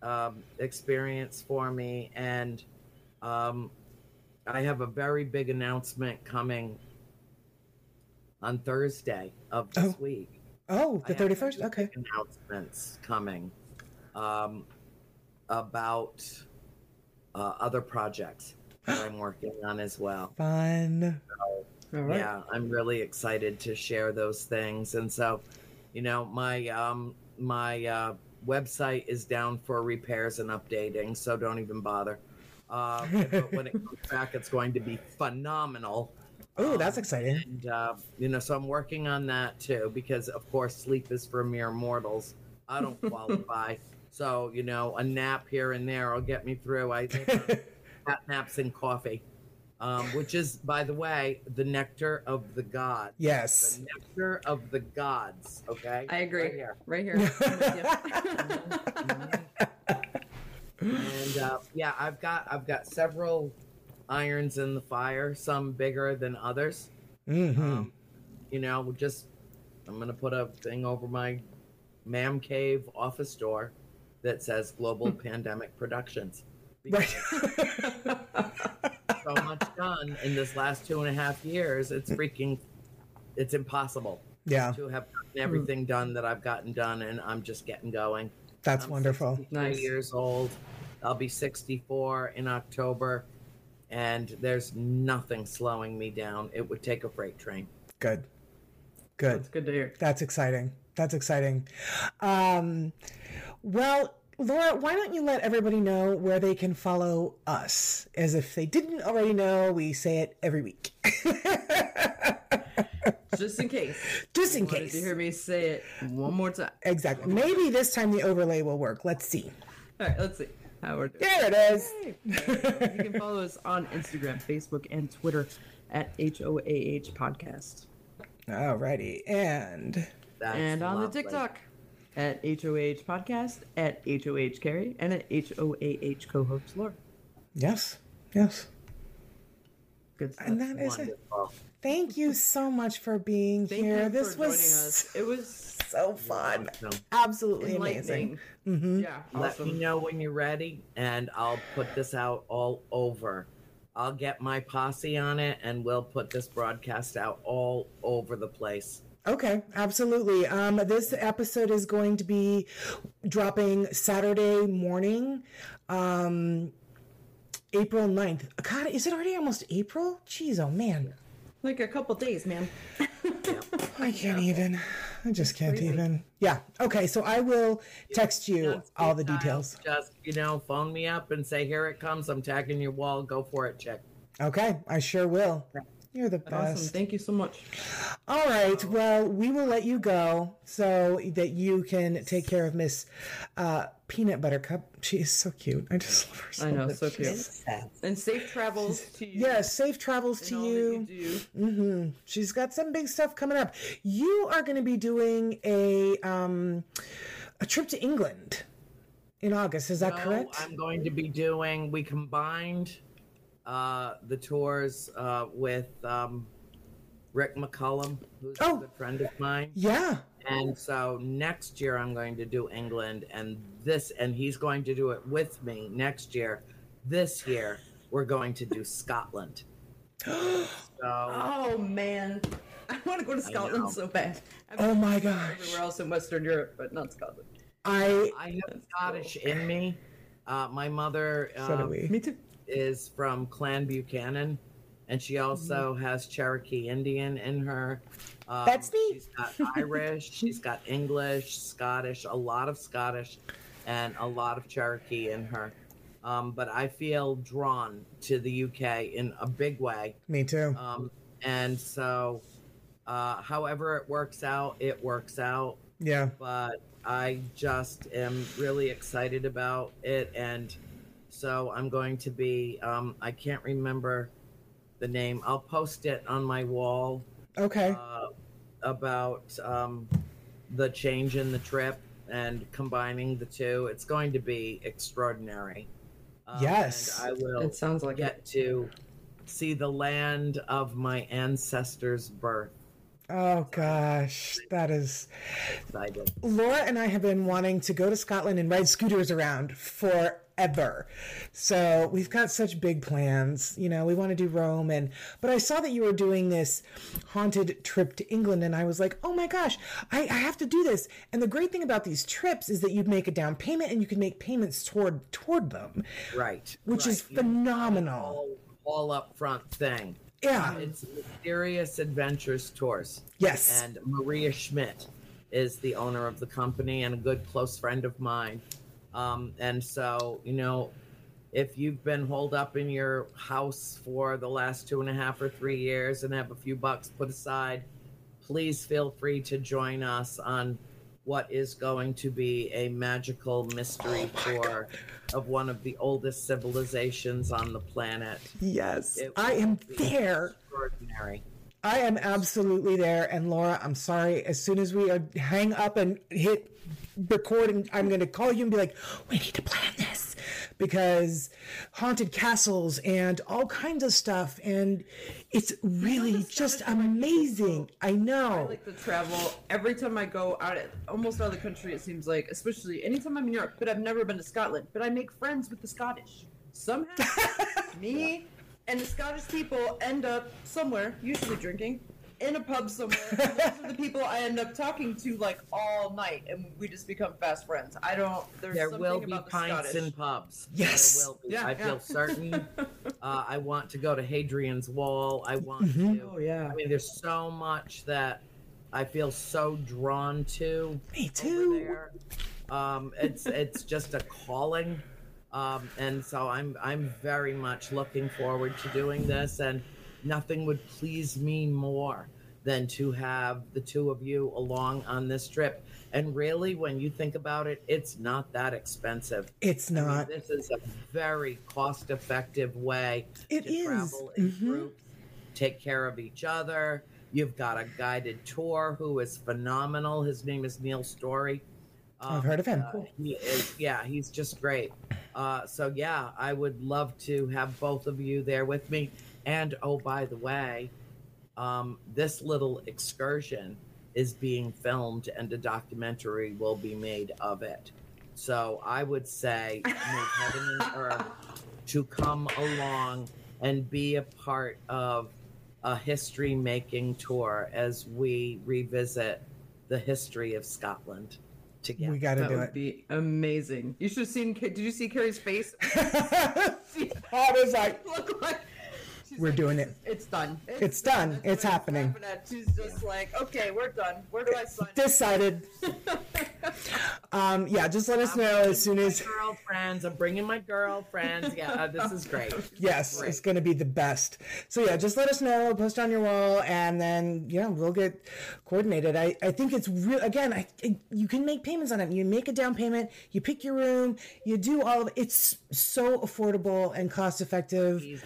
um, experience for me, and um, I have a very big announcement coming on Thursday of this Oh. week. Oh, the I thirty first. two Okay. big Announcements coming um, about uh, other projects that [gasps] I'm working on as well. Fun. All right. Yeah, I'm really excited to share those things. And so, you know, my um my uh website is down for repairs and updating, so don't even bother. Uh, but when it comes back, it's going to be phenomenal. Oh, that's Um, exciting. And uh, you know, so I'm working on that too because, of course, sleep is for mere mortals. I don't qualify, [laughs] so you know, a nap here and there will get me through. I [laughs] think cat naps and coffee, um, which is, by the way, the nectar of the gods. Yes. The nectar of the gods. Okay, I agree. Right here. Right here. I'm with you. and uh, yeah, I've got I've got several irons in the fire, some bigger than others. hmm Um, you know, just I'm gonna put a thing over my Mam Cave office door that says Global [laughs] Pandemic Productions. right. [laughs] [laughs] so much done in this last two and a half years. It's freaking, it's impossible yeah, to have gotten everything done that I've gotten done, and I'm just getting going. that's I'm wonderful. 63 Nice. years old. I'll be 64 in October, and there's nothing slowing me down. It would take a freight train. Good. Good. That's good to hear. That's exciting. That's exciting. Um, well, Laura, why don't you let everybody know where they can follow us? As if they didn't already know, we say it every week. [laughs] Just in case. Just in Wanted case. to hear me say it one more time. Exactly. Maybe this time the overlay will work. Let's see. All right, let's see how we're doing. There it is. you can follow us on Instagram, Facebook, and Twitter at HOAH Podcast. Alrighty. And That's and on lovely. the TikTok at HOH Podcast, at HOH Carrie, and at HOAH co host Laura. yes, yes. Good stuff. And that is it. Thank you so much for being Thank here. you this for was joining us. It was so fun. So Absolutely amazing. enlightening. Yeah, let me know when you're ready, and I'll put this out all over. I'll get my posse on it, and we'll put this broadcast out all over the place. Okay, absolutely. Um, this episode is going to be dropping Saturday morning, um, April 9th. God, is it already almost April? Jeez, oh man. Like a couple days, man. [laughs] I can't even. I just can't even. Yeah. Okay, so I will text you all the details. Just you know, phone me up and say, "Here it comes." I'm tagging your wall. Go for it, chick. Okay, I sure will. You're the Awesome. best. Thank you so much. All right. Well, we will let you go so that you can take care of Miss uh, Peanut Buttercup. She is so cute. I just love her so I know, much. so cute. And safe travels to you. Yes, safe travels to all you. That you do. hmm She's got some big stuff coming up. You are going to be doing a um, a trip to England in August. Is that No, correct? I'm going to be doing. We combined uh, the tours uh, with um, Rick McCullum, who's Oh. a good friend of mine. Yeah. And so next year I'm going to do England, and this, and he's going to do it with me next year. This year we're going to do Scotland. [gasps] So Oh man, I want to go to. Scotland so bad. I've Oh my gosh. everywhere else in Western Europe, but not Scotland. I I have Scottish in me. Uh, my mother so do uh, we. Me too. Is from Clan Buchanan, and she also has Cherokee Indian in her. Um, That's me. She's got Irish, [laughs] she's got English, Scottish, a lot of Scottish, and a lot of Cherokee in her. Um, but I feel drawn to the UK in a big way. Me too. Um, and so, uh, however it works out, it works out Yeah. but I just am really excited about it. And so I'm going to be, um, I can't remember the name. I'll post it on my wall Okay. uh, about um, the change in the trip and combining the two. It's going to be extraordinary. Um, Yes. and I will It sounds like get to see the land of my ancestors' birth. oh gosh, that is. Excited. Laura and I have been wanting to go to Scotland and ride scooters around forever. So we've got such big plans. You know, we want to do Rome and but I saw that you were doing this haunted trip to England and I was like, oh my gosh, I, I have to do this. And the great thing about these trips is that you make a down payment and you can make payments toward toward them. Right. Which is right. Know, phenomenal. All, all up front thing. Yeah. It's Mysterious Adventures Tours. Yes. And Maria Schmidt is the owner of the company and a good close friend of mine. Um, and so, you know, if you've been holed up in your house for the last two and a half or three years and have a few bucks put aside, please feel free to join us on what is going to be a magical mystery tour of one of the oldest civilizations on the planet. Yes. I am there. Extraordinary. I am absolutely there. And Laura, I'm sorry. As soon as we uh, hang up and hit record, and I'm going to call you and be like, we need to plan this because haunted castles and all kinds of stuff. And it's really just amazing. I know. I like to travel. Every time I go out, almost out of the country, it seems like, especially anytime I'm in Europe, but I've never been to Scotland. But I make friends with the Scottish. Somehow, [laughs] me and the Scottish people end up somewhere, usually drinking, in a pub somewhere. And those are the people I end up talking to like all night, and we just become fast friends. I don't. There's There something will be about the pints Scottish. in pubs. Yes. There will be. Yeah, I yeah. feel certain. [laughs] uh, I want to go to Hadrian's Wall. I want Mm-hmm. to. Oh yeah. I mean, there's so much that I feel so drawn to. Me over too. there. Um, it's it's just a calling, um, and so I'm I'm very much looking forward to doing this, and nothing would please me more than to have the two of you along on this trip. And really, when you think about it, it's not that expensive. It's I mean, not. this is a very cost-effective way It to is. travel in Mhm. groups, take care of each other. You've got a guided tour who is phenomenal. His name is Neil Story. I've heard of him. uh, he is, yeah, he's just great. Uh, so yeah, I would love to have both of you there with me. And oh, by the way, um, this little excursion is being filmed, and a documentary will be made of it. So I would say, move heaven and [laughs] earth to come along and be a part of a history making tour as we revisit the history of Scotland together. We got to That do would it. be amazing. You should have seen. Did you see Carrie's face? [laughs] She I was like, [laughs] look like she's We're like, doing it. it. is- done. It's done. That's It's what happening." at." She's just like, okay, we're done. Where do I sign? decided. [laughs] um, yeah, just let us know as soon as. girlfriends. I'm bringing my girlfriends. Yeah, uh, this is great. [laughs] Yes, Great. it's going to be the best. So yeah, just let us know, post on your wall, and then yeah, we'll get coordinated. I, I think it's real. Again, I you can make payments on it. You make a down payment, you pick your room, you do all of it. It's so affordable and cost effective. Easy.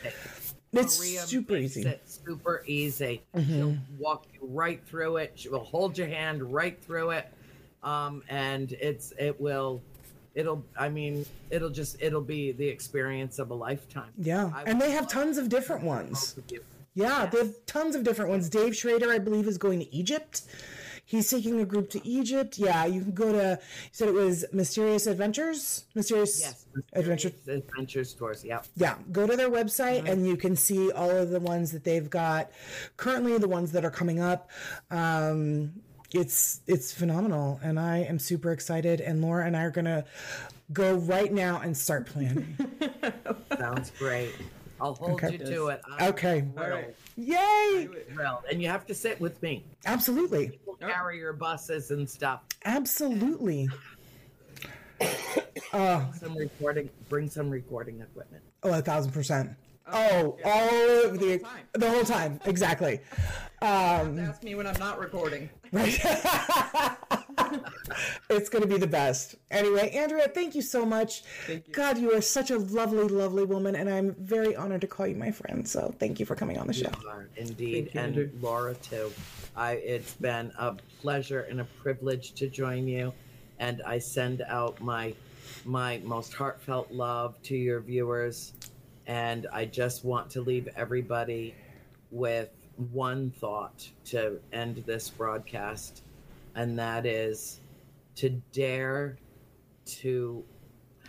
It's Maria super easy. It super easy. Mm-hmm. She'll walk you right through it. She will hold your hand right through it, um, and it's it will. It'll. I mean, it'll just. It'll be the experience of a lifetime. Yeah, I and they have tons of different ones. both of you. Yeah, they have tons of different ones. Dave Schrader, I believe, is going to Egypt. He's taking a group to Egypt. Yeah, you can go to. You said it was Mysterious Adventures. Mysterious Yes. Adventure. Mysterious Adventures tours. Yep. Yeah, go to their website and you can see all of the ones that they've got currently, the ones that are coming up. Um, it's it's phenomenal, and I am super excited. And Laura and I are gonna go right now and start planning. [laughs] Sounds great. I'll hold Okay. you to it. I'm Okay. Yay! And you have to sit with me. Absolutely, We'll carry your buses and stuff. absolutely. Some recording. Bring some recording equipment. Oh, a thousand percent. Oh, all of the time. the whole time, exactly. Um, Ask me when I'm not recording. right. [laughs] [laughs] it's going to be the best. Anyway, Andrea, thank you so much. Thank you. God, you are such a lovely, lovely woman, and I'm very honored to call you my friend. So thank you for coming on the show. Are indeed, you, and Andrew. Laura too. I it's been a pleasure and a privilege to join you, and I send out my my most heartfelt love to your viewers, and I just want to leave everybody with one thought to end this broadcast, and that is to dare to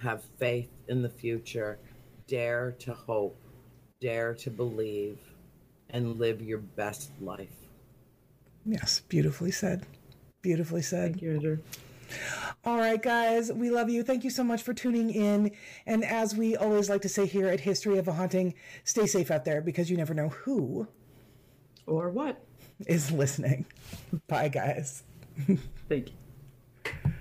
have faith in the future, dare to hope, dare to believe, and live your best life. Yes, beautifully said. Beautifully said. Thank you, Andrea. All right, guys, we love you. Thank you so much for tuning in. And as we always like to say here at History of a Haunting, stay safe out there because you never know who Or what? is listening. [laughs] Bye, guys. [laughs] Thank you.